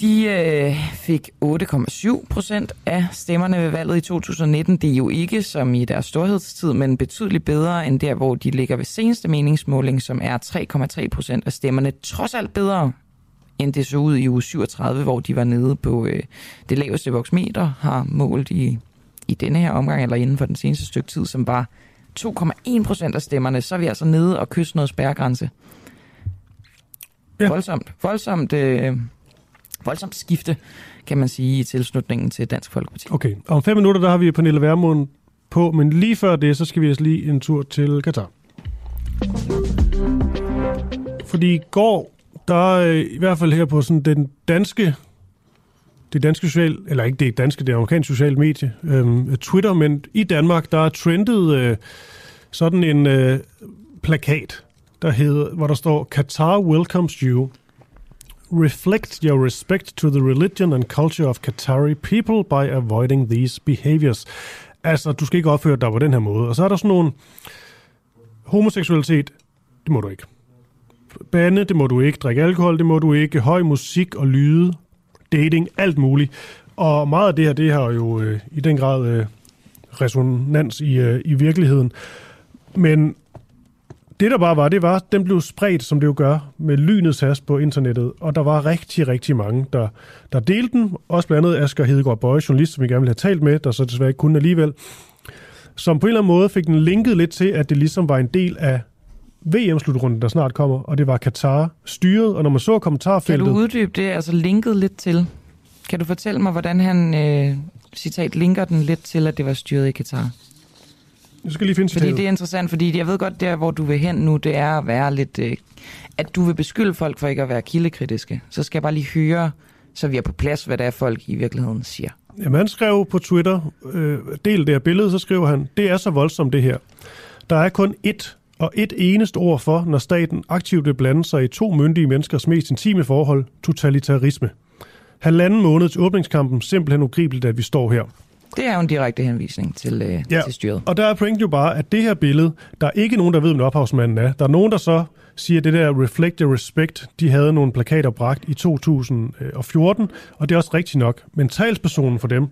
De øh, fik 8,7 procent af stemmerne ved valget i 2019. Det er jo ikke som i deres storhedstid, men betydeligt bedre end der, hvor de ligger ved seneste meningsmåling, som er 3,3 procent af stemmerne. Trods alt bedre end det så ud i uge 37, hvor de var nede på øh, det laveste voksmeter, har målt i, i denne her omgang, eller inden for den seneste stykke tid, som var 2,1 procent af stemmerne. Så er vi altså nede og kysse noget spærregrænse. Ja. Voldsomt. Voldsomt, øh, voldsomt skifte, kan man sige, i tilslutningen til Dansk Folkeparti. Okay, om fem minutter, der har vi Pernille Vermund på, men lige før det, så skal vi altså lige en tur til Katar. Fordi i går, der er øh, i hvert fald her på sådan den danske, det danske social, eller ikke det danske, det amerikanske sociale medie, øh, Twitter, men i Danmark, der er trendet øh, sådan en øh, plakat, der hedder, hvor der står, Qatar welcomes you. Reflect your respect to the religion and culture of Qatari people by avoiding these behaviors. Altså, du skal ikke opføre dig på den her måde. Og så er der sådan nogle homoseksualitet, det må du ikke. Bande, det må du ikke. Drikke alkohol, det må du ikke. Høj musik og lyde, dating, alt muligt. Og meget af det her, det har jo øh, i den grad øh, resonans i, øh, i virkeligheden. Men det der bare var, det var, at den blev spredt, som det jo gør, med lynets hast på internettet. Og der var rigtig, rigtig mange, der, der delte den. Også blandt andet Asger Hedegaard Bøje, journalist, som vi gerne ville have talt med, der så desværre ikke kunne alligevel. Som på en eller anden måde fik den linket lidt til, at det ligesom var en del af VM-slutrunden, der snart kommer, og det var Katar styret, og når man så kommentarfeltet... Kan du uddybe det, altså linket lidt til? Kan du fortælle mig, hvordan han, øh, citat, linker den lidt til, at det var styret i Katar? Jeg skal lige finde Fordi det er interessant, fordi jeg ved godt, der hvor du vil hen nu, det er at være lidt... Øh, at du vil beskylde folk for ikke at være kildekritiske. Så skal jeg bare lige høre, så vi er på plads, hvad det er, folk i virkeligheden siger. Jamen, han skrev på Twitter, øh, del det her billede, så skriver han, det er så voldsomt det her. Der er kun ét og et eneste ord for, når staten aktivt vil blande sig i to myndige menneskers mest intime forhold, totalitarisme. Halvanden måned til åbningskampen, simpelthen ugribeligt, at vi står her. Det er jo en direkte henvisning til, øh, Ja, til styret. og der er pointen jo bare, at det her billede, der er ikke nogen, der ved, hvem ophavsmanden er. Der er nogen, der så siger, at det der Reflect Your Respect, de havde nogle plakater bragt i 2014, og det er også rigtigt nok. Men talspersonen for dem,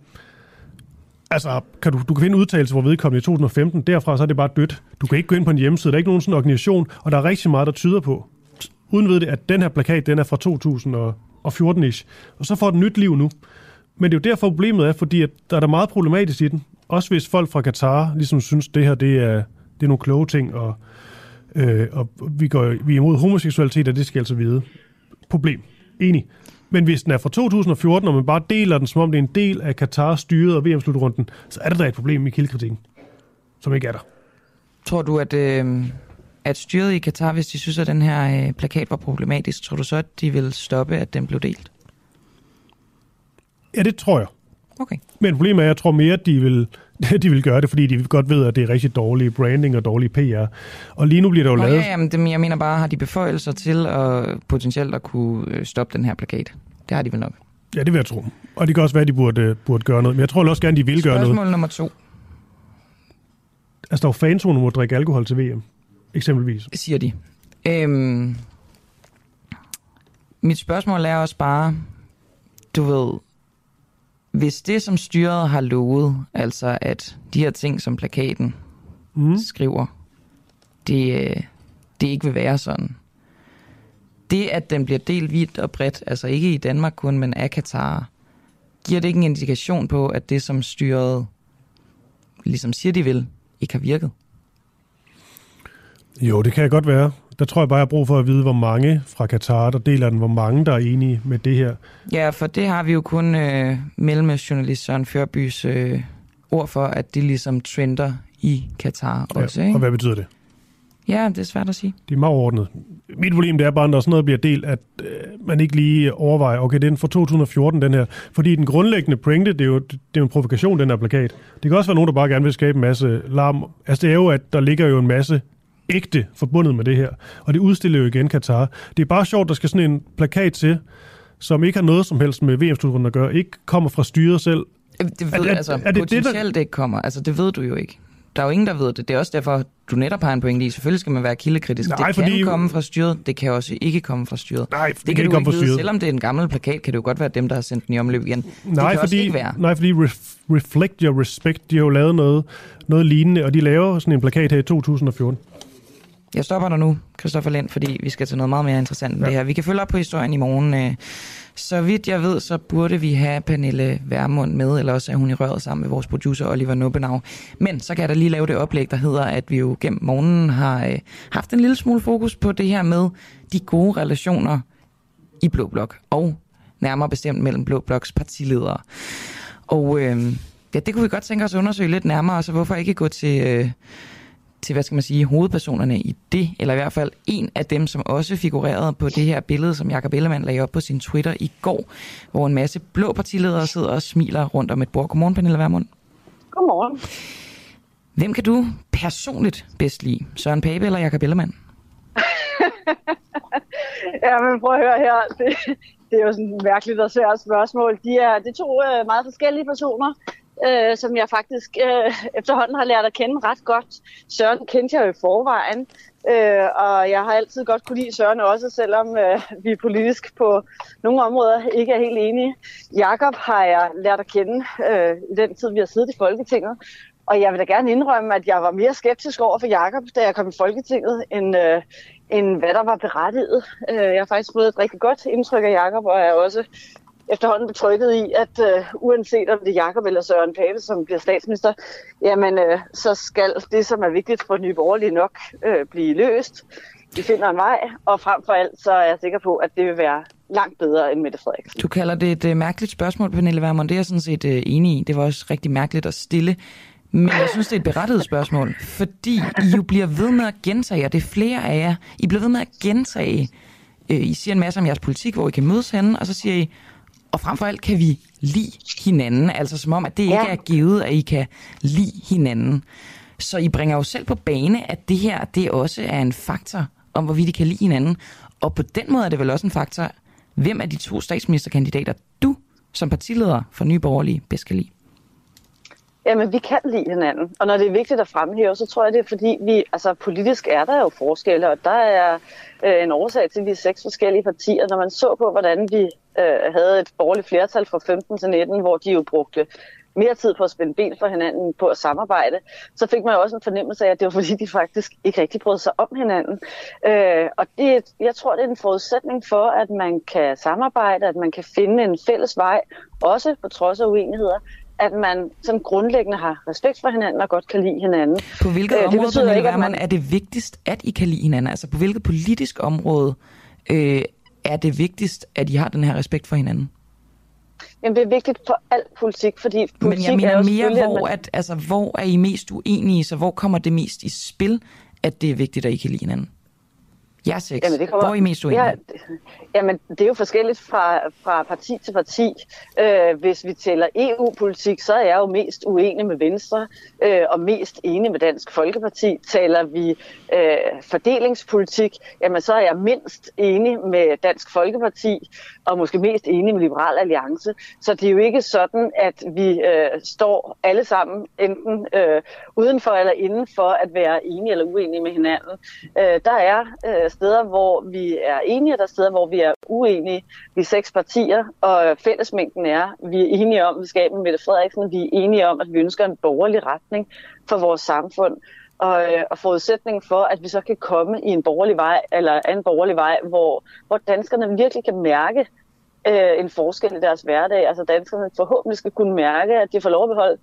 altså, kan du, du kan finde en udtalelse, hvor vedkommende i 2015, derfra så er det bare dødt. Du kan ikke gå ind på en hjemmeside, der er ikke nogen sådan organisation, og der er rigtig meget, der tyder på, uden ved det, at den her plakat, den er fra 2014-ish, og så får den nyt liv nu. Men det er jo derfor problemet er, fordi at der er der meget problematisk i den. Også hvis folk fra Katar ligesom synes, det her det er, det er nogle kloge ting, og, øh, og vi, går, vi er imod homoseksualitet, og det skal altså vide. Problem. Enig. Men hvis den er fra 2014, og man bare deler den, som om det er en del af Katars styret og VM-slutrunden, så er der da et problem i kildekritikken, som ikke er der. Tror du, at, øh, at styret i Katar, hvis de synes, at den her øh, plakat var problematisk, tror du så, at de vil stoppe, at den blev delt? Ja, det tror jeg. Okay. Men problemet er, at jeg tror mere, at de vil, <laughs> de vil gøre det, fordi de godt ved, at det er rigtig dårlig branding og dårlig PR. Og lige nu bliver der jo Nå, lavet... ja, jamen, det, jeg mener bare, har de beføjelser til at potentielt at kunne øh, stoppe den her plakat? Det har de vel nok. Ja, det vil jeg tro. Og det kan også være, at de burde, burde gøre noget. Men jeg tror også gerne, de vil gøre noget. Spørgsmål nummer to, Altså, der er jo fanzoner må drikke alkohol til VM, eksempelvis. siger de. Øhm, mit spørgsmål er også bare, du ved, hvis det, som styret har lovet, altså at de her ting, som plakaten mm. skriver, det, øh, det ikke vil være sådan. Det, at den bliver delt vidt og bredt, altså ikke i Danmark kun, men af Katar, giver det ikke en indikation på, at det, som styret ligesom siger, de vil, ikke har virket? Jo, det kan jeg godt være. Der tror jeg bare, jeg har brug for at vide, hvor mange fra Katar, der deler den, hvor mange, der er enige med det her. Ja, for det har vi jo kun øh, mellemjournalist Søren Førbys øh, ord for, at det ligesom trender i Katar også. Ja, ikke? og hvad betyder det? Ja, det er svært at sige. Det er meget overordnet. Mit problem det er bare, når sådan noget bliver delt, at øh, man ikke lige overvejer, okay, den fra 2014, den her. Fordi den grundlæggende pointe, det er jo, det er en provokation, den her plakat. Det kan også være nogen, der bare gerne vil skabe en masse larm. Altså det er jo, at der ligger jo en masse ægte forbundet med det her. Og det udstiller jo igen Katar. Det er bare sjovt, der skal sådan en plakat til, som ikke har noget som helst med VM-slutrunden at gøre, ikke kommer fra styret selv. Det ved, er, er, altså, er det potentielt det, der... ikke kommer. Altså, det ved du jo ikke. Der er jo ingen, der ved det. Det er også derfor, du netop har en pointe i. Selvfølgelig skal man være kildekritisk. Nej, det fordi... kan komme fra styret, det kan også ikke komme fra styret. Nej, det, det kan, kan ikke komme fra styret. Selvom det er en gammel plakat, kan det jo godt være dem, der har sendt den i omløb igen. Nej, det fordi, ikke være. nej, fordi Ref- Reflect Your Respect, de har jo lavet noget, noget lignende, og de laver sådan en plakat her i 2014. Jeg stopper dig nu, Christoffer Lind, fordi vi skal til noget meget mere interessant end ja. det her. Vi kan følge op på historien i morgen. øh. Så vidt jeg ved, så burde vi have Pernille Værmund med, eller også er hun i røret sammen med vores producer Oliver Nubbenau. Men så kan jeg da lige lave det oplæg, der hedder, at vi jo gennem morgenen har øh, haft en lille smule fokus på det her med de gode relationer i Blå Blok, og nærmere bestemt mellem Blå Bloks partiledere. Og øh, ja, det kunne vi godt tænke os at undersøge lidt nærmere, så hvorfor ikke gå til... Øh, til, hvad skal man sige, hovedpersonerne i det, eller i hvert fald en af dem, som også figurerede på det her billede, som Jakob Ellemann lagde op på sin Twitter i går, hvor en masse blå partiledere sidder og smiler rundt om et bord. Godmorgen, Pernille Vermund. Godmorgen. Hvem kan du personligt bedst lide? Søren Pape eller Jakob Ellemann? <laughs> ja, men prøv at høre her. Det, det er jo sådan et mærkeligt og svært spørgsmål. De er, det er to øh, meget forskellige personer øh, som jeg faktisk øh, efterhånden har lært at kende ret godt. Søren kendte jeg jo i forvejen, øh, og jeg har altid godt kunne lide Søren også, selvom øh, vi politisk på nogle områder ikke er helt enige. Jakob har jeg lært at kende øh, i den tid, vi har siddet i Folketinget, og jeg vil da gerne indrømme, at jeg var mere skeptisk over for Jakob, da jeg kom i Folketinget, end, øh, end hvad der var berettiget. Øh, jeg har faktisk fået et rigtig godt indtryk af Jakob, og er også efterhånden betrykket i, at øh, uanset om det er Jakob eller Søren Pape, som bliver statsminister, jamen øh, så skal det, som er vigtigt for Nye Borgerlige nok øh, blive løst. Vi finder en vej, og frem for alt, så er jeg sikker på, at det vil være langt bedre end Mette Frederiksen. Du kalder det et øh, mærkeligt spørgsmål, Pernille Vermund. Det er jeg sådan set øh, enig i. Det var også rigtig mærkeligt at stille. Men jeg synes, det er et berettiget spørgsmål, fordi I jo bliver ved med at gentage, og det er flere af jer, I bliver ved med at gentage, øh, I siger en masse om jeres politik, hvor I kan mødes henne, og så siger I, og frem for alt kan vi lide hinanden, altså som om, at det ikke ja. er givet, at I kan lide hinanden. Så I bringer jo selv på bane, at det her, det også er en faktor om, hvorvidt I kan lide hinanden. Og på den måde er det vel også en faktor, hvem af de to statsministerkandidater, du som partileder for Nye Borgerlige bedst kan lide? Jamen, vi kan lide hinanden. Og når det er vigtigt at fremhæve, så tror jeg, det er fordi, vi, altså politisk er der jo forskelle, og der er øh, en årsag til, de vi seks forskellige partier. Når man så på, hvordan vi øh, havde et borgerligt flertal fra 15 til 19, hvor de jo brugte mere tid på at spænde ben for hinanden, på at samarbejde, så fik man jo også en fornemmelse af, at det var <laughs> fordi, de faktisk ikke rigtig brød sig om hinanden. Øh, og det, jeg tror, det er en forudsætning for, at man kan samarbejde, at man kan finde en fælles vej, også på trods af uenigheder, at man som grundlæggende har respekt for hinanden og godt kan lide hinanden. På hvilket øh, område, det ikke, at man... er det vigtigst, at I kan lide hinanden? Altså på hvilket politisk område øh, er det vigtigst, at I har den her respekt for hinanden? Jamen, det er vigtigt for al politik, fordi politik Men jeg mener er mere, hvor, man... at, altså, hvor er I mest uenige, så hvor kommer det mest i spil, at det er vigtigt, at I kan lide hinanden? Er seks. Jamen, det kommer... Hvor er I mest uenige? Ja, jamen, det er jo forskelligt fra, fra parti til parti. Øh, hvis vi tæller EU-politik, så er jeg jo mest uenig med Venstre øh, og mest enig med Dansk Folkeparti. Taler vi øh, fordelingspolitik, jamen så er jeg mindst enig med Dansk Folkeparti og måske mest enige med Liberal Alliance. Så det er jo ikke sådan, at vi øh, står alle sammen enten øh, udenfor eller indenfor at være enige eller uenige med hinanden. Øh, der er øh, steder, hvor vi er enige, og der er steder, hvor vi er uenige. Vi er seks partier, og fællesmængden er, vi er enige om, at vi skal af med Mette Frederiksen. Vi er enige om, at vi ønsker en borgerlig retning for vores samfund. Og, øh, og forudsætningen for, at vi så kan komme i en borgerlig vej, eller en borgerlig vej, hvor, hvor danskerne virkelig kan mærke øh, en forskel i deres hverdag. Altså danskerne forhåbentlig skal kunne mærke, at de får lov at beholde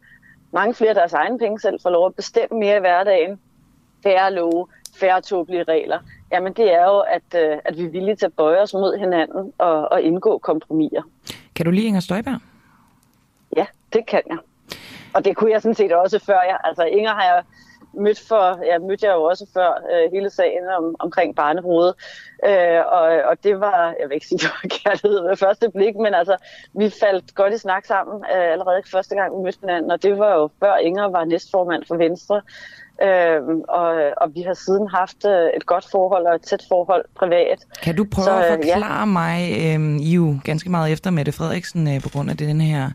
mange flere af deres egne penge selv, får lov at bestemme mere i hverdagen, færre love, færre tåbelige regler. Jamen det er jo, at, øh, at vi er villige til at bøje os mod hinanden og, og indgå kompromiser. Kan du lide Inger Støjberg? Ja, det kan jeg. Og det kunne jeg sådan set også før jeg. Altså Inger har jeg mødt for, ja, mødte jeg jo også før øh, hele sagen om, omkring barnebrudet. Øh, og, og det var, jeg vil ikke sige, <laughs> det var kærlighed ved første blik, men altså, vi faldt godt i snak sammen øh, allerede første gang, vi mødte hinanden, og det var jo før Inger var næstformand for Venstre. Øh, og, og vi har siden haft øh, et godt forhold og et tæt forhold privat. Kan du prøve Så, at forklare ja. mig, øh, I jo ganske meget efter Mette Frederiksen øh, på grund af den her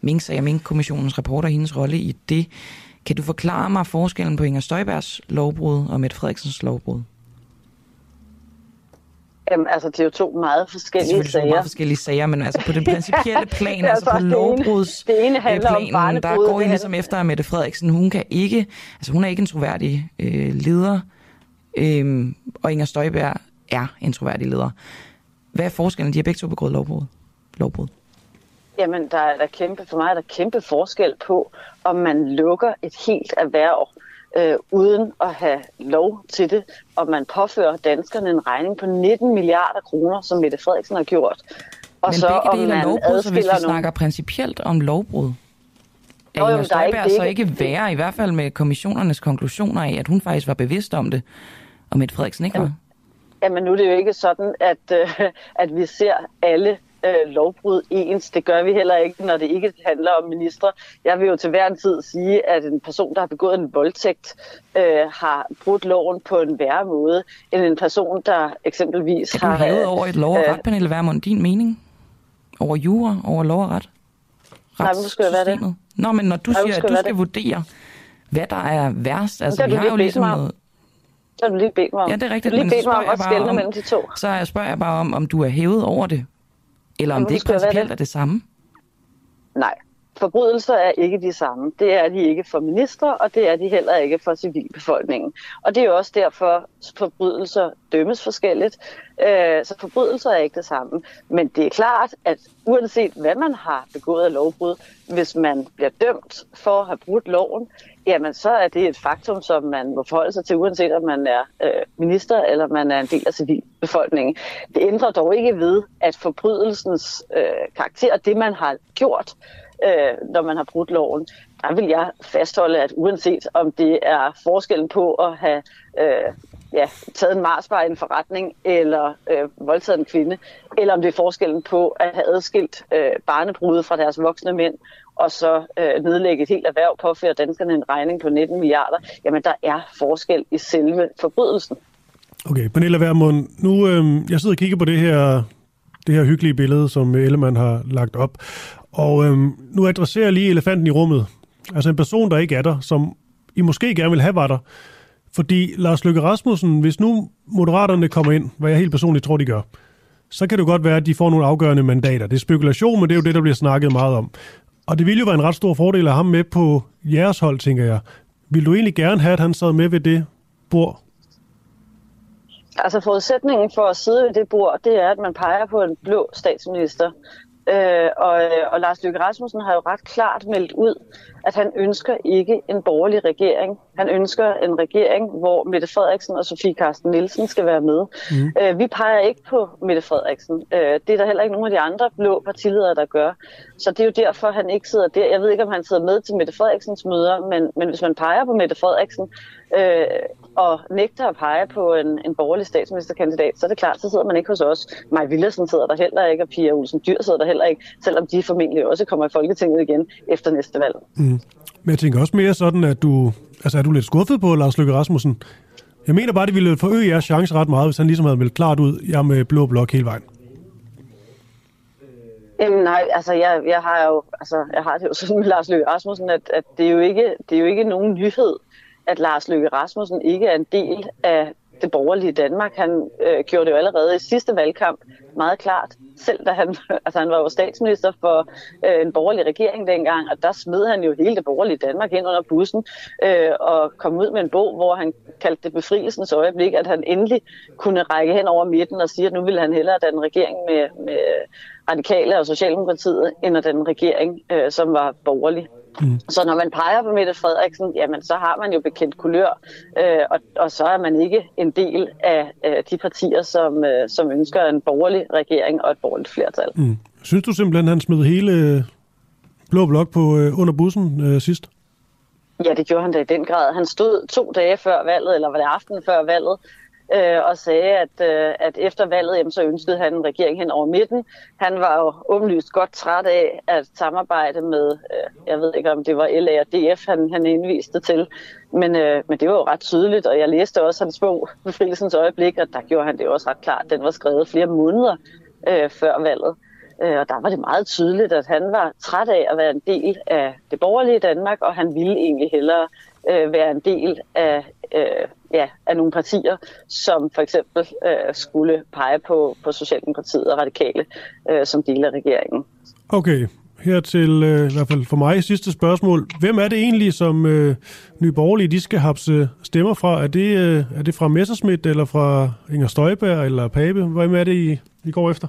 Mink-sag og Mink-kommissionens rapport og hendes rolle i det. Kan du forklare mig forskellen på Inger Støjbergs lovbrud og Mette Frederiksens lovbrud? Jamen, altså, det er jo to meget forskellige det sager. Det er meget forskellige sager, men altså på det <laughs> principielle plan, altså, på lovbruds det ene handler planen, om der går I ligesom efter at Mette Frederiksen. Hun kan ikke, altså hun er ikke en troværdig øh, leder, øh, og Inger Støjberg er en troværdig leder. Hvad er forskellen? De har begge to begået lovbrud. lovbrud. Jamen, der er der kæmpe, for mig er der kæmpe forskel på, om man lukker et helt erhverv øh, uden at have lov til det, og man påfører danskerne en regning på 19 milliarder kroner, som Mette Frederiksen har gjort. Og Men så om man lovbrud, så hvis vi nogle... snakker principielt om lovbrud, er Inger Støjberg så ikke værre, i hvert fald med kommissionernes konklusioner af, at hun faktisk var bevidst om det, og Mette Frederiksen ikke var? Jamen nu er det jo ikke sådan, at, øh, at vi ser alle øh, lovbrud ens. Det gør vi heller ikke, når det ikke handler om ministre. Jeg vil jo til hver en tid sige, at en person, der har begået en voldtægt, øh, har brudt loven på en værre måde, end en person, der eksempelvis har... Er du hævet over et lov- og øh, ret, Pernille Vermund, din mening? Over jura, over lov og ret? Nej, hvorfor skulle det være det? Nå, men når du Nej, siger, at du skal det? vurdere, hvad der er værst, altså vi har jo ligesom noget... Så har du lige bedt mig om. Ja, det er rigtigt. Du lige bedt mig om at skælne mellem de to. Så jeg spørger jeg bare om, om du er hævet over det, eller om det ikke principielt er det samme? Nej, forbrydelser er ikke de samme. Det er de ikke for ministre, og det er de heller ikke for civilbefolkningen. Og det er jo også derfor, at forbrydelser dømmes forskelligt. Øh, så forbrydelser er ikke det samme. Men det er klart, at uanset hvad man har begået af lovbrud, hvis man bliver dømt for at have brudt loven, jamen så er det et faktum, som man må forholde sig til, uanset om man er øh, minister eller man er en del af civilbefolkningen. Det ændrer dog ikke ved, at forbrydelsens øh, karakter, det man har gjort, øh, når man har brudt loven, der vil jeg fastholde, at uanset om det er forskellen på at have øh, ja, taget en marsbar i en forretning, eller øh, voldtaget en kvinde, eller om det er forskellen på at have adskilt øh, barnebrude fra deres voksne mænd, og så øh, nedlægge et helt erhverv, påføre danskerne en regning på 19 milliarder, jamen der er forskel i selve forbrydelsen. Okay, Pernille Vermund, nu øh, jeg sidder og kigger på det her, det her hyggelige billede, som Ellemann har lagt op, og øh, nu adresserer jeg lige elefanten i rummet. Altså en person, der ikke er der, som I måske gerne vil have var der. Fordi Lars Løkke Rasmussen, hvis nu Moderaterne kommer ind, hvad jeg helt personligt tror, de gør, så kan det godt være, at de får nogle afgørende mandater. Det er spekulation, men det er jo det, der bliver snakket meget om. Og det ville jo være en ret stor fordel at have ham med på jeres hold, tænker jeg. Vil du egentlig gerne have, at han sad med ved det bord? Altså forudsætningen for at sidde ved det bord, det er, at man peger på en blå statsminister. Øh, og, og Lars Løkke Rasmussen har jo ret klart meldt ud, at han ønsker ikke en borgerlig regering. Han ønsker en regering, hvor Mette Frederiksen og Sofie Carsten Nielsen skal være med. Mm. Øh, vi peger ikke på Mette Frederiksen. Øh, det er der heller ikke nogen af de andre blå partiledere, der gør. Så det er jo derfor, han ikke sidder der. Jeg ved ikke, om han sidder med til Mette Frederiksens møder, men, men hvis man peger på Mette Frederiksen øh, og nægter at pege på en, en borgerlig statsministerkandidat, så er det klart, så sidder man ikke hos os. Maj Villersen sidder der heller ikke, og Pia Olsen Dyr sidder der heller ikke, selvom de formentlig også kommer i Folketinget igen efter næste valg. Mm. Men jeg tænker også mere sådan, at du, altså er du lidt skuffet på Lars Løkke Rasmussen? Jeg mener bare, det ville forøge jeres chance ret meget, hvis han ligesom havde meldt klart ud, jeg med blå blok hele vejen. Jamen nej, altså jeg, jeg har jo altså, jeg har det jo sådan med Lars Løkke Rasmussen, at, at det, er jo ikke, det er jo ikke nogen nyhed, at Lars Løkke Rasmussen ikke er en del af det borgerlige Danmark. Han øh, gjorde det jo allerede i sidste valgkamp meget klart, selv da han, <laughs> altså han var jo statsminister for øh, en borgerlig regering dengang, og der smed han jo hele det borgerlige Danmark ind under bussen øh, og kom ud med en bog, hvor han kaldte det befrielsens øjeblik, at han endelig kunne række hen over midten og sige, at nu ville han hellere danne regering med, med radikale og Socialdemokratiet, end at den regering, øh, som var borgerlig. Mm. Så når man peger på Mette Frederiksen, jamen så har man jo bekendt kulør, øh, og, og så er man ikke en del af øh, de partier, som, øh, som ønsker en borgerlig regering og et borgerligt flertal. Mm. Synes du simpelthen, han smed hele øh, Blå Blok på øh, under bussen øh, sidst? Ja, det gjorde han da i den grad. Han stod to dage før valget, eller var det aften før valget, øh, og sagde, at, øh, at efter valget, jamen, så ønskede han en regering hen over midten. Han var jo åbenlyst godt træt af at samarbejde med, øh, jeg ved ikke om det var LA og DF, han, han indviste til, men, øh, men det var jo ret tydeligt, og jeg læste også hans bog, Befrielsens øjeblik, og der gjorde han det også ret klart. Den var skrevet flere måneder øh, før valget. Øh, og der var det meget tydeligt, at han var træt af at være en del af det borgerlige Danmark, og han ville egentlig hellere øh, være en del af, øh, ja, af nogle partier, som for eksempel øh, skulle pege på, på Socialdemokratiet og Radikale øh, som del af regeringen. Okay, her til øh, i hvert fald for mig sidste spørgsmål. Hvem er det egentlig, som øh, Nye Borgerlige de skal hapse stemmer fra? Er det, øh, er det fra Messerschmidt, eller fra Inger Støjberg, eller Pape? Hvem er det, I, I går efter?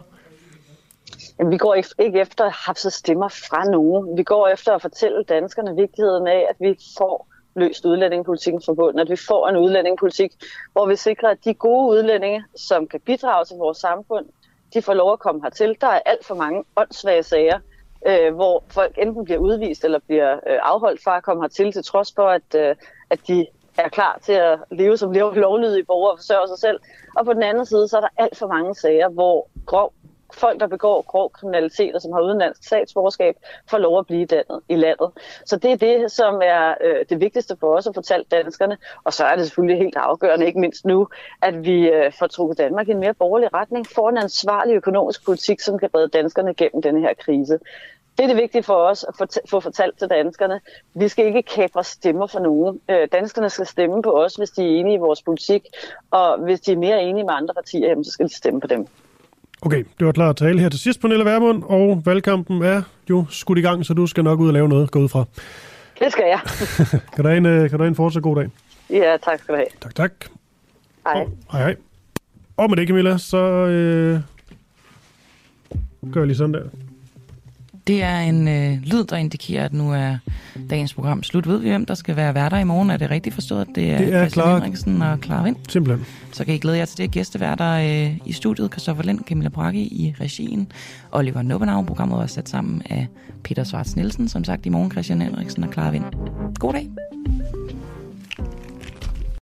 Jamen, vi går ikke efter at hapse stemmer fra nogen. Vi går efter at fortælle danskerne vigtigheden af, at vi får løst udlændingepolitikken forbundet, at vi får en udlændingepolitik, hvor vi sikrer, at de gode udlændinge, som kan bidrage til vores samfund, de får lov at komme hertil. Der er alt for mange åndssvage sager, øh, hvor folk enten bliver udvist eller bliver øh, afholdt fra at komme hertil, til trods for, at, øh, at de er klar til at leve som lovlydige borgere og forsørge sig selv. Og på den anden side, så er der alt for mange sager, hvor grov folk, der begår grov kriminalitet og som har udenlandsk statsborgerskab, får lov at blive dannet i landet. Så det er det, som er øh, det vigtigste for os at fortælle danskerne. Og så er det selvfølgelig helt afgørende, ikke mindst nu, at vi øh, får trukket Danmark i en mere borgerlig retning, får en ansvarlig økonomisk politik, som kan redde danskerne gennem denne her krise. Det er det vigtige for os at få fortalt til danskerne. Vi skal ikke kapre stemmer for nogen. Øh, danskerne skal stemme på os, hvis de er enige i vores politik, og hvis de er mere enige med andre partier, så skal de stemme på dem. Okay, det var klar at tale her til sidst, Pernille Vermund, og valgkampen er jo skudt i gang, så du skal nok ud og lave noget, gå ud fra. Det skal jeg. <laughs> kan du have en, øh, kan du have en fortsat god dag? Ja, tak skal du have. Tak, tak. Hej. Og, hej, hej. Og med det, Camilla, så øh, gør jeg lige sådan der. Det er en øh, lyd, der indikerer, at nu er dagens program slut. Ved vi, hvem der skal være værter i morgen? Er det rigtigt forstået, det er, det er Christian Henriksen og Clara Vind? Simpelthen. Så kan I glæde jer til det. Gæsteværter øh, i studiet, Christoffer Lind, Camilla Bragi i regien, Oliver Nubbenau. Programmet var sat sammen af Peter Svarts Nielsen, som sagt i morgen Christian Henriksen og Clara Vind. God dag.